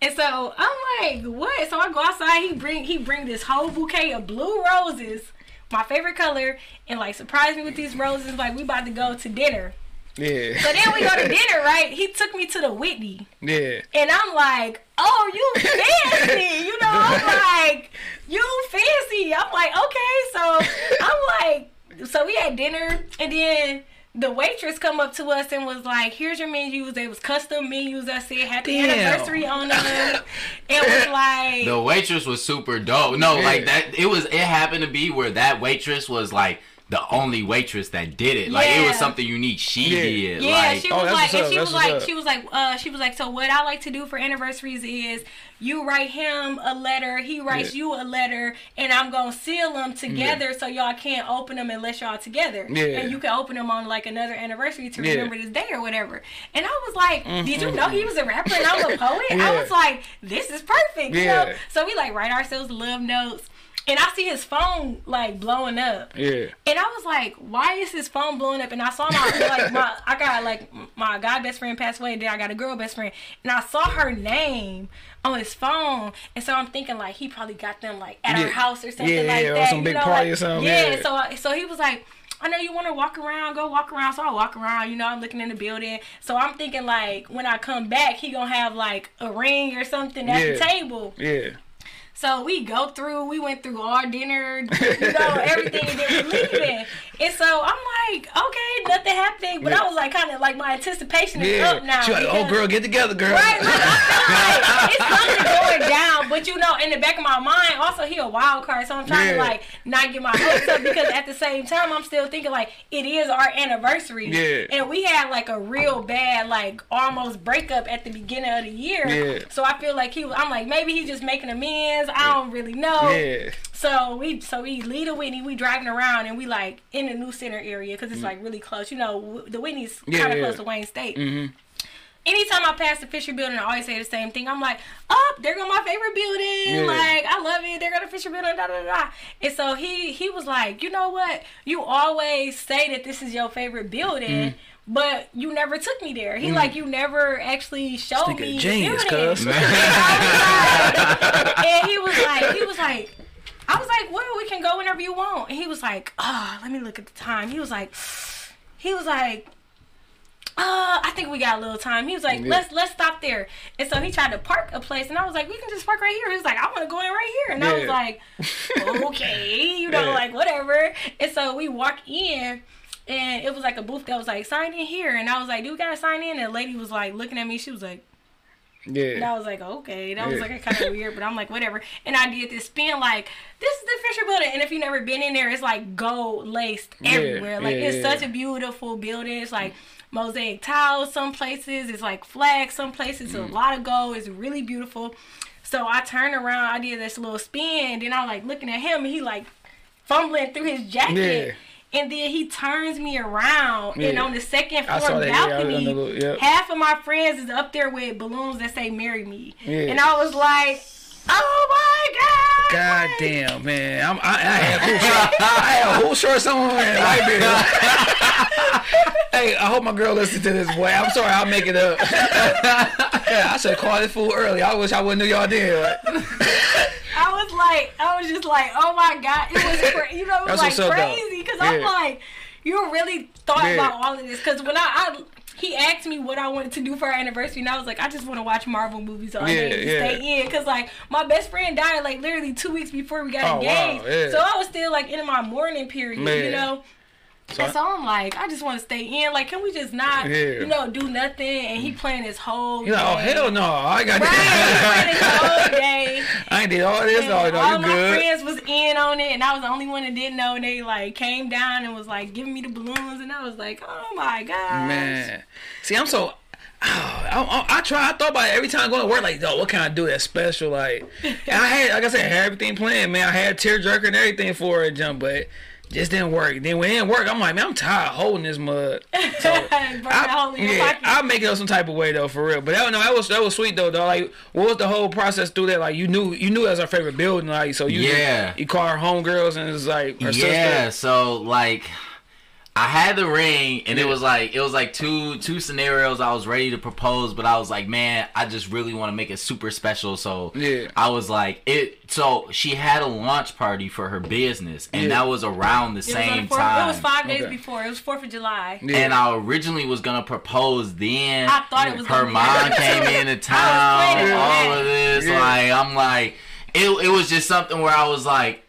And so I'm like, what? So I go outside. He bring he bring this whole bouquet of blue roses, my favorite color, and like surprise me with these roses. Like we about to go to dinner. Yeah. So then we go to dinner, right? He took me to the Whitney. Yeah. And I'm like, oh, you fancy. you know, I'm like, you fancy. I'm like, okay. So I'm like, so we had dinner and then the waitress come up to us and was like, here's your menus. They was custom menus I said happy Damn. anniversary on them. and it was like, The waitress was super dope. No, Yeah. like that. It was. It happened to be where that waitress was like the only waitress that did it. Like it was something unique she Yeah. did. Yeah, like, she Oh, was that's like, and she was like, up. she was like, uh, she was like, so what I like to do for anniversaries is you write him a letter, he writes Yeah. you a letter, and I'm gonna seal them together so y'all can't open them unless y'all together. Yeah. And you can open them on like another anniversary to Yeah. remember this day or whatever. And I was like, did you know he was a rapper and I'm a poet? I Mm-hmm. Was like, this is perfect. You know? Yeah. So we like write ourselves love notes. And I see his phone like blowing up. Yeah. And I was like, why is his phone blowing up? And I saw my like my I got like my guy best friend passed away, then I got a girl best friend. And I saw her name on his phone. And so I'm thinking like he probably got them like at Yeah. our house or something Yeah, like yeah, or that. some you big know, party like- or something, Yeah, yeah. so I- so he was like I know you want to walk around, go walk around. So I walk around, you know, I'm looking in the building. So I'm thinking like when I come back, he gonna have like a ring or something at the table. Yeah. So we go through, we went through our dinner, you know, everything, and then we leaving. And so I'm like, okay, nothing happened. But I was like, kind of like my anticipation is Yeah. up now. She like, oh girl, get together, girl. Right, like, I feel like it's something going down, but you know, in the back of my mind, also he a wild card, so I'm trying to like not get my hopes up because at the same time, I'm still thinking like it is our anniversary, Yeah. and we had like a real bad like almost breakup at the beginning of the year, Yeah. so I feel like he, was, I'm like maybe he's just making amends cause I don't really know. Yeah. So we so we leave the Whitney, we driving around and we like in the new center area because it's like really close. You know, the Whitney's Mm. Kind of yeah. close to Wayne State. Mhm. Anytime I pass the Fisher Building, I always say the same thing. I'm like, "Oh, there go my favorite building! Yeah. Like, I love it. There go the Fisher Building." Da da da. And so he he was like, "You know what? You always say that this is your favorite building." Mm. But you never took me there. He like you never actually showed Nigga me genius, cuz. and he was like, he was like, I was like, well, we can go whenever you want. And he was like, ah, let me look at the time. He was like, he was like, uh, I think we got a little time. He was like, Yeah. let's let's stop there. And so he tried to park a place, and I was like, we can just park right here. He was like, I want to go in right here, and I was like, okay, you know, Yeah. like whatever. And so we walk in. And it was like a booth that was like sign in here, and I was like, "Do we gotta sign in?" And the lady was like looking at me. She was like, Yeah. and I was like, okay, that was Yeah. like kind of weird, but I'm like, whatever. And I did this spin, like, this is the Fisher Building. And if you've never been in there, it's like gold laced Yeah, everywhere. Like, yeah, it's such a beautiful building. It's like mosaic tiles some places, it's like flags some places, Mm. a lot of gold. It's really beautiful. So I turned around, I did this little spin, and then I was like looking at him, and he like fumbling through his jacket. Yeah. And then he turns me around, and on the second I saw floor that, yeah, I was on balcony, little- yep. half of my friends is up there with balloons that say "Marry Me," Yeah. and I was like, "Oh my god!" God damn, man. I'm, I, I had who short, I had who short someone wearing white beard. hey, I hope my girl listens to this, boy. I'm sorry, I'll make it up. yeah, I should have called this fool early. I wish I would have knew y'all did. I was like, I was just like, "Oh my god!" It was, cra- you know, it was That's like what's up, though. crazy because I'm like, "You really thought Yeah. about all of this?" Because when I, I he asked me what I wanted to do for our anniversary, and I was like, I just want to watch Marvel movies all day Yeah, and yeah. stay in. Because like my best friend died like literally two weeks before we got Oh, wow, engaged, yeah. so I was still like in my mourning period, Man. you know. So and so I'm like, I just want to stay in. Like, can we just not, Yeah. you know, do nothing? And he playing his whole. you know, oh, hell no. I got Right, playing whole day. I did all this. And Oh, no, all my good. friends was in on it, and I was the only one that didn't know. And they like came down and was like giving me the balloons, and I was like, oh my god, Man. See, I'm so. Oh, I, I, I try. I thought about it every time I go to work. Like, yo, what can I do that's special? Like, I had, like I said, I had everything planned. Man, I had tearjerker and everything for it, jump, but just didn't work. Then when it didn't work, I'm like, man, I'm tired of holding this mud. So, Burn that hole I, in your yeah, pocket. I'll make it up some type of way though, for real. But that, no, that was that was sweet though. Though, like, what was the whole process through that? Like, you knew you knew that was our favorite building, like, so you Yeah. you call her homegirls and it's like her yeah, sister. so like I had the ring and it was like it was like two two scenarios I was ready to propose but I was like man I just really want to make it super special so Yeah. I was like it so she had a launch party for her business and Yeah. that was around the It same the fourth, time it was five days Okay. before. It was Fourth of July. Yeah. and I originally was gonna propose then I thought it was her mom came into I town was all of this Yeah. like I'm like it, it was just something where I was like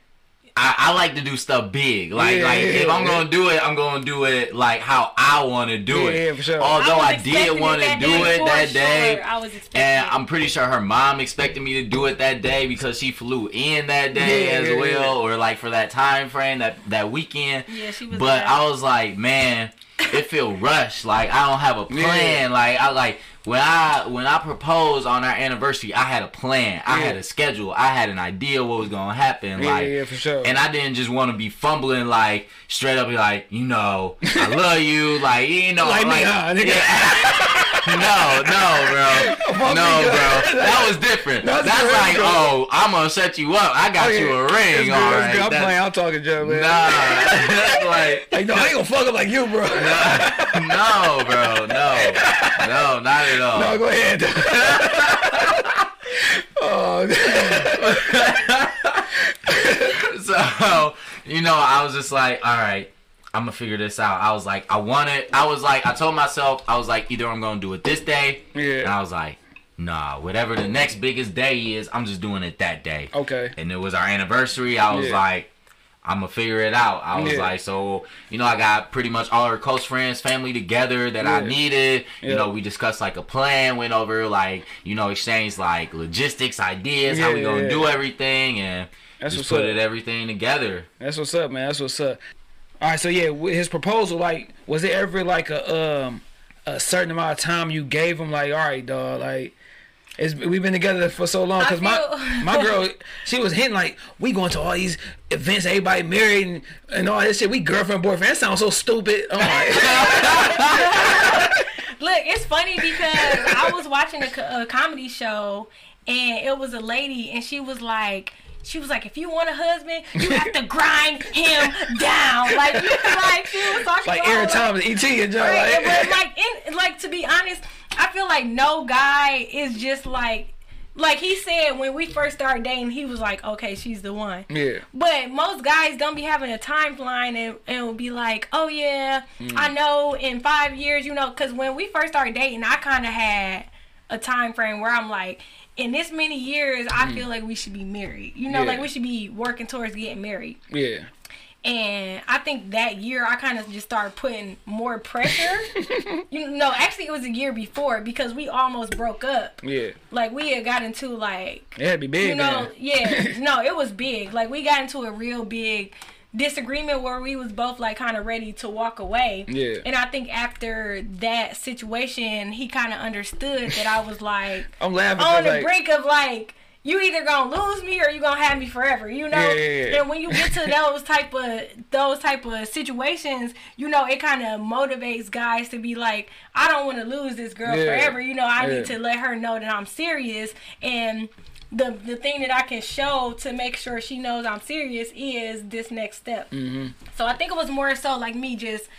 I, I like to do stuff big. Like Yeah, like yeah, if I'm yeah. gonna do it, I'm gonna do it like how I want to do Yeah, it. yeah, for sure. Although was I, did want to do day it that sure. day, I was expecting and it. I'm pretty sure her mom expected me to do it that day because she flew in that day Yeah, as well, yeah. or like for that time frame that that weekend. Yeah, she was But there. I was like, man, it feel rushed. Like I don't have a plan. Like I like when I when I proposed on our anniversary, I had a plan. I Yeah. had a schedule. I had an idea what was gonna happen. Yeah, like yeah, for sure. and I didn't just want to be fumbling like straight up be like, you know, I love you, like you know, Like me, huh, nigga? no, no, bro, no, bro, that was different. That's That's, like, oh, I'm gonna set you up. I got Oh, yeah. you a ring, all it's right. good. I'm That's- playing. I'm talking Joe, man. Nah, that's like. Like, no, I ain't gonna fuck up like you, bro. no, bro, no, no, not at all. No, go ahead. oh, so you know i was just like all right i'm gonna figure this out i was like i want it i was like i told myself i was like either i'm gonna do it this day Yeah. and i was like nah whatever the next biggest day is i'm just doing it that day okay. and it was our anniversary i was Yeah. like i'm gonna figure it out i was Yeah. like so you know i got pretty much all our close friends family together that i Yeah. needed you know we discussed like a plan went over like you know exchanged like logistics ideas how we gonna yeah. do everything and That's just put up. it everything together That's what's up, man. That's what's up. All right, so yeah, with his proposal, like, was it ever like a um a certain amount of time you gave him? Like, all right, dog, like, it's, we've been together for so long. Cause my my girl, she was hinting like we going to all these events, everybody married and, and all this shit. We girlfriend boyfriend. That sounds so stupid. Oh I'm like, Look, it's funny because I was watching a, a comedy show and it was a lady and she was like, she was like, if you want a husband, you have to grind him down. Like, you, like she was talking like about, Aaron like- Thomas, ET, and John. Right, Like, but like, in, like to be honest, I feel like no guy is just like, like he said when we first started dating, he was like, okay, she's the one. yeah. But most guys don't be having a timeline and, and will be like, oh yeah, Mm. I know in five years, you know, because when we first started dating, I kind of had a time frame where I'm like, in this many years, I feel like we should be married. You know, Mm. Yeah. like we should be working towards getting married. Yeah. And I think that year I kind of just started putting more pressure. you know, actually it was a year before because we almost broke up. Yeah. Like we had got into like It had to be big, you know, man. yeah, no, it was big. Like we got into a real big disagreement where we was both like kind of ready to walk away. Yeah. And I think after that situation, he kind of understood that I was like I'm laughing. on the like, brink of like you either gonna lose me or you gonna have me forever, you know. Yeah, yeah, yeah. And when you get to those type of those type of situations, you know, it kind of motivates guys to be like, I don't want to lose this girl forever. You know, I need to let her know that I'm serious and. The, the thing that I can show to make sure she knows I'm serious is this next step. Mm-hmm. So I think it was more so like me just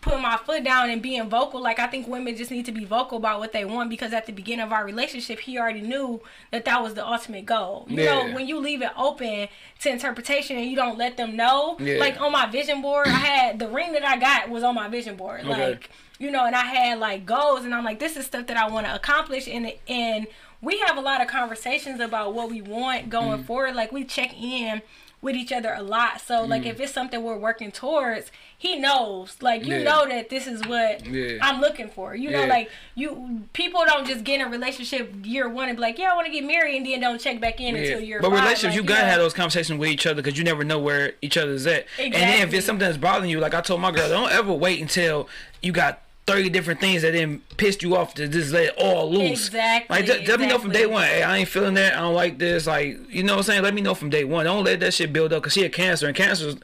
putting my foot down and being vocal. Like I think women just need to be vocal about what they want because at the beginning of our relationship, he already knew that that was the ultimate goal. You Yeah. know, when you leave it open to interpretation and you don't let them know, Yeah. like on my vision board, I had the ring that I got was on my vision board. Okay. Like you know, and I had like goals, and I'm like, this is stuff that I want to accomplish, and and we have a lot of conversations about what we want going Mm. forward. Like we check in with each other a lot. So like mm. if it's something we're working towards, he knows. Like you Yeah. know that this is what Yeah. I'm looking for. You know, like you people don't just get in a relationship year one and be like, yeah, I want to get married, and then don't check back in until year But five. relationships, Like, you gotta know, have those conversations with each other because you never know where each other's at. And then if it's something that's bothering you, like I told my girl, don't ever wait until you got 30 different things that then pissed you off to just let it all loose. Exactly, Like, just, let me know from day one, hey, I ain't feeling that. I don't like this. Like, you know what I'm saying? Let me know from day one. Don't let that shit build up because she had cancer and cancer.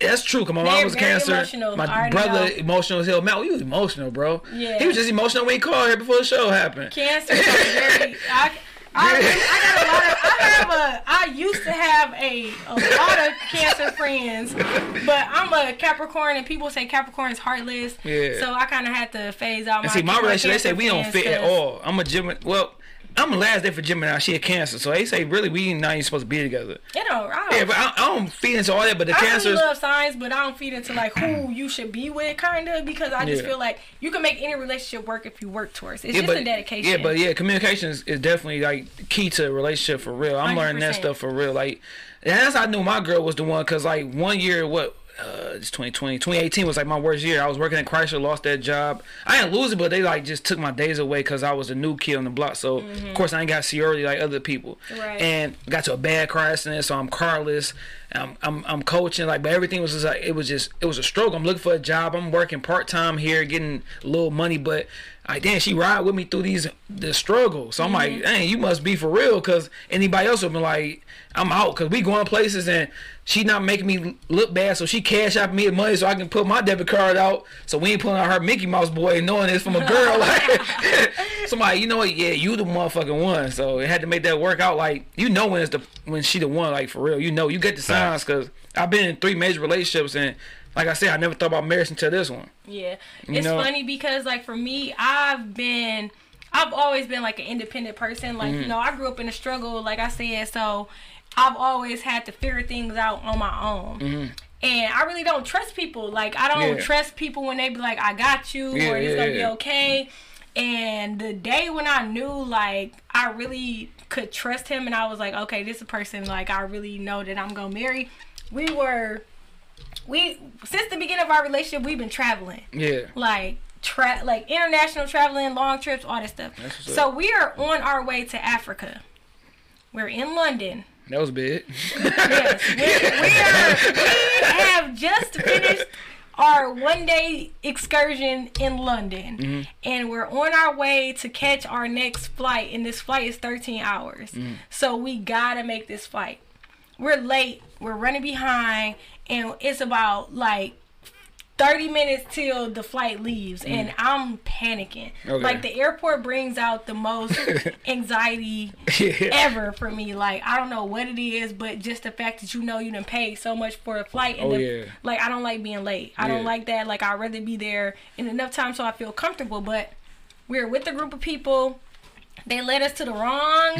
That's true. Cause my mom was cancer. emotional. My brother know. emotional as hell. Man, you was emotional, bro. Yeah. He was just emotional when he called here before the show happened. Cancer very. I, I, I got a lot of. I have a. I used to have a a lot of cancer friends, but I'm a Capricorn, and people say Capricorn's heartless. Yeah. So I kind of had to phase out. And my, see, my my relationship, they say we don't fit at all. I'm a Gemini. Well, I'm a last day for Gemini. She a Cancer, so they say really we not even supposed to be together. You know, I don't, Yeah, but I, I don't feed into all that. But the cancer. I really love signs, but I don't feed into like who you should be with, kind of, because I just Yeah. feel like you can make any relationship work if you work towards. it. It's yeah, just but a dedication. yeah, but yeah, communication is, is definitely like key to a relationship for real. I'm learning that stuff for real. Like that's how I knew my girl was the one. Cause like one year, what. Uh, it's 2020. 2018 was like my worst year. I was working at Chrysler, lost that job. I didn't lose it, but they like just took my days away because I was a new kid on the block. So of course I ain't got seniority like other people. Mm-hmm. Right. And got to a bad car accident, so I'm carless. I'm, I'm I'm coaching like, but everything was just like it was just it was a struggle. I'm looking for a job. I'm working part time here, getting a little money, but like damn, she ride with me through these the struggle. So I'm like, dang, you must be for real, cause anybody else would be like, I'm out, cause we going places and she not making me look bad, so she cash out me the money so I can put my debit card out. So we ain't pulling out her Mickey Mouse boy, knowing it's from a girl. Like somebody, you know what? Yeah, you the motherfucking one. So it had to make that work out. Like you know when it's the when she the one, like for real. You know, you get the signs, cause I've been in three major relationships and. Like I said, I never thought about marriage until this one. Yeah. You It's know? funny because like for me, I've been I've always been like an independent person. Like, Mm-hmm. you know, I grew up in a struggle, like I said, so I've always had to figure things out on my own. And I really don't trust people. Like I don't Mm-hmm. Yeah. trust people when they be like, I got you Yeah, or it's gonna be okay. And the day when I knew like I really could trust him and I was like, okay, this is a person like I really know that I'm gonna marry, we were we since the beginning of our relationship we've been traveling Yeah. like tra- like international traveling, long trips, all that stuff. So we are on our way to Africa. We're in London. That was big. Yes, we, we are. We have just finished our one day excursion in London, mm-hmm. and we're on our way to catch our next flight, and this flight is 13 hours. Mm-hmm. So we gotta make this flight. We're late. We're running behind, and it's about like 30 minutes till the flight leaves and I'm panicking. Okay. Like the airport brings out the most anxiety ever for me. Like I don't know what it is, but just the fact that you know you done paid so much for a flight and Oh, the- yeah. like I don't like being late. I don't like that. Like I'd rather be there in enough time so I feel comfortable. But we're with a group of people. They led us to the wrong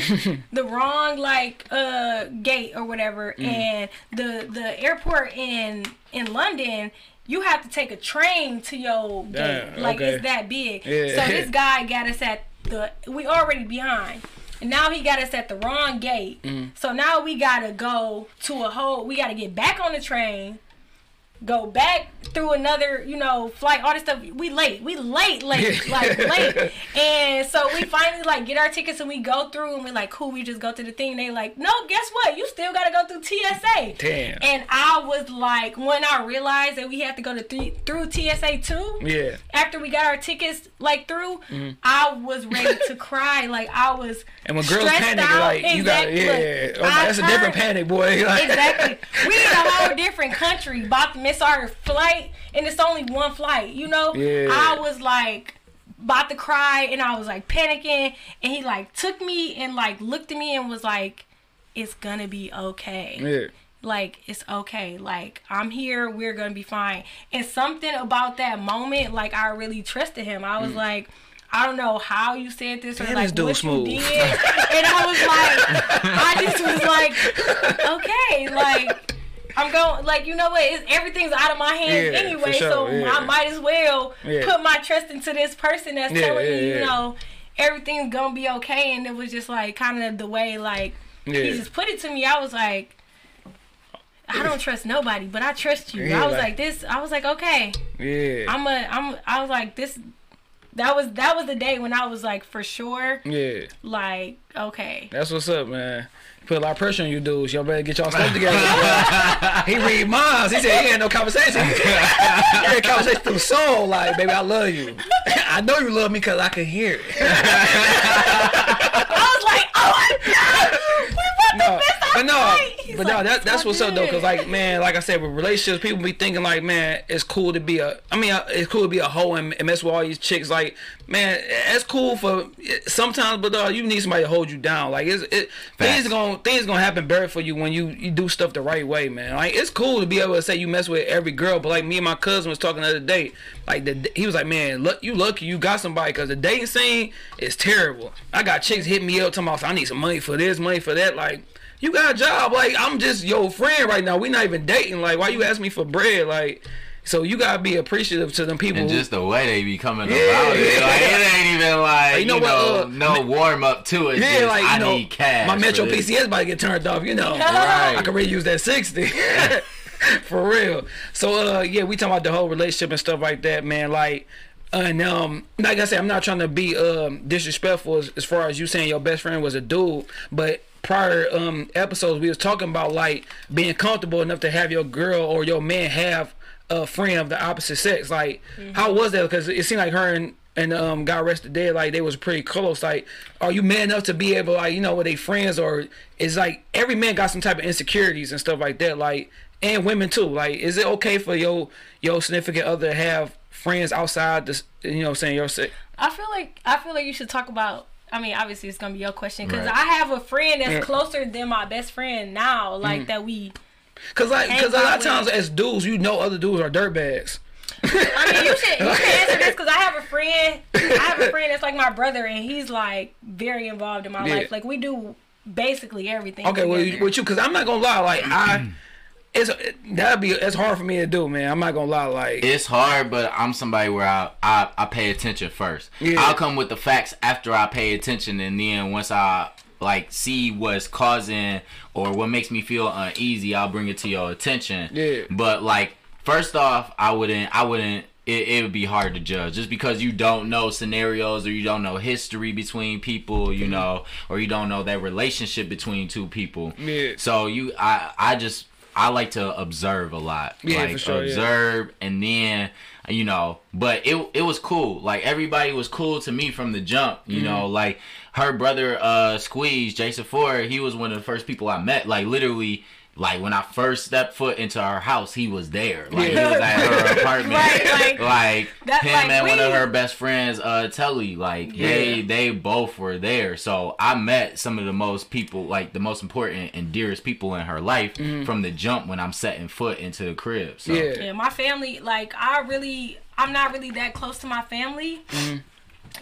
the wrong like uh gate or whatever Mm. and the the airport in in London you have to take a train to your gate. Damn, like okay. it's that big. Yeah. So this guy got us at the we already behind. And now he got us at the wrong gate. Mm. So now we gotta go to a whole we gotta get back on the train, go back through another, you know, flight, all this stuff. We late. We late, late, like late. And so we finally like get our tickets and we go through and we're like, cool, we just go to the thing. They like, no, guess what? You still gotta go through TSA. Damn. And I was like, when I realized that we had to go to three, through TSA too, Yeah. after we got our tickets like through, I was ready to cry. Like I was Mm-hmm. And when girls stressed panic, out. like you got Exactly. yeah, oh, that's a different panic, boy. Like, Exactly. We in a whole different country, about to miss our flight, and it's only one flight. You know, Yeah. I was like about to cry, and I was like panicking, and he like took me and like looked at me and was like, "It's gonna be okay." yeah. like it's okay like i'm here we're gonna be fine and something about that moment like i really trusted him i was like I don't know how you said this or Mm. Man, like dude what smooth. you did, and I was like, I just was like, okay, like I'm going, like you know what? It's, everything's out of my hands Yeah, anyway, sure, so yeah. I might as well Yeah. put my trust into this person that's telling me, you know, everything's gonna be okay. And it was just like kind of the way like he just put it to me. I was like. I don't trust nobody, but I trust you. I was like- like this. I was like, okay, Yeah. I'm a, I'm. I was like this. That was that was the day when I was like for sure, yeah. like okay. That's what's up, man. Put a lot of pressure on you dudes. Y'all better get y'all stuff together. he read minds. He said he had no conversation. he had conversation through soul. Like, baby, I love you. I know you love me because I can hear it. I was like, oh my god, we about no, to but no. He's but like, no, that, that's what's up though. Cause like, man, like I said, with relationships, people be thinking like, man, it's cool to be a. I mean, uh, it's cool to be a hoe and, and mess with all these chicks. Like, man, it's cool for sometimes, but uh, you need somebody to hold you down. Like, it's it things gonna things gonna happen better for you when you you do stuff the right way, man. Like, it's cool to be able to say you mess with every girl, but like me and my cousin was talking the other day. Like, the, he was like, man, look, you lucky you got somebody, cause the dating scene is terrible. I got chicks hitting me up talking about I need some money for this, money for that, like. You got a job, like I'm just your friend right now. We not even dating. Like, why you ask me for bread? Like, so you gotta be appreciative to them people. And just the way they be coming Yeah. about it, like it ain't even like You you know know, what, uh, no warm up to it. yeah, just, like I know, need cash. my Metro. PCS about to get turned off. You know, Right. I could really use that sixty. For real. So uh yeah, we talking about the whole relationship and stuff like that, man. Like and um like I said, I'm not trying to be um disrespectful as, as far as you saying your best friend was a dude, but prior um episodes we was talking about like being comfortable enough to have your girl or your man have a friend of the opposite sex. Like how was that? Because it seemed like her and and um got arrested dead like they was pretty close like are you man enough to be able like you know with they friends or is like every man got some type of insecurities and stuff like that like and women too like is it okay for your your significant other to have friends outside this you know saying your se- I feel like I feel like you should talk about. I mean, obviously it's gonna be your question because Right. I have a friend that's closer than my best friend now. Like mm. that we. cause like cause a lot of times as dudes you know other dudes are dirtbags I mean, you should you should answer this because I have a friend. I have a friend that's like my brother, and he's like very involved in my Yeah. life. Like we do basically everything. okay well together. you, with you because I'm not gonna lie like I it's that'd be it's hard for me to do man I'm not gonna lie like It's hard, but I'm somebody where I, I, I pay attention first. Yeah. I'll come with the facts after I pay attention, and then once I like see what's causing or what makes me feel uneasy, I'll bring it to your attention. Yeah. But like first off, I wouldn't I wouldn't. It, it would be hard to judge just because you don't know scenarios or you don't know history between people, you mm-hmm. know, or you don't know that relationship between two people. Yeah. So you, I, I just I like to observe a lot. Yeah, like for sure, yeah. observe and then you know, but it it was cool. Like everybody was cool to me from the jump, you Mm-hmm. know, like her brother uh Squeeze, Jason Ford, he was one of the first people I met. Like literally like when I first stepped foot into her house, he was there. Like he was at her apartment. Right, like- like That- him like, and one of her best friends, uh Telly, like they Yeah. they both were there. So I met some of the most people, like the most important and dearest people in her life from the jump when I'm setting foot into the crib. So Mm-hmm. Yeah. Yeah, my family, like I really, I'm not really that close to my family. Mm-hmm.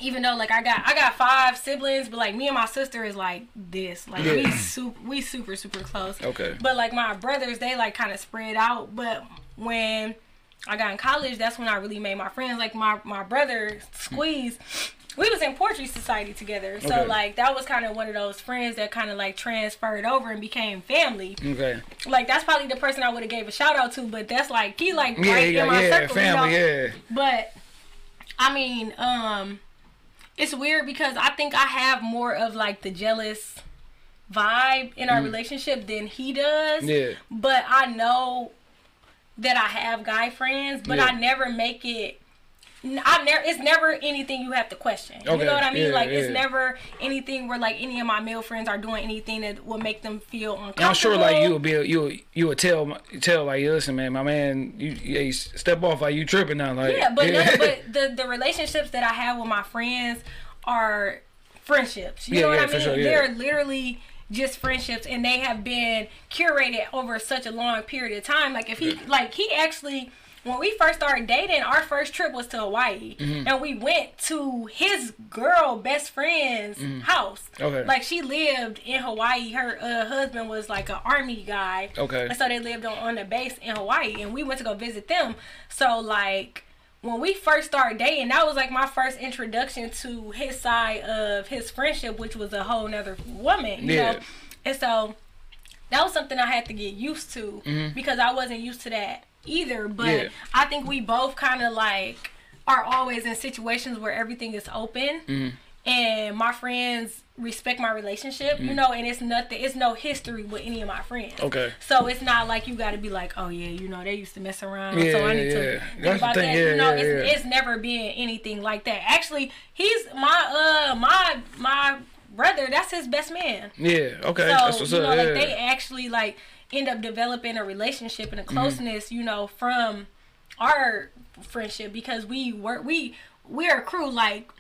Even though, like, I got I got five siblings, but like me and my sister is like this. Like we super, we super super close. Okay. But like my brothers, they like kind of spread out. But when I got in college, that's when I really made my friends. Like my my brother Squeeze. We was in poetry society together, so Okay. like that was kind of one of those friends that kind of like transferred over and became family Okay. like that's probably the person I would have gave a shout out to, but that's like he like Yeah, right yeah, in my yeah, circle, family, you know? yeah. But I mean, um, it's weird because I think I have more of like the jealous vibe in our relationship than he does. Mm. Yeah. But I know that I have guy friends, but Yeah. I never make it. I never. It's never anything you have to question. You know what I mean? yeah, like yeah. it's never anything where like any of my male friends are doing anything that will make them feel uncomfortable. I'm sure like you would be you you would tell tell like listen man my man you, you step off like you tripping now like Yeah, but none, but the the relationships that I have with my friends are friendships. You Yeah, know what yeah, I mean? sure, yeah. They're literally just friendships, and they have been curated over such a long period of time. Like if he, like he actually. When we first started dating, our first trip was to Hawaii, Mm-hmm. and we went to his girl best friend's house. Mm-hmm. Okay. Like she lived in Hawaii. Her uh, husband was like an army guy. Okay. And so they lived on, on the base in Hawaii, and we went to go visit them. So like when we first started dating, that was like my first introduction to his side of his friendship, which was a whole nother woman. You Yeah. know? And so that was something I had to get used to because I wasn't used to that either. But. Yeah. I think we both kind of like are always in situations where everything is open. Mm-hmm. And my friends respect my relationship, Mm-hmm. you know, and it's nothing, it's no history with any of my friends. Okay. So it's not like you got to be like, oh yeah, you know, they used to mess around, Yeah, so I need yeah, to That's about that. yeah, you know, yeah, it's, it's never been anything like that. Actually, he's my uh my my brother. That's his best man. yeah okay So that's what's you up know, like they actually like end up developing a relationship Mm-hmm. and a closeness, you know, from our friendship because we work we we're a crew like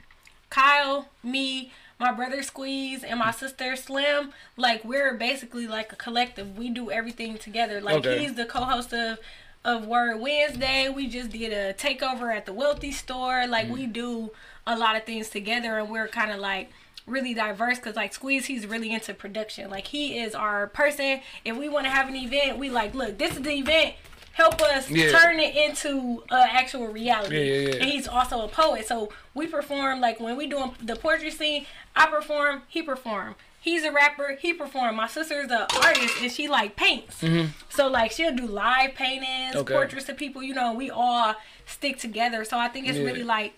Kyle, me, my brother Squeeze, and my sister Slim. Like we're basically like a collective. We do everything together. Like Okay. he's the co-host of of Word Wednesday. We just did a takeover at the Wealthy store. Like we do a lot of things together, and we're kind of like really diverse because like squeeze he's really into production. Like he is our person. If we want to have an event we like look this is the event. Help us Yeah. turn it into uh, actual reality. Yeah, yeah, and he's also a poet. So we perform like when we doing the poetry scene i perform he perform. He's a rapper he perform. My sister's an artist and she like paints. So like she'll do live paintings Mm-hmm. Okay. portraits of people you know we all stick together. So i think it's really like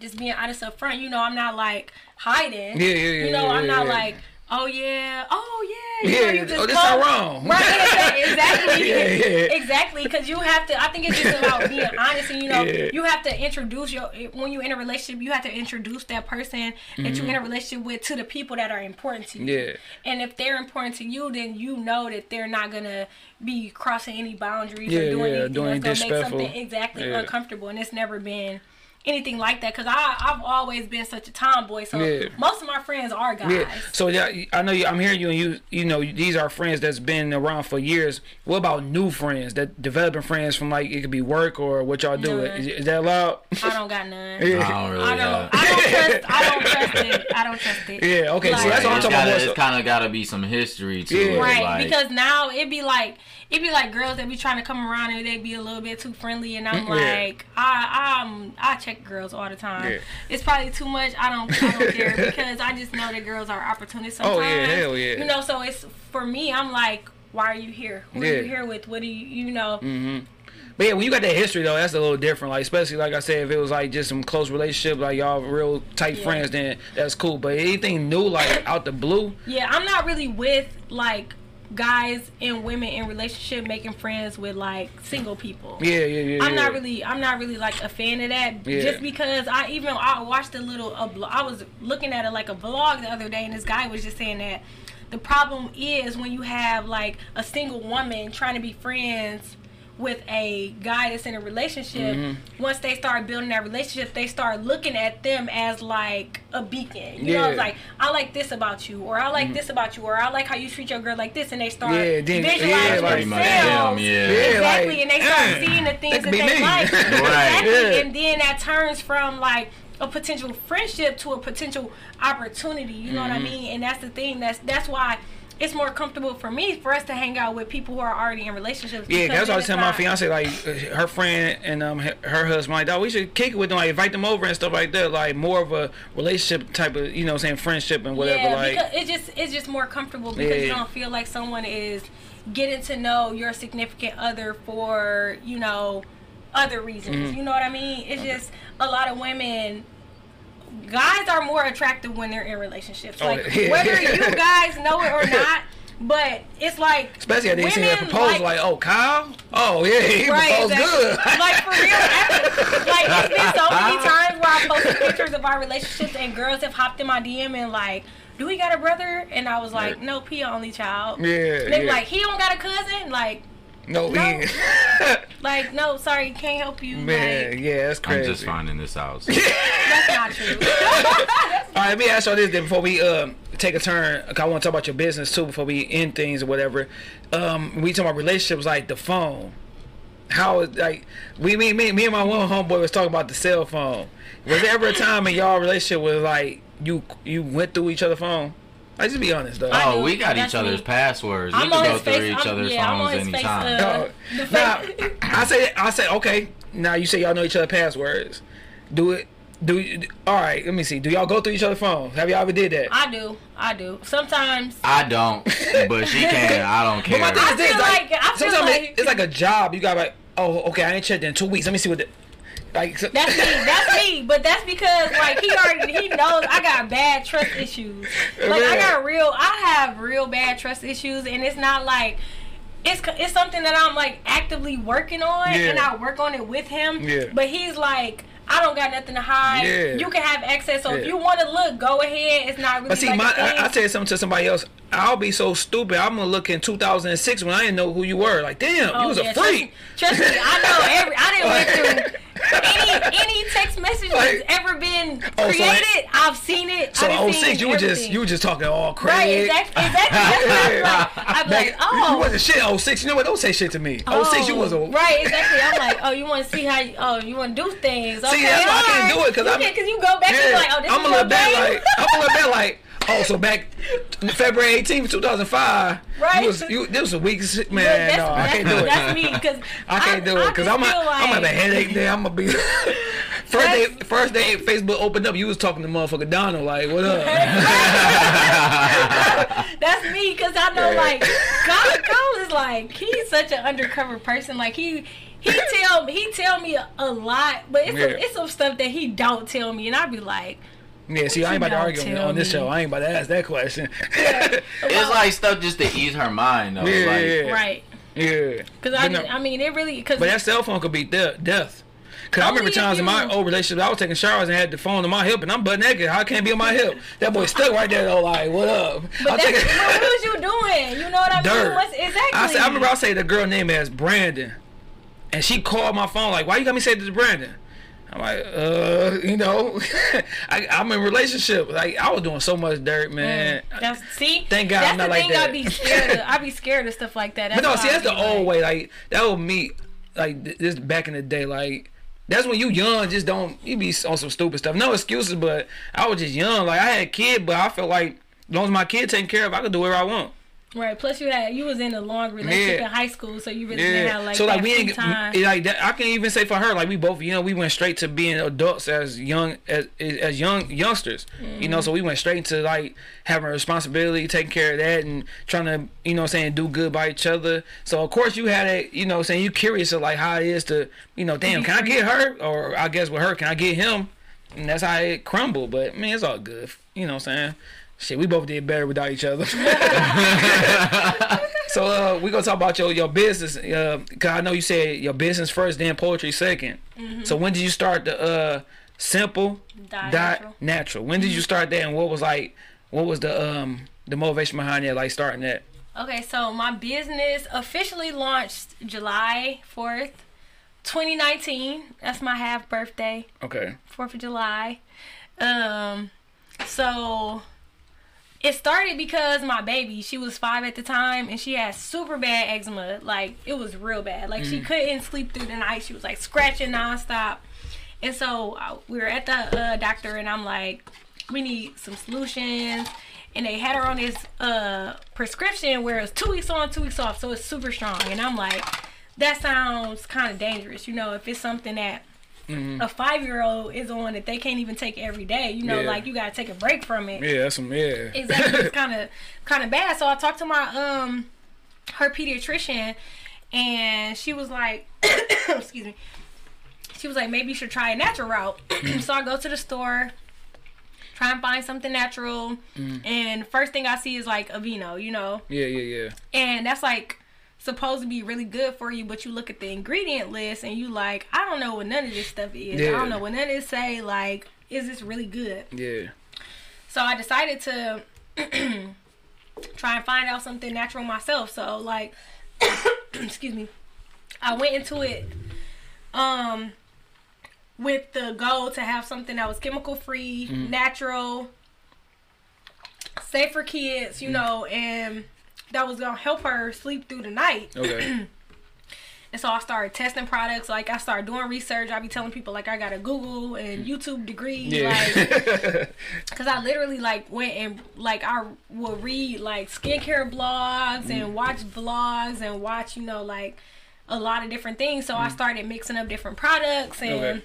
just being honest up front you know i'm not like hiding Yeah, yeah, yeah, you know yeah, i'm not yeah. like oh yeah oh yeah you know, Yeah, you just oh, this not wrong. right exactly exactly Yeah, yeah. exactly because you have to i think it's just about being honest and you know Yeah. you have to introduce your when you're in a relationship you have to introduce that person that you're in a relationship with to the people that are important to you Mm-hmm. Yeah. and if they're important to you then you know that they're not gonna be crossing any boundaries Yeah, or doing yeah, anything doing that's gonna make disrespectful. something exactly uncomfortable and it's never been anything like that because I I've always been such a tomboy so Yeah. most of my friends are guys Yeah. So yeah, I know you, I'm hearing you, and you, you know, these are friends that's been around for years. What about new friends that developing friends from like it could be work or what y'all do? Is, is that allowed? I don't got none Yeah. I don't really I don't I don't trust I don't trust it I don't trust it Yeah, okay, so that's what I'm it's talking about. gotta, more it's kind of got to be some history to Yeah. it. Right, like, because now it'd be like it be like girls that be trying to come around and they be a little bit too friendly, and I'm Yeah. like, I I'm I check girls all the time. Yeah. It's probably too much. I don't I don't care because I just know that girls are opportunists Oh, sometimes. yeah, hell yeah. You know, so it's for me. I'm like, why are you here? Who Yeah. are you here with? What do you you know? Mm-hmm. But yeah, when you got that history though, that's a little different. Like especially like I said, if it was like just some close relationship, like y'all real tight Yeah. friends, then that's cool. But anything new, like out the blue, Yeah, I'm not really with like guys and women in relationship making friends with like single people. Yeah, yeah, yeah. I'm yeah. not really, I'm not really like a fan of that. Yeah. Just because I even I watched a little, a I was looking at it like a vlog the other day, and this guy was just saying that the problem is when you have like a single woman trying to be friends with a guy that's in a relationship. Mm-hmm. Once they start building that relationship, they start looking at them as like a beacon. You know, Yeah. it's like I like this about you, or I like this about you, or I like how you treat your girl like this, and they start Yeah, then- visualizing yeah, like- themselves. them, yeah. Yeah, Exactly, like, and they start mm, seeing the things that that, they me. like. Right. Exactly, Yeah. and then that turns from like a potential friendship to a potential opportunity. You know what I Mm-hmm. mean? And that's the thing. That's that's why it's more comfortable for me for us to hang out with people who are already in relationships. Yeah, because that's what I was telling my fiance. Like her friend and um her her husband, like, dog, we should kick it with them, like invite them over and stuff like that. Like more of a relationship type of, you know, saying friendship and whatever. Yeah, like, because it's just it's just more comfortable because you don't feel like someone is getting to know your significant other for you know other reasons. Mm-hmm. You know what I mean? It's just a lot of women. Guys are more attractive when they're in relationships. Oh, Like yeah. whether you guys know it or not, but it's like especially after they see that women proposal, like, oh, Kyle, oh yeah, he Right, proposed exactly. good. like for real, after, like it's been so many times where I posted pictures of our relationships and girls have hopped in my DM and like, "Do we got a brother?" And I was like, "No, P only child." Yeah, And they yeah. like, "He don't got a cousin?" Like, no, No. he, like no, sorry, can't help you. man, Like, yeah, that's crazy. I'm just finding this out. that's not true. All right, let me ask y'all this then before we um take a turn. 'cause I want to talk about your business too before we end things or whatever. Um, we talk about relationships like the phone. How is like we me me me and my one homeboy was talking about the cell phone. Was there ever a time in y'all relationship where like you you went through each other's phone? Like just be honest though. Oh, we got each other's me. passwords. We I'm can go his through face. each I'm, other's yeah, phones his face. anytime. Uh, Oh, now, I say I say okay. Now you say y'all know each other passwords. Do it. Do you, all right. Let me see. Do y'all go through each other's phones? Have y'all ever did that? I do. I do. Sometimes. I don't, but she can. I don't care. But my thing I is this, feel like- I feel sometimes like- it- it's like a job. You got like, oh, okay, I ain't checked in two weeks. Let me see what the like. So, That's me. That's me. But that's because like he already he knows I got bad trust issues. Like I got real. I have real bad trust issues, and it's not like. It's, it's something that I'm like actively working on, Yeah. and I work on it with him. Yeah. But he's like, I don't got nothing to hide. Yeah. You can have access, so if you want to look, go ahead. It's not really. but see, like my. I, I said something to somebody else. I'll be so stupid. I'm gonna look in 2006 when I didn't know who you were. Like, damn, Oh, you was yeah, a freak. Trust, trust me, I know every. I didn't went through any any text message Like- that's ever been Oh, so created. like- I've seen So in 06, you were just you were just talking all crazy. right. Exactly. Exactly. That's I'm like. Like, you oh. wasn't shit. 06, you know what? Don't say shit to me. 06, you oh, was a right. Exactly. I'm like, oh, you want to see how? You, oh, you want to do things? Okay, that's why I can't do it. Because I'm- can- 'cause you go back and be like, oh, this I'm is a little bit like I'm a little bit like oh so back February 18th 2005 Right. you was you this was a week man But that's, no I can't do it That's me because I can't do it because I'm a, feel like, I'm gonna have a headache there I'm gonna be first day first day Facebook opened up you was talking to motherfucker Donald like what up That's me because I know like Kyle, Kyle is like he's such an undercover person. Like he he tell he tell me a, a lot, but it's Yeah. some, it's some stuff that he don't tell me, and I be like, yeah see I ain't about to argue on, tell this me. show I ain't about to ask that question It's like stuff just to ease her mind, though. yeah like, yeah right? yeah Because I no- I mean it really because But that cell phone could be de- death. Cause I Only remember times in my old relationship, I was taking showers and had the phone on my hip, and I'm butt naked. I can't be on my hip? That boy stuck right there, though. Like, what up? but I'm that's taking- what was you doing? You know what I Dirt. mean? What's, exactly. I, said, I remember I say the girl name as Brandon, and she called my phone like, "Why you got me say this to Brandon?" I'm like, uh, you know, I, I'm in relationship. Like I was doing so much dirt, man. That's see. Thank God that's I'm not the like thing. that. I be scared. Of, I be scared of stuff like that. But no, see, I that's the be old like- way. Like that was me. Like this back in the day. Like that's when you young, just don't you be on some stupid stuff. No excuses, but I was just young. Like I had a kid, but I felt like as long as my kid taken care of, I could do whatever I want. Right. Plus, you had you was in a long relationship Yeah. in high school, so you really didn't have like so like we ain't time. like that. I can't even say for her, like we both, you know, we went straight to being adults as young as as young youngsters. You know, mm-hmm. so we went straight into like having a responsibility, taking care of that, and trying to, you know, saying do good by each other. So of course you had a, you know, saying you curious of like how it is to, you know, damn, can I get her, or I guess with her, can I get him? And that's how it crumbled. But man, it's all good. You know, what I'm saying. Shit, we both did better without each other. So uh, we gonna talk about your your business. Uh, cause I know you said your business first, then poetry 2nd Mm-hmm. So when did you start the uh simple dot natural. natural? When did you start that, and what was like? What was the um the motivation behind that? Like starting that? Okay, so my business officially launched July 4th, 2019. That's my half birthday, Okay. 4th of July. Um so it started because my baby, she was 5 at the time and she had super bad eczema. Like it was real bad. Like she couldn't sleep through the night. She was like scratching nonstop. And so uh, we were at the uh, doctor, and I'm like, we need some solutions. And they had her on this uh, prescription where it's two weeks on, two weeks off, so it's super strong. And I'm like, that sounds kind of dangerous, you know, if it's something that Mm-hmm. a five year old is on that they can't even take every day, you know, Yeah. like you gotta take a break from it. Yeah, that's some yeah. exactly it's kind of kind of bad. So i talked to my um her pediatrician and she was like excuse me. She was like maybe you should try a natural route. Mm-hmm. So i go to the store try and find something natural mm-hmm. and first thing i see is like Aveeno, you know? Yeah, yeah, yeah. and that's like supposed to be really good for you but you look at the ingredient list and you like i don't know what none of this stuff is i don't know what none of this say like is this really good Yeah. so I decided to try and find out something natural myself. So like excuse me. I went into it um with the goal to have something that was chemical free, natural, safe for kids, you know, and that was gonna help her sleep through the night. Okay. And so I started testing products. Like I started doing research. I be telling people like I got a Google and YouTube degree. Like yeah. Cause I literally like went and like I will read like skincare blogs Mm. and watch vlogs and watch you know like a lot of different things. So I started mixing up different products and Mm. Okay.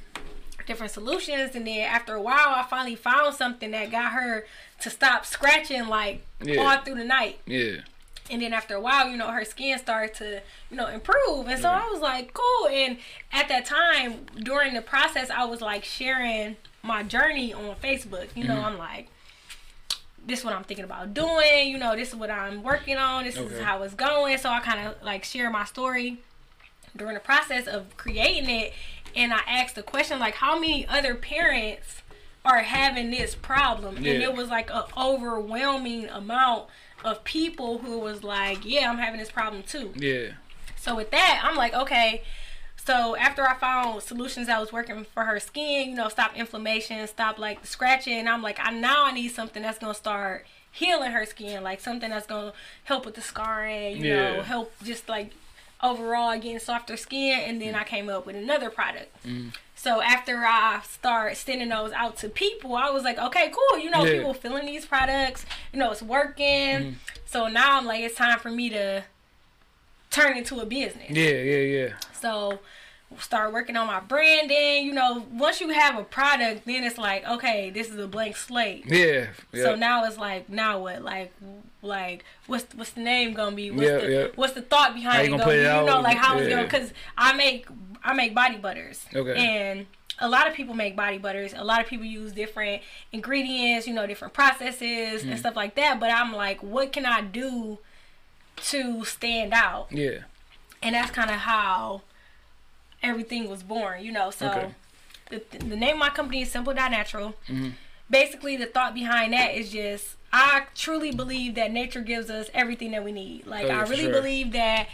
different solutions. And then after a while, I finally found something that got her to stop scratching like Yeah. all through the night. yeah. And then after a while, you know, her skin started to, you know, improve. And so I was like, cool. And at that time, during the process, I was like sharing my journey on Facebook. You know, mm-hmm. I'm like, this is what I'm thinking about doing. You know, this is what I'm working on. This Okay. is how it's going. So I kind of like share my story during the process of creating it. And I asked the question, like, how many other parents are having this problem? And Yeah. it was like an overwhelming amount of people who was like, yeah, I'm having this problem too. Yeah. So with that, I'm like, okay. So after I found solutions that was working for her skin, you know, stop inflammation, stop like the scratching, I'm like, I now I need something that's gonna start healing her skin, like something that's gonna help with the scarring, you Yeah. know, help just like overall getting softer skin. And then I came up with another product. Mm. So after I start sending those out to people, I was like, okay, cool. You know, Yeah. people feeling these products. You know, it's working. Mm. So now I'm like, it's time for me to turn into a business. Yeah, yeah, yeah. So start working on my branding. You know, once you have a product, then it's like, okay, this is a blank slate. Yeah. yeah. So now it's like, now what? Like, like what's what's the name gonna be? What's Yeah, the yeah. what's the thought behind it gonna, gonna be? You know, like how it's gonna? Because I make I make body butters. Okay. And a lot of people make body butters. A lot of people use different ingredients, you know, different processes Mm. and stuff like that. But I'm like, what can I do to stand out? yeah. and that's kind of how everything was born you know so Okay. the, the name of my company is simple Dot natural basically the thought behind that is just i truly believe that nature gives us everything that we need like Oh, i really sure. believe that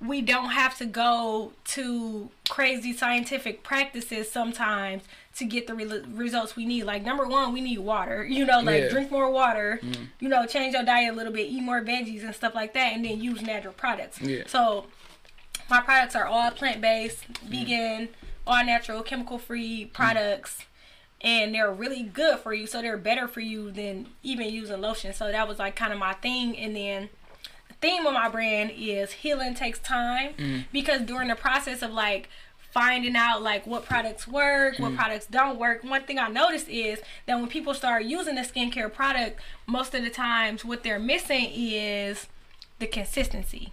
we don't have to go to crazy scientific practices sometimes to get the re- results we need. Like number one, we need water. You know, like Yeah. drink more water. Mm-hmm. You know, change your diet a little bit, eat more veggies and stuff like that, and then use natural products. Yeah. So my products are all plant based, Mm-hmm. vegan, all natural, chemical free products. And they're really good for you, so they're better for you than even using lotion. So that was like kind of my thing. And then the theme of my brand is healing takes time Mm-hmm. because during the process of like finding out like what products work, what products don't work, one thing I noticed is that when people start using the skincare product, most of the times what they're missing is the consistency.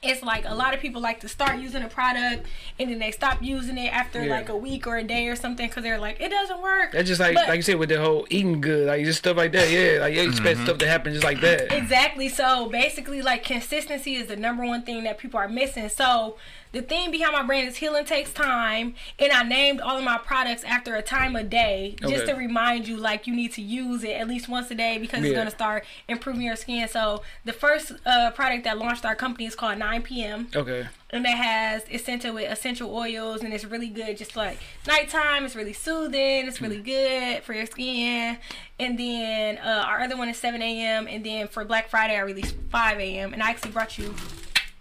It's like a lot of people like to start using a product and then they stop using it after Yeah. like a week or a day or something because they're like it doesn't work. That's just like But- like you said with the whole eating good, like just stuff like that. Yeah, like you expect mm-hmm. stuff to happen just like that. Exactly. So basically, like consistency is the number one thing that people are missing. So the thing behind my brand is healing takes time, and I named all of my products after a time of day just Okay. to remind you like you need to use it at least once a day because it's gonna start improving your skin. So the first uh, product that launched our company is called 9 p.m. Okay. and it has it's scented with essential oils and it's really good just like nighttime it's really soothing it's really good for your skin and then uh, our other one is 7 a.m and then for black friday i released 5 a.m and i actually brought you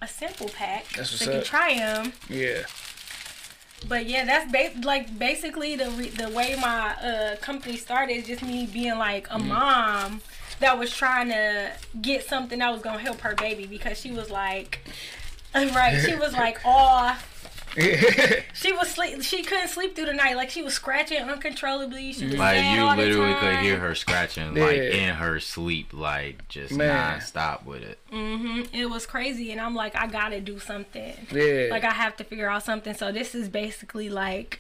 a simple pack. That's so you can try them Yeah. but yeah that's ba- like basically the re- the way my uh, company started is just me being like a mom that was trying to get something that was gonna help her baby because she was like right she was like oh she was sleep. She couldn't sleep through the night. Like she was scratching uncontrollably. She was Like you all the literally could hear her scratching like Yeah. in her sleep, like just Man. non-stop with it. Mhm. It was crazy, and I'm like, I gotta do something. Yeah. Like I have to figure out something. So this is basically like,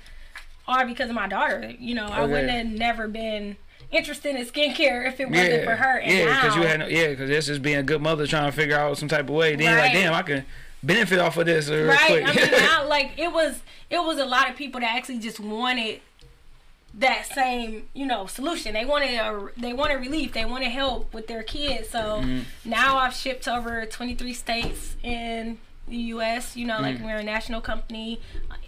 all because of my daughter. You know, I wouldn't have never been interested in skincare if it wasn't yeah. for her. And yeah, because you had no, yeah, because this is being a good mother trying to figure out some type of way. Then you're like, damn, I can benefit off of this real right. quick. I mean, now, like it was, it was a lot of people that actually just wanted that same, you know, solution. They wanted a, they wanted relief. They wanted help with their kids. So Mm-hmm. now I've shipped over 23 states in the U.S. You know, Mm. like we're a national company,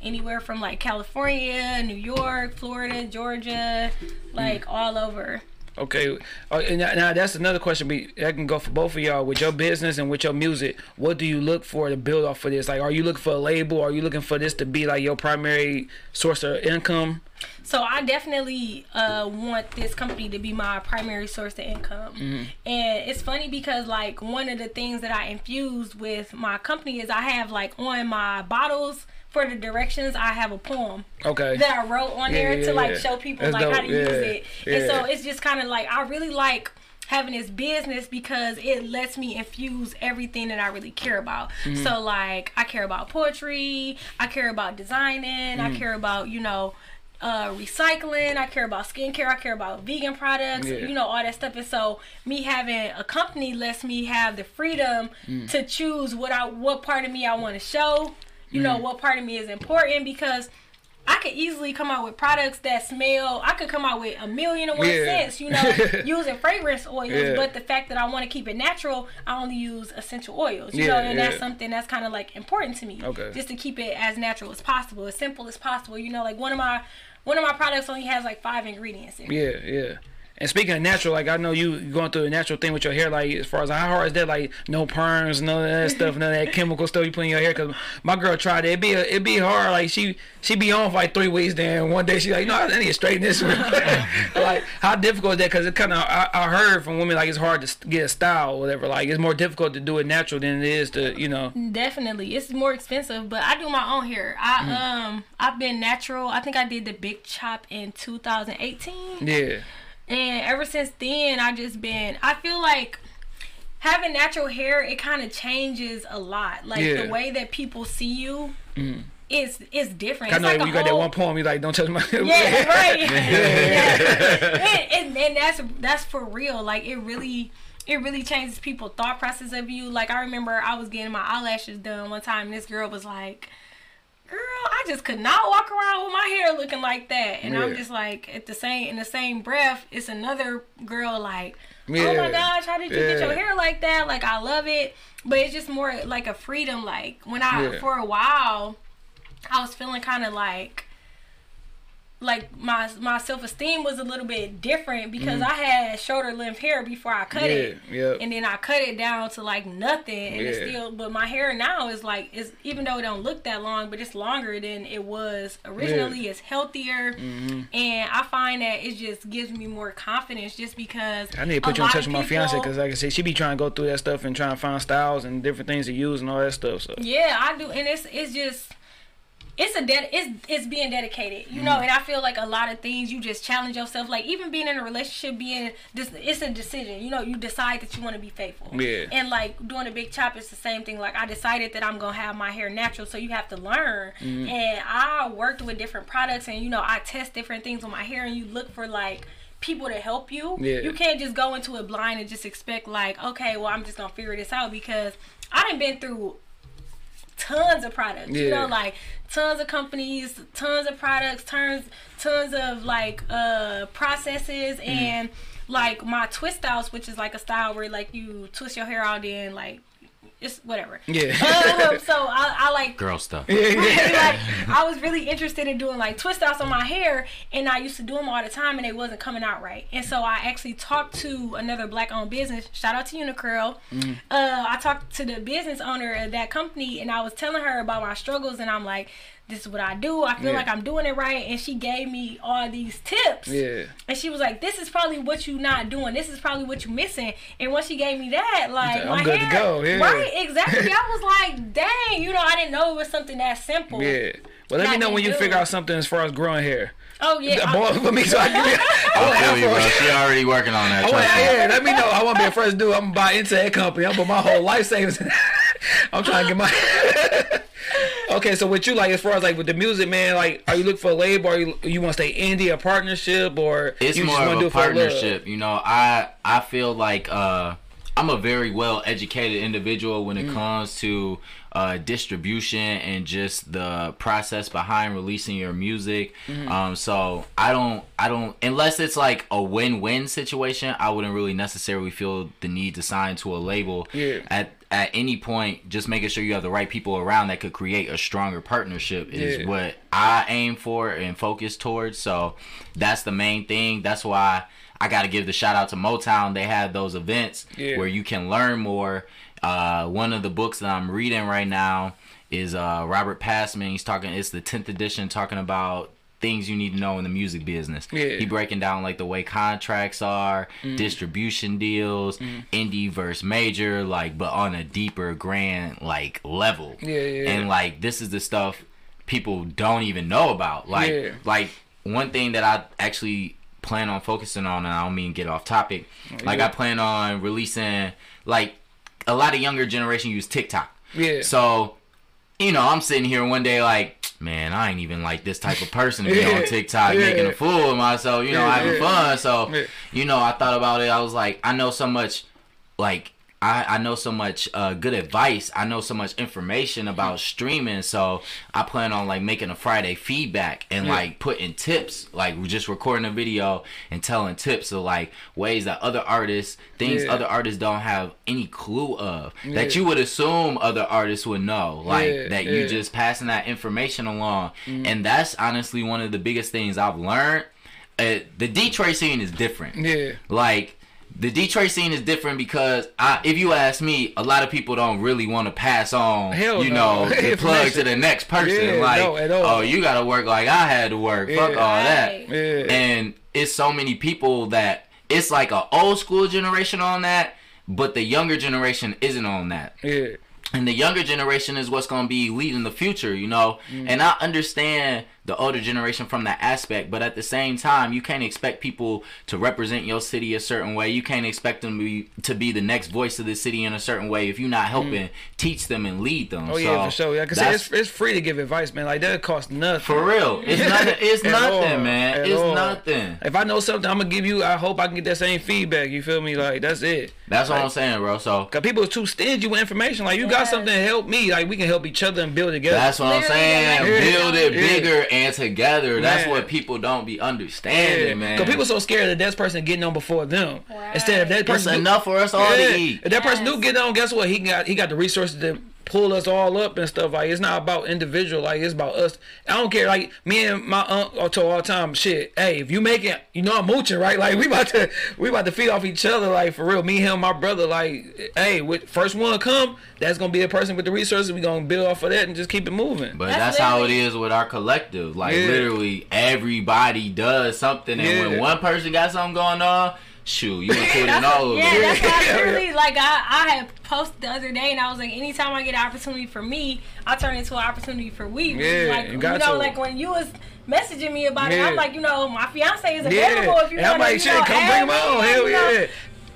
anywhere from like California, New York, Florida, Georgia, like Mm. all over. Okay, uh, now, now that's another question. Be that can go for both of y'all with your business and with your music. What do you look for to build off of this? Like, are you looking for a label? Are you looking for this to be like your primary source of income? So I definitely uh, want this company to be my primary source of income. Mm-hmm. And it's funny because like one of the things that I infused with my company is I have like on my bottles for the directions I have a poem Okay. that I wrote on Yeah, there yeah, to like yeah. show people That's like how dope, to use it. And so it's just kind of like I really like having this business because it lets me infuse everything that I really care about. Mm-hmm. So like I care about poetry, I care about designing, Mm. I care about, you know, uh, recycling. I care about skincare. I care about vegan products. Yeah. You know all that stuff. And so me having a company lets me have the freedom Mm. to choose what I what part of me I want to show. You Mm. know what part of me is important because I could easily come out with products that smell. I could come out with a million and one Yeah. scents. You know, using fragrance oils. Yeah. But the fact that I want to keep it natural, I only use essential oils. You Yeah, know, and that's something that's kind of like important to me. Okay. Just to keep it as natural as possible, as simple as possible. You know, like one of my one of my products only has like five ingredients in it. Yeah, yeah. And speaking of natural, like I know you going through a natural thing with your hair. Like as far as how hard is that? Like no perms, none of that stuff, none of that chemical stuff you put in your hair. Cause my girl tried it. It be it be hard. Like she she be on for like three weeks. Then one day she like, no, I need to straighten this. one." like how difficult is that? Cause it kind of I, I heard from women like it's hard to get a style or whatever. Like it's more difficult to do it natural than it is to you know. Definitely, it's more expensive, but I do my own hair. I Mm-hmm. um I've been natural. I think I did the big chop in 2018. Yeah, And ever since then, I just been. I feel like having natural hair, it kind of changes a lot. Like Yeah. the way that people see you mm. It's is different. I know like when you got that one poem, you like don't touch my. Yeah, right. Yeah. And, and, and that's that's for real. Like it really. It really changes people's thought process of you. Like I remember I was getting my eyelashes done one time and this girl was like, Girl, I just could not walk around with my hair looking like that. And I'm just like at the same in the same breath, it's another girl like, Oh my gosh, how did you get your hair like that? Like I love it. But it's just more like a freedom. Like when I Yeah. for a while I was feeling kinda like like my my self esteem was a little bit different because I had shoulder length hair before I cut it. Yeah, yeah. and then I cut it down to like nothing, and it's still. But my hair now is like is even though it don't look that long, but it's longer than it was originally. It's healthier, Mm-hmm. and I find that it just gives me more confidence just because I need to put you in touch with my fiance because, like I said, she be trying to go through that stuff and trying to find styles and different things to use and all that stuff. So Yeah, I do, and it's it's just it's a ded- it's it's being dedicated, you know. Mm. And I feel like a lot of things you just challenge yourself. Like even being in a relationship, being this, it's a decision. You know, you decide that you want to be faithful. Yeah. And like doing a big chop, it's the same thing. Like I decided that I'm gonna have my hair natural, so you have to learn. Mm-hmm. And I worked with different products, and you know, I test different things on my hair, and you look for like people to help you. Yeah. You can't just go into it blind and just expect like, okay, well, I'm just gonna figure this out because I done been through tons of products. You know, like tons of companies, tons of products, tons tons of like uh processes Mm-hmm. and like my twist styles, which is like a style where like you twist your hair out in like it's whatever. Yeah. Um, so I, I like Girl stuff. yeah, yeah. like I was really interested in doing like twist outs on my hair, and I used to do them all the time, and they wasn't coming out right. And so I actually talked to another black-owned business. Shout out to Unicurl. Mm-hmm. Uh, I talked to the business owner of that company, and I was telling her about my struggles, and I'm like, "This is what I do. I feel Yeah. like I'm doing it right." And she gave me all these tips. Yeah. And she was like, "This is probably what you not doing. This is probably what you missing." And once she gave me that, like, like, "I'm my good to hair, go, yeah." right? Exactly. I was like, "Dang, you know, I didn't know it was something that simple." Yeah. Well, let me know when you do. figure out something as far as growing hair. Oh yeah. Boy, for me, so I can be. I want I feel you, bro. She already working on that. I want, yeah, let me know. I want to be a first dude. I'm gonna buy into that company. I'm gonna put my whole life savings. I'm trying to get my. okay, so with you, like as far as like with the music, man, like are you looking for a label? Or you you want to stay indie, a partnership, or it's you more of a it for love? partnership. You know, I I feel like uh, I'm a very well educated individual when it Mm. comes to uh, distribution and just the process behind releasing your music. Mm-hmm. Um, so I don't I don't unless it's like a win win situation. I wouldn't really necessarily feel the need to sign to a label. Yeah. At at any point, just making sure you have the right people around that could create a stronger partnership is Yeah. what I aim for and focus towards. So that's the main thing. That's why I got to give the shout out to Motown. They have those events Yeah. where you can learn more. Uh, one of the books that I'm reading right now is uh, Robert Passman. He's talking. It's the tenth edition, talking about things you need to know in the music business. Yeah. He breaking down like the way contracts are, Mm. distribution deals, indie versus major, like but on a deeper, grand like level. Yeah, yeah, yeah. And like this is the stuff people don't even know about. Like Yeah. like one thing that I actually plan on focusing on, and I don't mean get off topic. Like yeah. I plan on releasing like a lot of younger generation use TikTok. Yeah. So, you know, I'm sitting here one day like, man, I ain't even like this type of person to be Yeah. on TikTok Yeah. making a fool of myself, you know, Yeah, having fun. So, you know, I thought about it. I was like, I know so much, like, I, I know so much uh, good advice. I know so much information about streaming. So I plan on like making a Friday feedback and Yeah. like putting tips, like just recording a video and telling tips of like ways that other artists, things Yeah. other artists don't have any clue of that you would assume other artists would know. Like Yeah, that yeah. you just passing that information along. Mm-hmm. And that's honestly one of the biggest things I've learned. Uh, the Detroit scene is different Yeah. like the Detroit scene is different because I, if you ask me, a lot of people don't really want to pass on, Hell you no. know, the plug to the next person. Yeah, like, no, oh, you got to work like I had to work. Fuck Yeah. all that. Yeah. And it's so many people that it's like a old school generation on that, but the younger generation isn't on that Yeah. and the younger generation is what's going to be leading the future you know Mm. and i understand the older generation from that aspect but at the same time you can't expect people to represent your city a certain way you can't expect them to be, to be the next voice of the city in a certain way if you're not helping teach them and lead them Mm. Oh yeah, So for sure. Like I said, that's- it's, it's free to give advice, man. Like that costs nothing. for real it's nothing it's nothing all. man it's all. nothing If I know something, I'm gonna give you. I hope I can get that same feedback. You feel me? Like that's it. that's what i'm saying bro so Cause people are too stingy with information. Like you got something to help me. Like we can help each other and build together. That's what I'm saying. like- Build it Yeah. bigger and together. That's Man. what people don't be understanding, man. Cause people so scared that that person getting on before them. Right. Instead of that it's person. do- enough for us all Yeah. to eat. If that person do get on, guess what? He got he got the resources to pull us all up and stuff. Like it's not about individual. Like it's about us. I don't care. Like me and my uncle are told all the time, shit. Hey, if you make it, you know I'm mooching, right? Like we about to we about to feed off each other. Like for real. Me, him, my brother. Like hey, with first one come, that's gonna be a person with the resources. We gonna build off of that and just keep it moving. But That's that's, how it is with our collective. Like Yeah. literally everybody does something, and Yeah. when one person got something going on, shoot, you including all of Yeah, them. that's why I literally like I, I had posted the other day and I was like, anytime I get an opportunity for me, I turn it into an opportunity for we. Yeah, like you got know, to. like when you was messaging me about it, I'm like, you know, my fiance is Yeah. available if you And I'm want to, like, you shit, know, come bring me on. Hell you know. yeah.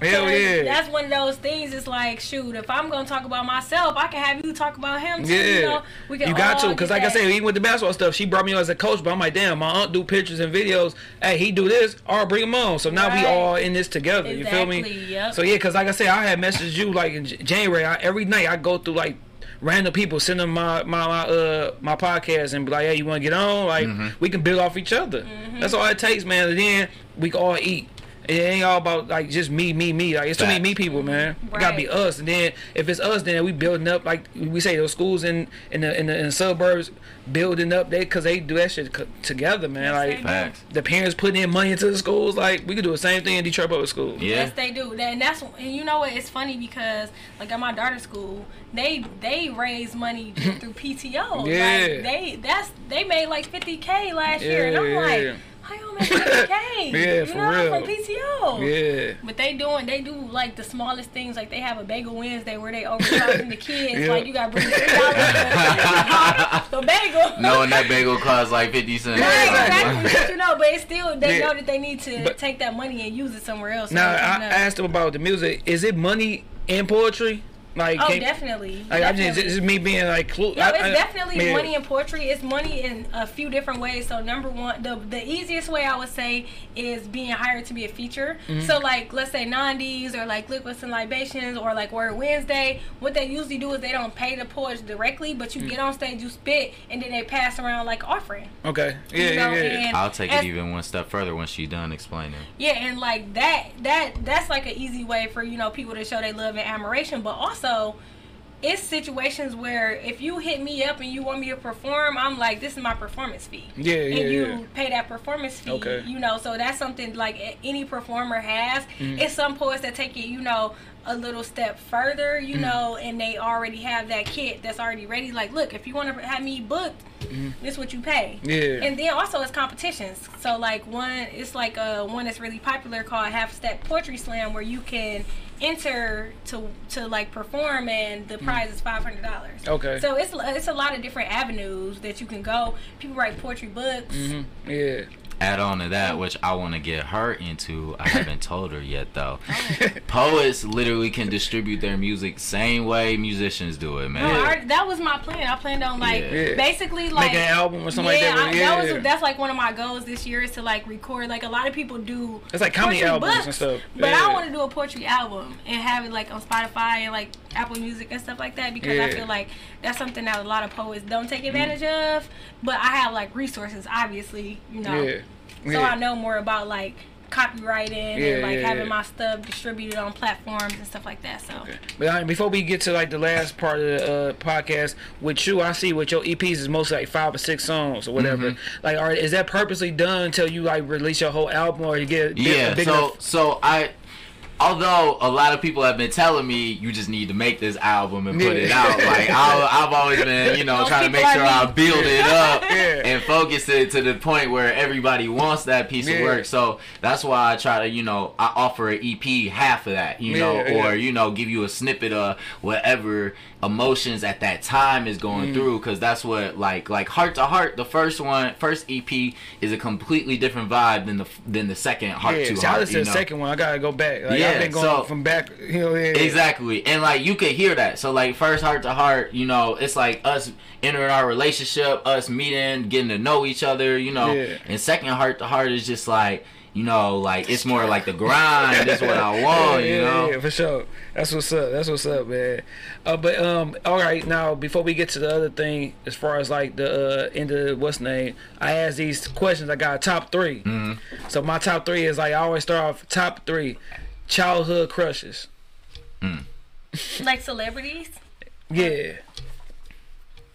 Hell So yeah. That's one of those things. It's like, shoot, if I'm gonna talk about myself, I can have you talk about him too. Yeah, You, know? we can you got to, because get like I said, even with the basketball stuff, she brought me on as a coach. But I'm like, damn, my aunt do pictures and videos. Hey, he do this, all right, bring him on. So now we all in this together. You feel me? Yep. So yeah, because like I said, I had messaged you like in January. I, every night I go through like random people, send them my my, my uh my podcast and be like, hey, you want to get on? Like we can build off each other. Mm-hmm. That's all it takes, man. And then we can all eat. It ain't all about like just me, me, me. Like it's too many me people, man. It gotta be us, and then if it's us, then we building up like we say those schools in in the in the, in the suburbs building up they because they do that shit together, man. Yes, like. Facts. the parents putting in money into the schools, like we could do the same thing in Detroit public schools. Yeah. Yes, they do. And that's and you know what? It's funny because like at my daughter's school, they they raise money through PTO. Yeah. Like, they that's they made like 50k last year, and I'm Yeah, like, yeah. how y'all make 50k? Yeah, you for know, real. from PTO. Yeah. But they doing they do like the smallest things like they have a bagel Wednesday where they overcharging the kids Yeah. like you got to bring three dollars the bagel. Knowing that bagel costs like 50 cents. Right, Exactly. exactly. But you know, but it's still they Yeah. know that they need to But- take that money and use it somewhere else. so Now they I can, uh, asked them about the music. Is it money and poetry? Like, Oh, can- definitely. Like, I'm just, definitely. it's me being like, clu- No, it's I- definitely yeah. money in poetry. It's money in a few different ways. So number one, the the easiest way I would say is being hired to be a feature. Mm-hmm. So like let's say Nandi's or like Liquids and Libations or like Word Wednesday. What they usually do is they don't pay the poets directly, but you Mm. get on stage, you spit, and then they pass around like offering. Okay. Yeah, you know, yeah, yeah. and I'll take as- it even one step further when she done explaining. Yeah, and like that that that's like an easy way for you know people to show they love and admiration, but also it's situations where if you hit me up and you want me to perform, I'm like, this is my performance fee. Yeah, yeah, And you yeah. pay that performance fee. Okay. You know, so that's something like any performer has. Mm-hmm. It's some poets that take it, you know, a little step further, you Mm-hmm. know, and they already have that kit that's already ready. Like, look, if you want to have me booked, this what you pay. Mm-hmm. Yeah. And then also it's competitions. So like one, it's like a one that's really popular called Half Step Poetry Slam, where you can enter to to like perform, and the prize is five hundred dollars. Mm. Okay. So it's it's a lot of different avenues that you can go. People write poetry books. Mm-hmm. Yeah. Add on to that, which I want to get her into. I haven't told her yet though. Poets literally can distribute their music same way musicians do it, No, man. I already- that was my plan. I planned on like Yeah. Yeah. basically like Make an album or something yeah, like that. I- yeah. that was that's like one of my goals this year is to like record. Like a lot of people do. It's like comedy poetry albums books, and stuff. But Yeah. I want to do a poetry album and have it like on Spotify and like Apple Music and stuff like that because I Yeah. Feel like that's something that a lot of poets don't take advantage of. But I have like resources, obviously, you know, yeah. So yeah. I know more about like copywriting Yeah, and like yeah, having yeah. my stuff distributed on platforms and stuff like that. So. But uh, before we get to like the last part of the uh, podcast, with you, I see with your EPs is mostly like five or six songs or whatever. Mm-hmm. Like, are is that purposely done until you like release your whole album or you get a big, Yeah, a big so enough? so I although a lot of people have been telling me you just need to make this album and put it out, like I, I've always been, you know, Most trying to make sure are I build it up Yeah. and focus it to the point where everybody wants that piece Yeah. of work. So that's why I try to, you know, I offer an EP half of that, you know, Yeah, or you know, give you a snippet of whatever emotions at that time is going Mm. through because that's what like like heart to heart the first one first ep is a completely different vibe than the than the second heart Yeah, to heart listened to you the know? second one. I gotta go back. Like, Yeah, I've been going so- from back. You know, yeah. Exactly. And like you could hear that. So like first heart to heart, you know, it's like us entering our relationship, us meeting, getting to know each other, you know. Yeah. And second heart to heart is just like, you know, like it's more like the grind. That's what I want, you know. yeah, for sure. That's what's up. That's what's up, man. Uh, but um, all right. Now, before we get to the other thing, as far as like the uh, end of what's name, I asked these questions. I got a top 3 Mm-hmm. So my top three is like I always start off top three, childhood crushes. like celebrities. Yeah.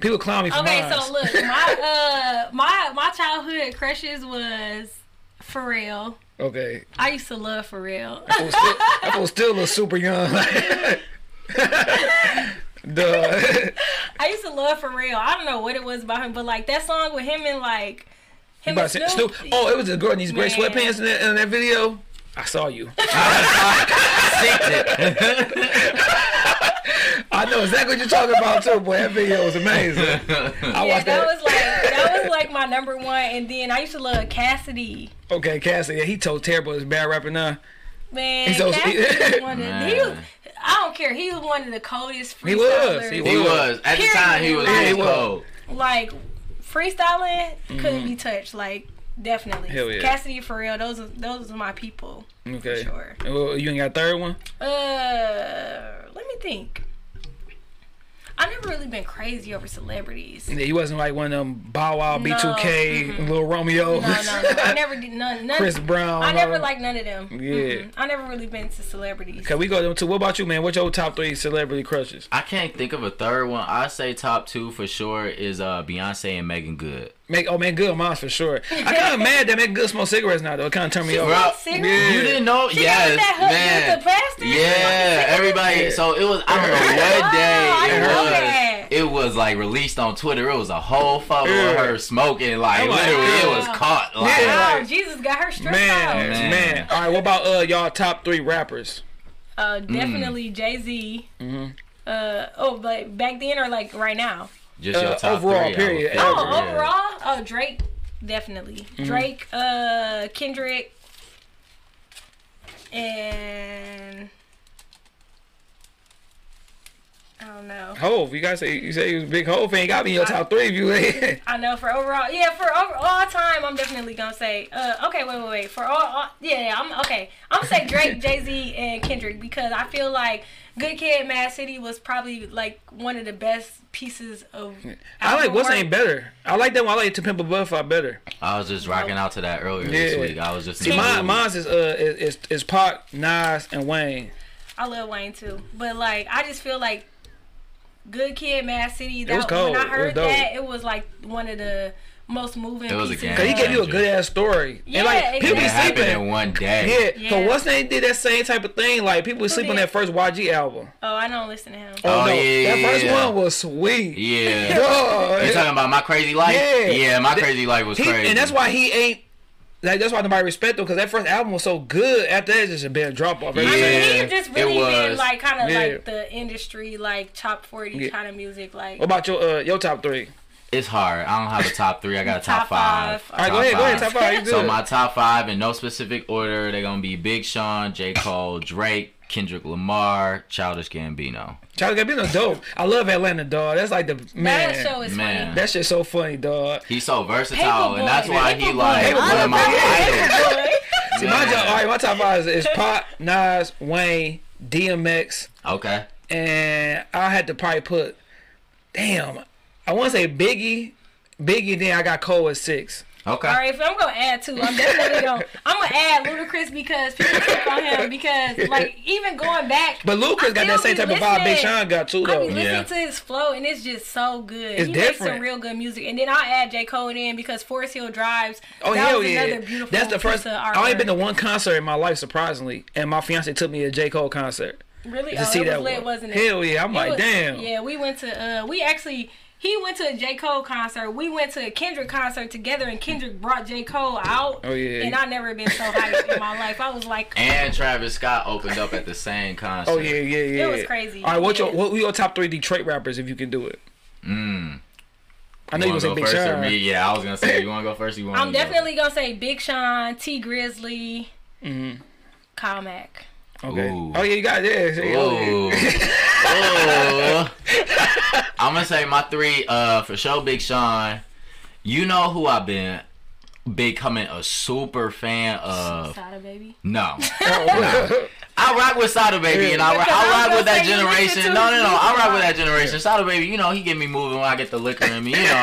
People clown me for Okay, mine. so look, my uh my my childhood crushes was Pharrell. Okay. I used to love Pharrell. I was still, I was still a super young. Duh. I used to love Pharrell. I don't know what it was about him, but like that song with him and like him and Snoop. Snoop. Oh, it was a girl in these gray sweatpants in that, in that video. I saw you. Synced it. I know exactly what you're talking about too, boy. That video was amazing. I Yeah, watched that that. was like that was like my number one. And then I used to love Cassidy. Okay, Cassidy. yeah, he told terrible his bad rapping now. Man, He's so- Cassidy was one of Man. he was. I don't care. He was one of the coldest freestylers. He was, freestylers. he He was at the time. He was, Yeah, he he was was. cold. like freestyling couldn't be mm-hmm. touched. Like definitely. Mm-hmm. Hell yeah. Cassidy for real. Those are those are my people. Okay. Sure. Well, you ain't got a third one? Uh, let me think. I've never really been crazy over celebrities. Yeah, he wasn't like one of them Bow Wow, No, B2K, Little Romeo, No, no, no. I never did none. none Chris Brown. I never all- liked none of them. Yeah. Mm-mm. I never really been to celebrities. Okay, we go to two. What about you, man? What's your top three celebrity crushes? I can't think of a third one. I say top two for sure is uh Beyonce and Meagan Good. Make oh man, good mine's for sure. I kind of mad that make Good smoke cigarettes now though. It kind of turned me off. Yeah. You didn't know? She yes, got that hook man. with the pastor? Yeah, everybody. Yeah. So it was. I don't know what Oh, day I it didn't know was. that. It was like released on Twitter. It was a whole photo Yeah. of her smoking. Like I'm like, literally, it was caught. Like, Yeah. Oh, Jesus got her stressed Man, out. man, Man. All right, what about uh y'all top three rappers? Uh, Mm. definitely Jay Z. Mm-hmm. Uh, oh, but back then or like right now? Just your Uh, top overall, three. Period. Oh, yeah. overall, oh Drake, definitely Mm-hmm. Drake, uh, Kendrick, and I don't know. Hove, you guys say you say you was a big Hove fan. Got me in your top three if you ain't. I know for overall, yeah, for over, all time, I'm definitely gonna say, uh, okay, wait, wait, wait, for all, all yeah, yeah, I'm okay. I'm gonna say Drake, Jay Z, and Kendrick because I feel like Good Kid, Mad City was probably like one of the best pieces of. I like what's ain't better. I like that one. I like To Pimp a Butterfly better. I was just rocking out to that earlier Yeah. this week. I was just See, in the mine, mine's is uh is, is is Pac, Nas, and Wayne. I love Wayne too, but like I just feel like Good Kid, Mad City. It was cold. when I It was heard dope. that, it was like one of the most moving It was a pieces. game Cause he gave you a good ass story. Yeah, and like people It be sleeping in one day. Yeah, Yeah. cause what's name did that same type of thing. Like people would sleep on that first YG album. Oh, I don't listen to him. Oh, Oh, no, yeah, that first yeah. one was sweet. Yeah. Dog. You talking about My Krazy Life? Yeah. Yeah, My Krazy Life was He- crazy. and that's why he ain't. Like that's why nobody respect him because that first album was so good. After that, it's just a bit of drop off. I mean, Yeah, he just it really been like kind of Yeah. like the industry, like top forty Yeah. kind of music, like What about your uh, your top three? It's hard. I don't have a top three. I got a top, Top five. five. All right, go ahead, go ahead. Top five. You good? So my top five in no specific order. They're gonna be Big Sean, J Cole, Drake, Kendrick Lamar, Childish Gambino. Childish Gambino dope. I love Atlanta, dog. That's like the man. that show is Man. funny. That shit's so funny, dog. He's so versatile, Paper Boi. and that's why he Paper Boi. like Paper Boi. one of my idols. See, my Man. top, all right, my top five is, is Pac, Nas, Wayne, DMX, Okay. and I had to probably put, damn, I want to say Biggie, Biggie. Then I got Cole at six. Okay. All right, if I'm gonna add two, I'm definitely gonna I'm gonna add Ludacris because people sleep on him because like even going back, But Ludacris got that same type of vibe Big listening. Sean got too, though. I though. be listening Yeah. to his flow and it's just so good. It's he makes some real good music, and then I'll add J Cole in because Forest Hills Drive. Oh that hell was yeah! Beautiful That's the first. piece of I only been to one concert in my life, surprisingly, and my fiance took me to a J Cole concert. Really, to oh, see it was that lit, one. wasn't it? Hell yeah! I'm It like, was- damn. Yeah, we went to. uh We actually. He went to a J. Cole concert. We went to a Kendrick concert together, and Kendrick brought J. Cole out. Oh, yeah. And I never been so hyped in my life. I was like, And Travis Scott opened up at the same concert. Oh yeah, yeah, yeah. It was crazy. All right, what's your Yeah. what were your top three Detroit rappers if you can do it? Mm. I know you gonna say go Big first or Sean. Yeah, I was gonna say you wanna go first. You want? I'm definitely gonna say Big Sean, Tee Grizzley, Mhm. Kyle Mack. Okay. Ooh. Oh yeah, you got it. Yeah, oh, Ooh. yeah. Ooh. I'm gonna say my three. Uh, for sure, Big Sean. You know who I've been becoming a super fan of. Sada baby. No. no. I rock with Sada Baby and I rock, Because I rock with that say you listen generation. No, no, no. I music rock with that generation. Sada Baby, you know, he get me moving when I get the liquor in me, you know.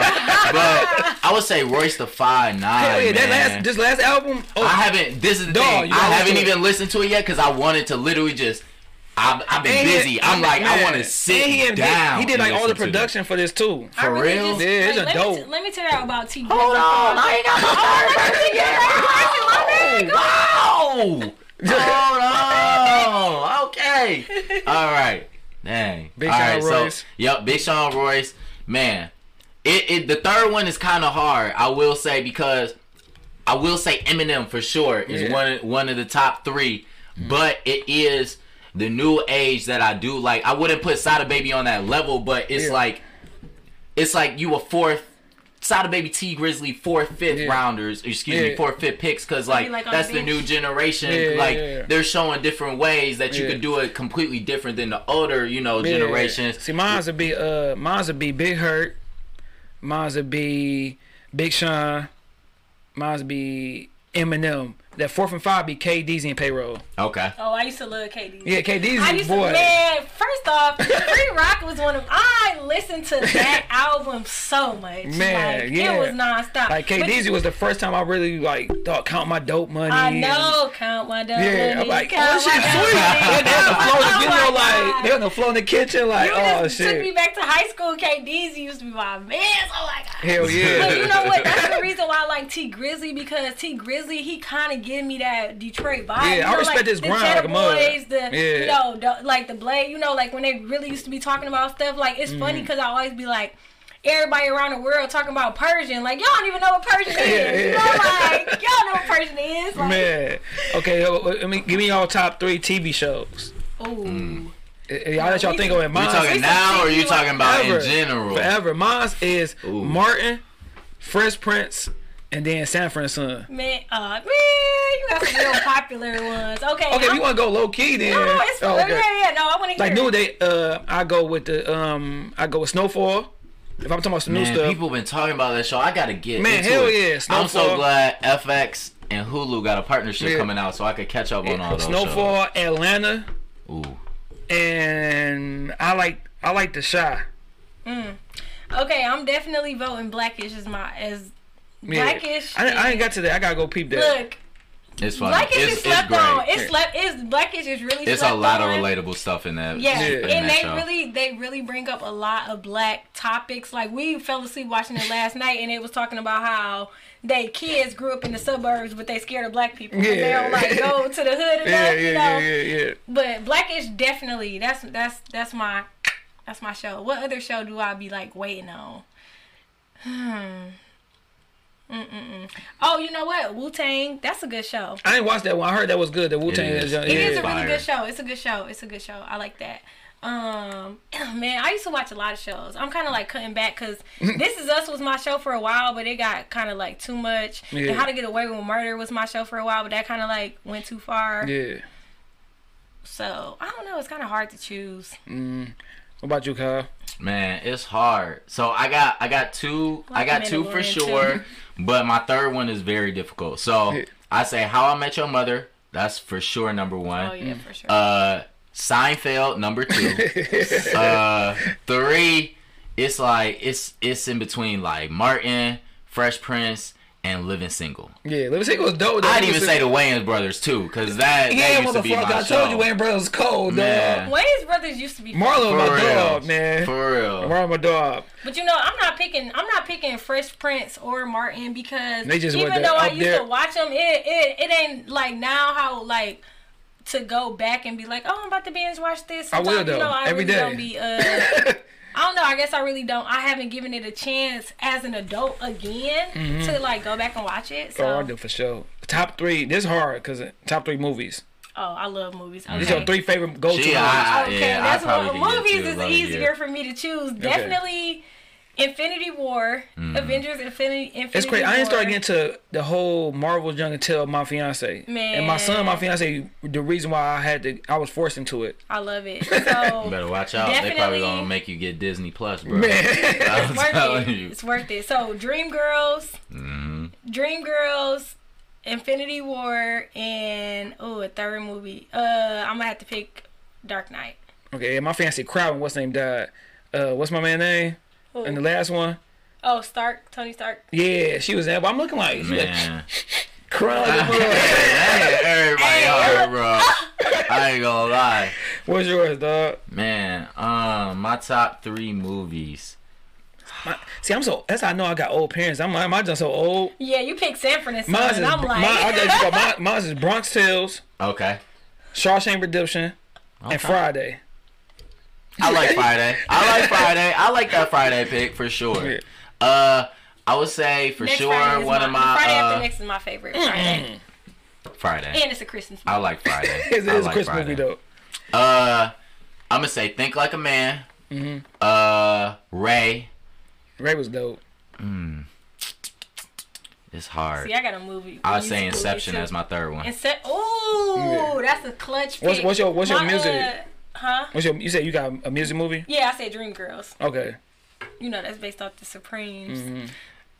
But I would say Royce the Five Nine. Hell yeah, that last this last album. Oh, I haven't. This is the Dog, thing. I haven't listen to even listened to it yet because I wanted to literally just. I've, I've been and he- busy. I'm like, I want to and sit he and- down. He did like all the listen to this. production for this too. I For really real? Just, Yeah, it's like, a let, dope. Me t- let me tell you about T Hold on, oh, I ain't got oh, my Oh, Wow. Hold on. Okay. All right. Dang. Big All Sean right, Royce. So, yep, Big Sean Royce. Man, it, it the third one is kind of hard. I will say because I will say Eminem for sure is Yeah. one one of the top three, but it is the new age that I do like. I wouldn't put Sada Baby on that level, but it's Yeah. like it's like you a fourth. Sada Baby Tee Grizzley fourth, fifth Yeah. rounders, excuse me, fourth, fifth picks, cause like, like that's the the new generation. Yeah, like yeah, yeah. they're showing different ways that you Yeah. could do it completely different than the older, you know, Yeah. generations. See, mine's would be uh, mine's would be Big Hurt. Mine's would be Big Sean. Mine's would be Eminem. That fourth and five be KDZ and payroll. Okay. Oh, I used to love KD. Yeah, KDZ I used boy. to, man, first off, Free Rock was one of, I listened to that album so much. Man, like, yeah. It was nonstop. Like But KDZ was the first time I really like thought count my dope money. I and- know, count my dope Yeah, money, I'm like, oh, count oh shit, sweet. dough money. And they're the floor, Oh you my know, they're on the floor in the kitchen, like, You oh just took me back to high school. KDZ used to be my man. Oh my god. hell yeah. But you know what? That's the reason why I like Tee Grizzley because Tee Grizzley he kind of give me that Detroit vibe. Yeah, you I know, respect like his the grind like a mug. Boys, the Yeah. you know, the, like the Blade. You know, like when they really used to be talking about stuff. Like it's funny Mm-hmm. because I always be like. Everybody around the world talking about Persian, like y'all don't even know what Persian is. Yeah, You know, yeah. like y'all know what Persian is. Like, Man, okay, I mean, give me y'all top three TV shows. ooh. Uh, Y'all let y'all we- think of it. You talking now or TV, you talking about forever, in general? Forever. Mine's is Ooh. Martin, Fresh Prince, and then Sanford and Son. Man, uh, man, you got some real popular ones. Okay, Okay, if I'm- you want to go low key, then No, it's oh, yeah, yeah. No, I want to hear. Like new day, uh, I go with the um, I go with Snowfall. If I'm talking about some new stuff, people been talking about that show. I gotta get Man, into hell it. yeah, I'm so glad FX and Hulu got a partnership Yeah. coming out, so I could catch up on all those Snowfall, Atlanta. Ooh. And I like I like the Chi. Mm. Okay, I'm definitely voting Blackish as my as Yeah. Blackish. I, I ain't got to that. I gotta go peep that. Look, It's funny. Blackish it's, is it's slept great. on. It's slept. It's Blackish is really. It's a lot on. of relatable stuff in that. Yeah, Yeah. in and that they show. really they really bring up a lot of black topics. Like we fell asleep watching it last night, and it was talking about how they kids grew up in the suburbs, but they scared of black people. Yeah. They Yeah. don't like go to the hood enough, Yeah, you yeah, know. yeah, yeah, yeah. But Blackish definitely that's that's that's my that's my show. What other show do I be like waiting on? Hmm. Mm-mm-mm. Oh, you know what? Wu Tang. That's a good show. I didn't watch that one. I heard that was good. The Wu Tang It is. is. It is yeah. a really good show. It's a good show. It's a good show. I like that. Um, man, I used to watch a lot of shows. I'm kind of like cutting back because This Is Us was my show for a while, but it got kind of like too much. Yeah. And How to Get Away with Murder was my show for a while, but that kind of like went too far. Yeah. So I don't know. It's kind of hard to choose. What about you, Kyle? Man, it's hard. So I got I got two I got two for sure, but my third one is very difficult. So I say How I Met Your Mother. That's for sure number one. Oh yeah, for sure. Uh, Seinfeld number two. uh, three. It's like it's it's in between like Martin, Fresh Prince, and Living Single. Yeah, let me see. It was dope. though. I'd even say the Wayans brothers too, because that, Yeah, that used to be motherfucker. my I show. told you Wayans Brothers cold, Man. dog. Wayans brothers used to be. Marlon For my real. dog, man. For real. Marlon my dog. But you know, I'm not picking. I'm not picking Fresh Prince or Martin because They just even though I used there. to watch them, it, it it ain't like now how like to go back and be like, oh, I'm about to binge watch this. I will, Sometimes, though, You know, I every really day. Don't be, uh, I don't know. I guess I really don't. I haven't given it a chance as an adult again to like go back and watch it. So, Oh, I do for sure. Top three. This is hard because top three movies. oh, I love movies. Okay. These Okay. your three favorite go to She, movies. I- Okay, yeah, that's probably what could movies two is easier for me to choose. Definitely Infinity War, Avengers Infinity Infinity Mm. It's crazy. I didn't start getting into the whole Marvel Young until my fiance. And my son, my fiance, the reason why I had to, I was forced into it. I love it. You So better watch out. They probably Definitely- gonna make you get Disney Plus, bro. Man. It's worth it. you. It's worth it. So Dreamgirls, Mhm. Dreamgirls, Infinity War, and oh, a third movie. Uh, I'm gonna have to pick Dark Knight. Okay, and my fiance Crowden, what's name died. Uh, what's my man name? Who? And the last one? Oh, Stark, Tony Stark. Yeah, she was there, but I'm looking like, she like crying. Hey, everybody hard, bro. I ain't gonna lie. What's yours, dog? Man, um, my top three movies. My, see, I'm so. That's how I know I got old parents. I'm, I'm, I'm just so old. Yeah, you picked Sanford and Son. Mine's is, and I'm like, mine, I got you go, mine, mine's is Bronx Tales, Okay. Shawshank Redemption, Okay. and Friday. I like Friday. I like Friday. I like that Friday pick for sure. Uh, I would say for Next sure one my, of my Friday uh, after next is my favorite Friday, Friday. and it's a Christmas. Movie. I like Friday. It's, I it's a like Christmas Friday. movie though. Uh, I'm gonna say Think Like a Man. Mm-hmm. Uh, Ray. Ray was dope. It's hard. See, I got a movie. I would say Inception as my third one. Ince- Ooh, that's a clutch pick. What's- what's your- what's your music? uh, huh? What's your? You said you got a music movie? Yeah, I said Dreamgirls. Okay. You know that's based off the Supremes. Mm-hmm.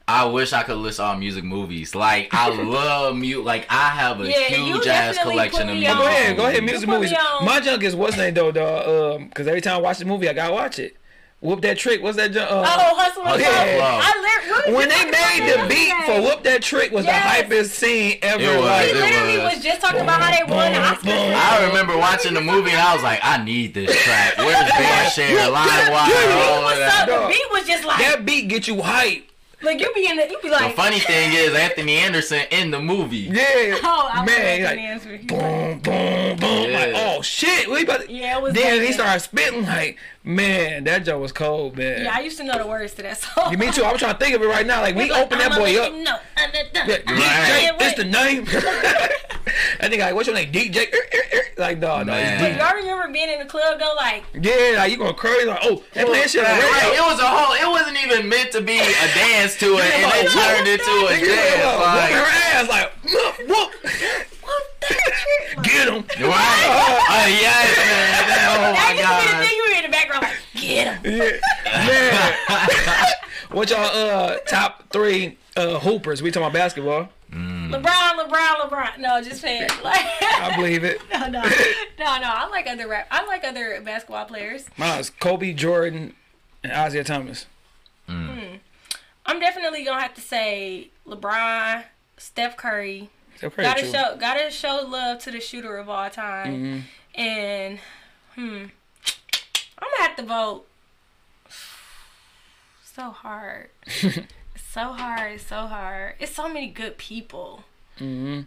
I wish I could list all music movies. Like I love mute. Like I have a Yeah, huge ass collection of music. on. Go ahead, go ahead. Music movies. My junk is what's name though, dog. Um, because every time I watch the movie, I gotta watch it. Whoop that trick. What's that? junk? Uh, Oh, Hustle and yeah. Flow. Flow. I lit- when they made the beat for "Whoop That Trick" was Yes. the hypest scene ever. It was, like, We it literally was. was just talking about how they won the Oscar. I remember watching the movie and I was like, I need this track. Where's BearShare, Line Wire, all of that. The beat was just like, that beat get you hype. like you be in the, you be like. The funny thing is Anthony Anderson in the movie. Yeah. oh, I man, like, like, answer. boom, boom, boom. Like, oh shit, we about to... Yeah, it was Then like he started spitting like, man, that joke was cold, man. Yeah, I used to know the words to that song. Yeah, me too. I was trying to think of it right now. Like we Like, open that I'ma boy up. No, know. Yeah, DJ, Right. this the name. I think like, what's your name? DJ. Er, er, er. Like, no, no, it's Man. DJ. Y'all remember being in the club though, like Yeah, like you going crazy? Like, oh, they playing shit on Right, right. It was a whole. It wasn't even meant to be a dance to it, and it turned into a Nigga, like, dance. whoop Like, her ass, like, whoop, whoop. Get him. right? Oh yes, man. Oh my used to be the god. thing. You were in the background like, get him. Yeah, man. what y'all uh top three uh hoopers? We talking about basketball. LeBron, LeBron, LeBron. No, just saying. Like, I believe it. no, no, no, no. I like other rap. I like other basketball players. Mine's Kobe, Jordan, and Isaiah Thomas. I'm definitely gonna have to say LeBron, Steph Curry. Gotta true. show, gotta show love to the shooter of all time. Mm-hmm. And hmm, I'm gonna have to vote. So hard. so hard. So hard. It's so many good people. hmm I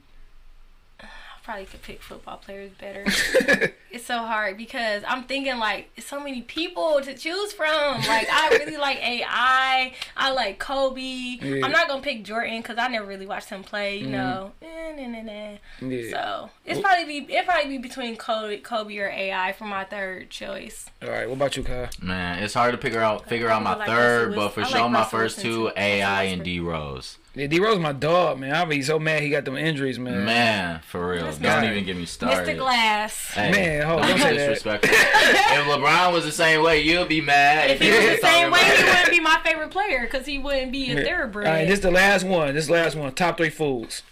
probably could pick football players better. it's so hard because I'm thinking like so many people to choose from. Like I really like AI. I like Kobe. Yeah. I'm not gonna pick Jordan because I never really watched him play. You know. Eh, nah, nah, nah. Yeah. So it's probably be it probably be between Kobe, Kobe or AI for my third choice. All right. What about you, Kai? Man, it's hard to figure out figure out my like third, Russell but for I sure like my Russell first Wilson two, too. AI and D Rose. Yeah, D Rose my dog, man. I'll be so mad he got them injuries, man. Man, for real. That's Don't even get me started. Mr. Glass. Hey, Man, hold on, don't don't say that. disrespectful. if LeBron was the same way, you'll be mad. If he was the same way, he wouldn't be my favorite player because he wouldn't be a All thoroughbred. right, this the last one. This is the last one. Top three foods.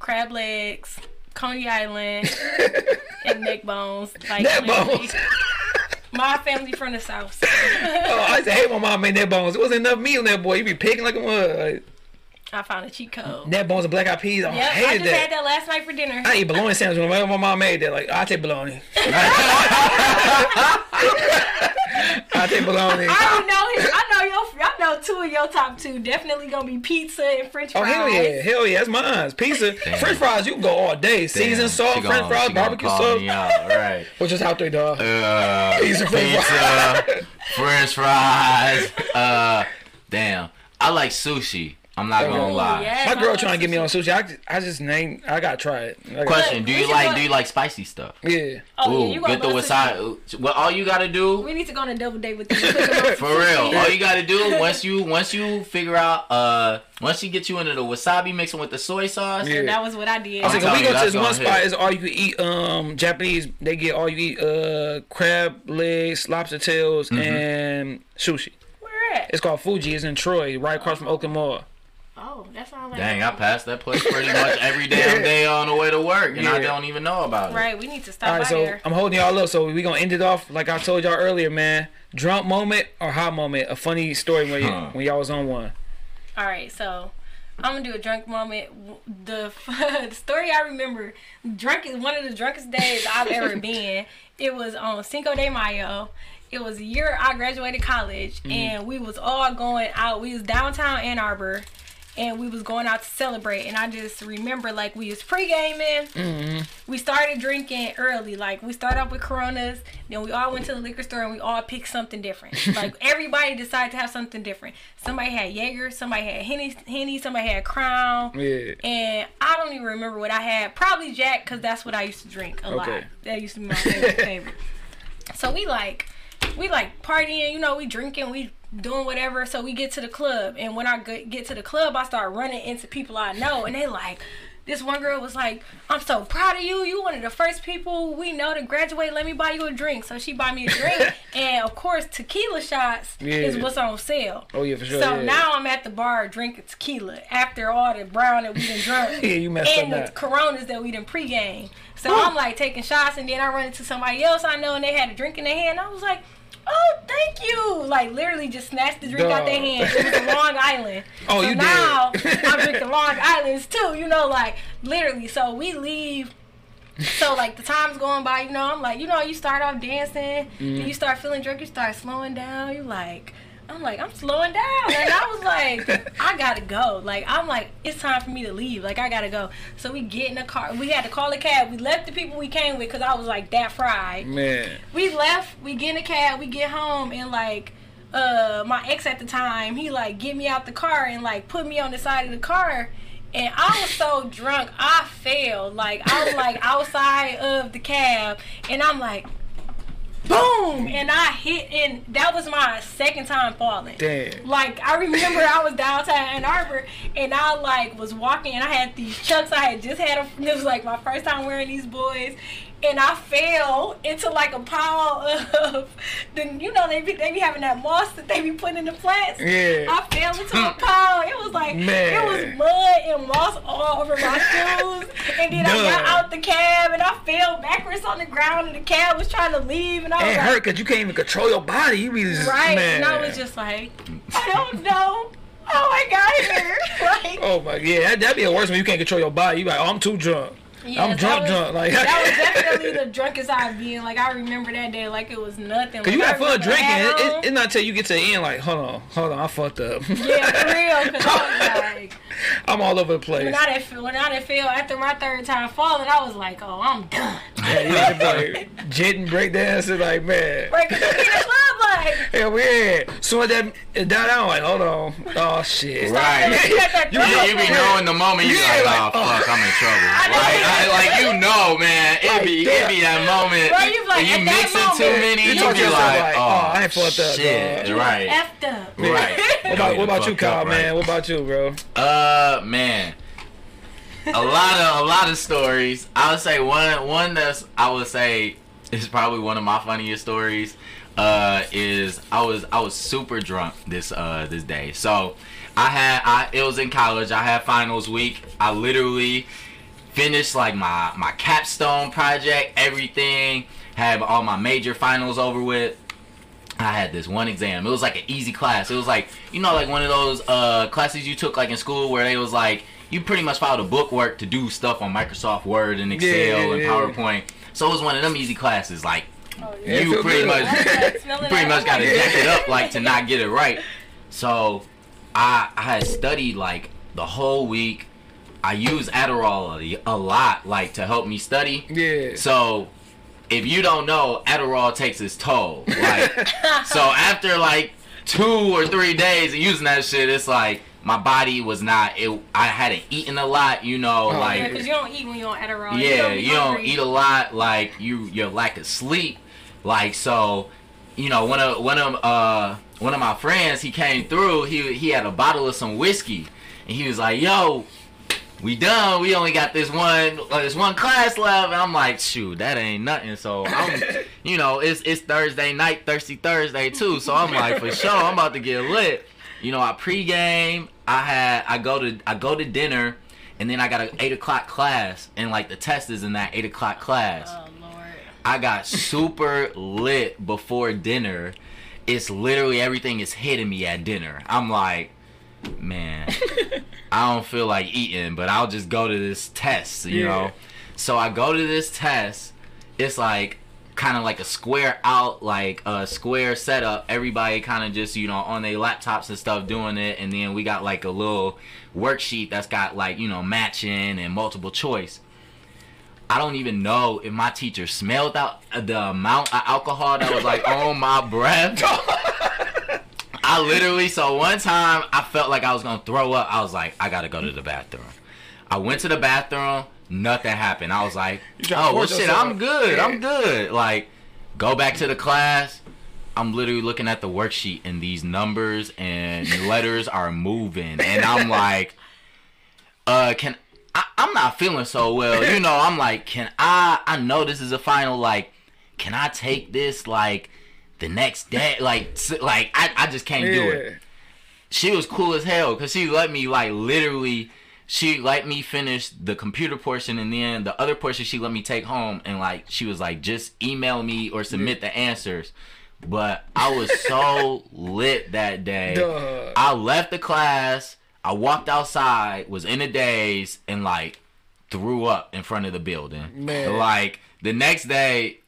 crab legs, Coney Island, and neck bones. Like Neck bones. My family from the south. Oh, I used to hate my mom made that bones. It wasn't enough meat on that boy. You be picking like a mud. I found a cheat code. net bones and black eyed peas. I Yep, I hated just that. had that last night for dinner. I eat bologna sandwich whenever my mom made that. Like, I take bologna. I take bologna. I already know his, I know your I know two of your top two. Definitely gonna be pizza and French fries. Oh hell yeah, hell yeah, that's mine. Pizza, French fries, you can go all day. Damn, Seasoned salt, she French gonna- fries, barbecue call sauce. Right. Which is how three dog. Uh, Pizza, French pizza, French fries. Uh, damn. I like sushi. I'm not gonna Okay. lie. yes, My I girl trying to get me on sushi. I, just- I just named. I gotta try it. Gotta- Question: Do you should like go- do you like spicy stuff? Yeah. Oh Ooh, yeah, you gonna get the wasabi. Well, all you gotta do We need to go on a double date with you. Put them on For real. All you gotta do once you once you figure out uh once you get you into the wasabi mixing with the soy sauce. Yeah. That was what I did. I was like, telling we you, go to that's this one gonna spot. hit. Is all you can eat. Um, Japanese. They get all you eat. Uh, crab legs, lobster tails, Mm-hmm. and sushi. Where at? It's called Fuji. It's in Troy, right across from Oakland Mall. Oh, that sounds like Dang, I oh. pass that place pretty much every damn day on the way to work, and I don't even know about it. Right, we need to stop All right, by so there. I'm holding y'all up. So we gonna end it off like I told y'all earlier, man. Drunk moment or hot moment? A funny story when, you, Huh. when y'all was on one. All right, so I'm gonna do a drunk moment. The, the story I remember, drunk is one of the drunkest days I've ever been. It was on Cinco de Mayo. It was a year I graduated college, mm-hmm. and we was all going out. We was downtown Ann Arbor, and we was going out to celebrate. And I just remember like we was pre gaming. Mm-hmm. We started drinking early. Like we started off with Coronas, then we all went to the liquor store and we all picked something different. like everybody decided to have something different. Somebody had Jaeger, somebody had Henny, Henny somebody had Crown. Yeah. And I don't even remember what I had. Probably Jack, because that's what I used to drink a lot. That used to be my favorite. favorite. So we like, we like partying. You know, we drinking, we doing whatever. So we get to the club, and when I get to the club, I start running into people I know, and they like. This one girl was like, "I'm so proud of you. You one of the first people we know to graduate. Let me buy you a drink." So she bought me a drink, and of course, tequila shots is what's on sale. Oh, yeah, for sure, So yeah. now I'm at the bar drinking tequila after all the brown that we done drunk Yeah, you messed and up the. Coronas that we done pregame. So I'm like taking shots, and then I run into somebody else I know, and they had a drink in their hand. I was like, "Oh, thank you!" Like literally just snatched the drink out their hand. It was a Long Island. Oh, so you did. now I'm drinking Long Islands too. You know, like literally. So we leave. So like the time's going by, you know, I'm like, you know, you start off dancing, Mm. then you start feeling drunk, you start slowing down, you like I'm like, I'm slowing down. And I was like, I gotta go. Like, I'm like, it's time for me to leave. Like, I gotta go. So we get in the car. We had to call a cab. We left the people we came with because I was like that fried. Man. We left. We get in a cab. We get home and like, uh, my ex at the time, he like get me out the car and like put me on the side of the car. And I was so drunk, I fell. Like I was like outside of the cab, and I'm like, boom, and I hit, and that was my second time falling. Damn. Like I remember, I was downtown Ann Arbor, and I like was walking, and I had these chucks. I had just had. A, it was like my first time wearing these boys, and I fell into like a pile of. Then you know they be they be having that moss that they be putting in the plants. Yeah. I fell into a pile. It was like Man. it was mud and moss all over my shoes, and then I got Duh. out the cab and I fell backwards on the ground, and the cab was trying to leave, and I was It like, hurt because you can't even control your body. You be just, Right. man. And I was just like, I don't know Oh my god! like, Oh my, yeah, that, that'd be the worst when you can't control your body. You like, oh, I'm too drunk. yeah, I'm drunk, was- drunk. Like, that was definitely the drunkest I've been. Like, I remember that day like it was nothing. Cause you Like, have I fun drinking. I had It, it, it's not until you get to the end, like, hold on, hold on, I fucked up. yeah, for real. Cause I was like, I'm all over the place. when I didn't feel, when I didn't feel after my third time falling, I was like, oh, I'm done. Yeah, you had to like jitting, breakdancing, like man. Right? Cause in the club like. Hell yeah. So that it died out, like, hold on. Oh shit. Right. You You- Yeah, you be for knowing the moment you Yeah, like, like, oh, oh. fuck, I'm in trouble. know. Like, I, like you know, man, it be it be that moment. Right, you be like, when you at that mixing too many, you you, be like, like, oh, oh, I ain't fucked up, shit, dog. right, Effed up. right. What about, what about you, Fucked Kyle, man? What about you, bro? Uh, man, a lot of a lot of stories. I would say one one that's I would say is probably one of my funniest stories. Uh, is I was I was super drunk this uh this day. So I had I it was in college. I had finals week. I literally finished like my my capstone project, everything. Had all my major finals over with. I had this one exam. It was like an easy class. It was like you know, like one of those uh, classes you took like in school where they was like you pretty much followed a bookwork to do stuff on Microsoft Word and Excel Yeah, yeah, and. PowerPoint. So it was one of them easy classes. Like Oh, Yeah, you feel pretty much pretty much got to Yeah. jack it up like to not get it right. So I I had studied like the whole week. I use Adderall a, a lot like to help me study. Yeah. So if you don't know, Adderall takes its toll. Like so after like two or three days of using that shit, it's like my body was not it I hadn't eaten a lot, you know, Oh, like because you don't eat when you're on Adderall. yeah, be you don't eat a lot. Like you, your lack of sleep. Like so, you know, one of one of uh one of my friends, he came through. He he had a bottle of some whiskey, and he was like, "Yo, we done. We only got this one uh, this one class left." And I'm like, "Shoot, that ain't nothing." So I'm, you know, it's it's Thursday night, thirsty Thursday too. So I'm like, for sure, I'm about to get lit. You know, I pregame. I had I go to I go to dinner, and then I got an eight o'clock class, and like the test is in that eight o'clock class. Oh lord. I got super lit before dinner. It's literally everything is hitting me at dinner. I'm like, man, I don't feel like eating, but I'll just go to this test, you Yeah. know. So I go to this test. It's like kind of like a square out, like a square setup. Everybody kind of just you know on their laptops and stuff doing it, and then we got like a little worksheet that's got like you know matching and multiple choice. I don't even know if my teacher smelled out the amount of alcohol that was like on my breath. I literally so one time I felt like I was gonna throw up. I was like, I gotta go to the bathroom. I went to the bathroom. Nothing happened. I was like, oh well, shit. I'm good. I'm good. Like, go back to the class. I'm literally looking at the worksheet and these numbers and letters are moving, and I'm like, uh, can I, I'm not feeling so well. You know, I'm like, can I? I know this is a final. Like, can I take this like the next day? Like, like I, I just can't do it. She was cool as hell because she let me like literally. She let me finish the computer portion and then the other portion she let me take home and like she was like just email me or submit the answers. But I was so lit that day. Duh. I left the class. I walked outside, was in a daze, and like threw up in front of the building. Man. Like the next day,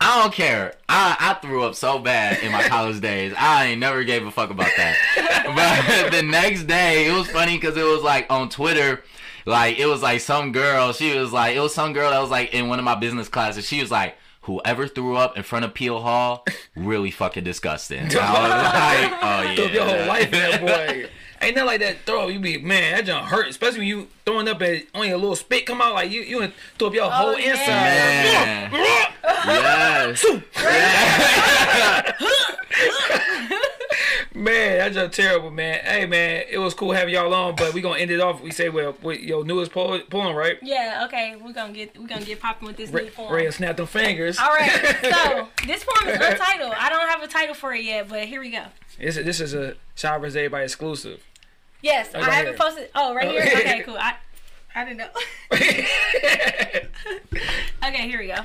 I don't care. I, I threw up so bad in my college days. I ain't never gave a fuck about that. but the next day, it was funny because it was like on Twitter. Like it was like some girl. She was like it was some girl that was like in one of my business classes. She was like, "Whoever threw up in front of Peel Hall, really fucking disgusting." I was like, "Oh yeah." Your whole life that boy. Ain't nothing like that throw. You be man, that junk hurt. Especially when you throwing up at only a little spit come out like you you done throw up your oh, whole yeah. inside. Man. yes. Man, that's just terrible, man. Hey, man, it was cool having y'all on, but we gonna end it off. We say, well, with your newest poem, poem right? Yeah, okay, we're gonna get we're gonna get popping with this Ray, new form. Ray snap them fingers. All right, so this form is untitled. I don't have a title for it yet, but here we go. This is this is a Shad vs. Everybody exclusive. Yes, Oh, I haven't here. posted. Oh, right here. Okay, cool. I I didn't know. okay, here we go.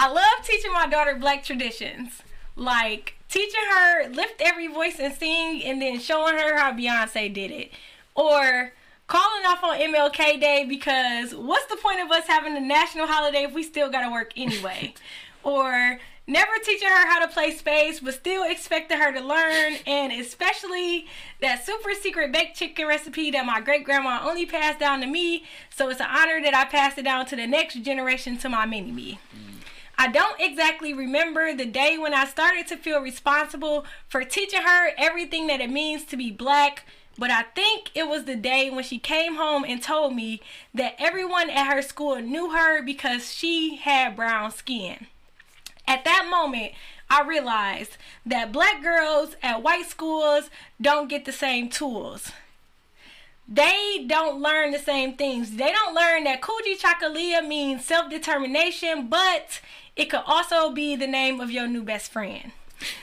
I love teaching my daughter black traditions, like teaching her lift every voice and sing, and then showing her how Beyonce did it, or calling off on MLK Day because what's the point of us having a national holiday if we still gotta work anyway, or never teaching her how to play spades, but still expecting her to learn. And especially that super secret baked chicken recipe that my great grandma only passed down to me. So it's an honor that i pass it down to the next generation to my mini me mm. I don't exactly remember the day when I started to feel responsible for teaching her everything that it means to be black, but I think it was the day when she came home and told me that everyone at her school knew her because she had brown skin. At that moment, I realized that black girls at white schools don't get the same tools they don't learn the same things. They don't learn that Kujichagulia means self determination, but it could also be the name of your new best friend.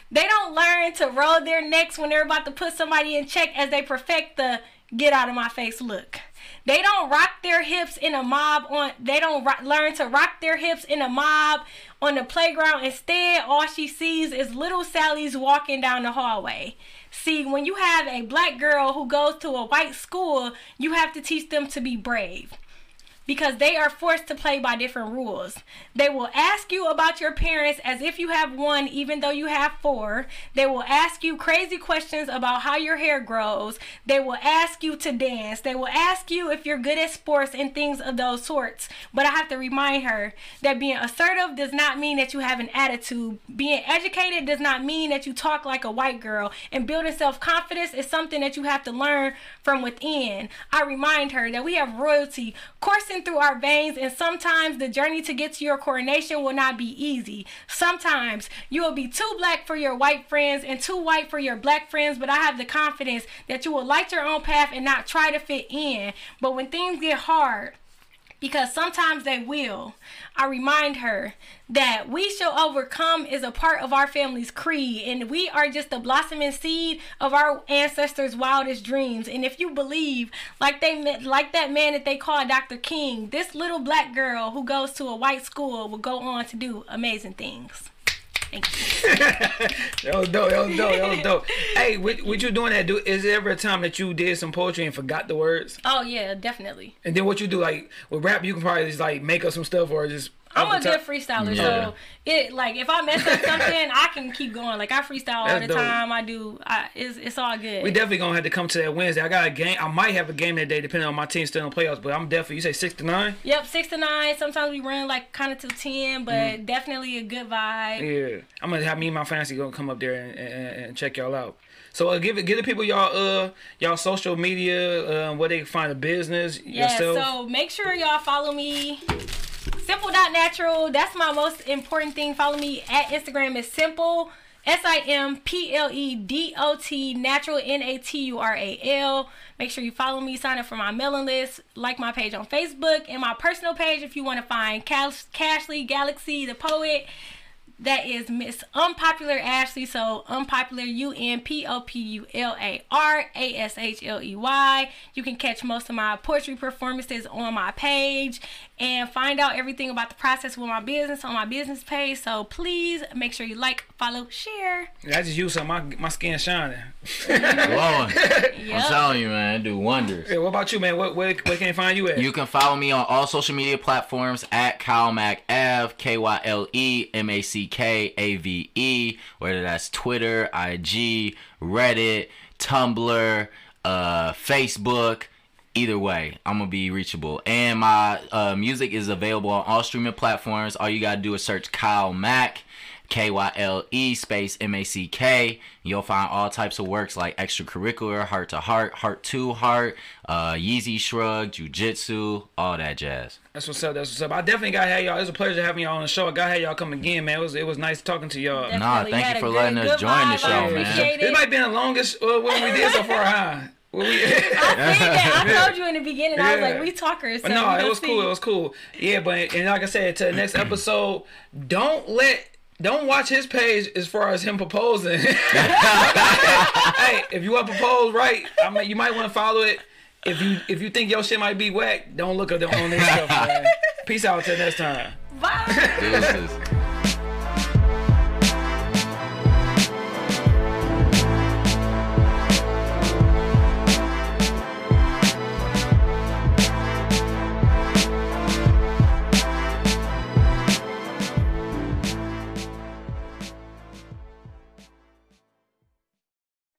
They don't learn to roll their necks when they're about to put somebody in check as they perfect the get out of my face look. They don't rock their hips in a mob on they don't learn to rock their hips in a mob on the playground. Instead, all she sees is little Sally's walking down the hallway. See, when you have a black girl who goes to a white school, you have to teach them to be brave because they are forced to play by different rules. They will ask you about your parents as if you have one, even though you have four. They will ask you crazy questions about how your hair grows. They will ask you to dance. They will ask you if you're good at sports and things of those sorts. But I have to remind her that being assertive does not mean that you have an attitude. Being educated does not mean that you talk like a white girl. And building self confidence is something that you have to learn from within. I remind her that we have royalty coursing through our veins, and sometimes the journey to get to your coronation will not be easy. Sometimes you will be too black for your white friends and too white for your black friends, but I have the confidence that you will light your own path and not try to fit in. But when things get hard, because sometimes they will. I remind her that we shall overcome is a part of our family's creed, and we are just the blossoming seed of our ancestors' wildest dreams. And if you believe, like they like that man that they call Dr. King, this little black girl who goes to a white school will go on to do amazing things. Thank you. That was dope. That was dope. That was dope. hey, what, with you doing that, do is there ever a time that you did some poetry and forgot the words? Oh yeah, definitely. And then what you do, like with rap, you can probably just like make up some stuff or just I'm a good freestyler, Yeah. so it like if I mess up something, I can keep going. Like I freestyle all the dope. time. I do. I, it's it's all good. We definitely gonna have to come to that Wednesday. I got a game. I might have a game that day, depending on my team still in the playoffs. But I'm definitely. You say six to nine? Yep, six to nine. Sometimes we run like kind of till ten, but Mm-hmm. definitely a good vibe. Yeah, I'm gonna have me and my fantasy gonna come up there and, and, and check y'all out. So uh, give it, give the people y'all uh y'all social media uh, where they can find the business Yeah, yourself. so make sure y'all follow me. Simple dot natural. That's my most important thing. Follow me at Instagram. Is simple. S I M P L E D O T natural N A T U R A L. Make sure you follow me, sign up for my mailing list, like my page on Facebook, and my personal page if you want to find Cash- Cashley Galaxy, the poet. That is Miss Unpopular Ashley. So unpopular U N P O P U L A R A S H L E Y. You can catch most of my poetry performances on my page and find out everything about the process with my business on my business page. So please make sure you like, follow, share. I just use some my my skin shining. Glowing. I'm telling you, man, do wonders. Yeah, what about you, man? What where, where can they find you at? You can follow me on all social media platforms at Kyle Mack Ave, K Y L E M A C K A V E, whether that's Twitter, IG, Reddit, Tumblr, uh, Facebook. Either way, I'm gonna be reachable, and my uh, music is available on all streaming platforms. All you gotta do is search Kyle Mack, K Y L E space M A C K. You'll find all types of works like extracurricular, heart to heart, heart to heart, uh, Yeezy Shrug, Jujitsu, all that jazz. That's what's up. That's what's up. I definitely gotta have y'all. It was a pleasure having y'all on the show. I gotta have y'all come again, man. It was it was nice talking to y'all. Definitely Nah, thank had you for good- letting us good join the show, I man. appreciate This it. might be the longest uh, one we did so far, huh? I said that. I told you in the beginning. I was like, we talkers. So no, we it was see. cool. It was cool. Yeah, but and like I said, to the next episode, don't let don't watch his page as far as him proposing. hey, if you want to propose, right? I mean, you might want to follow it. If you if you think your shit might be whack, don't look at the on this stuff, man. Peace out till next time. Bye.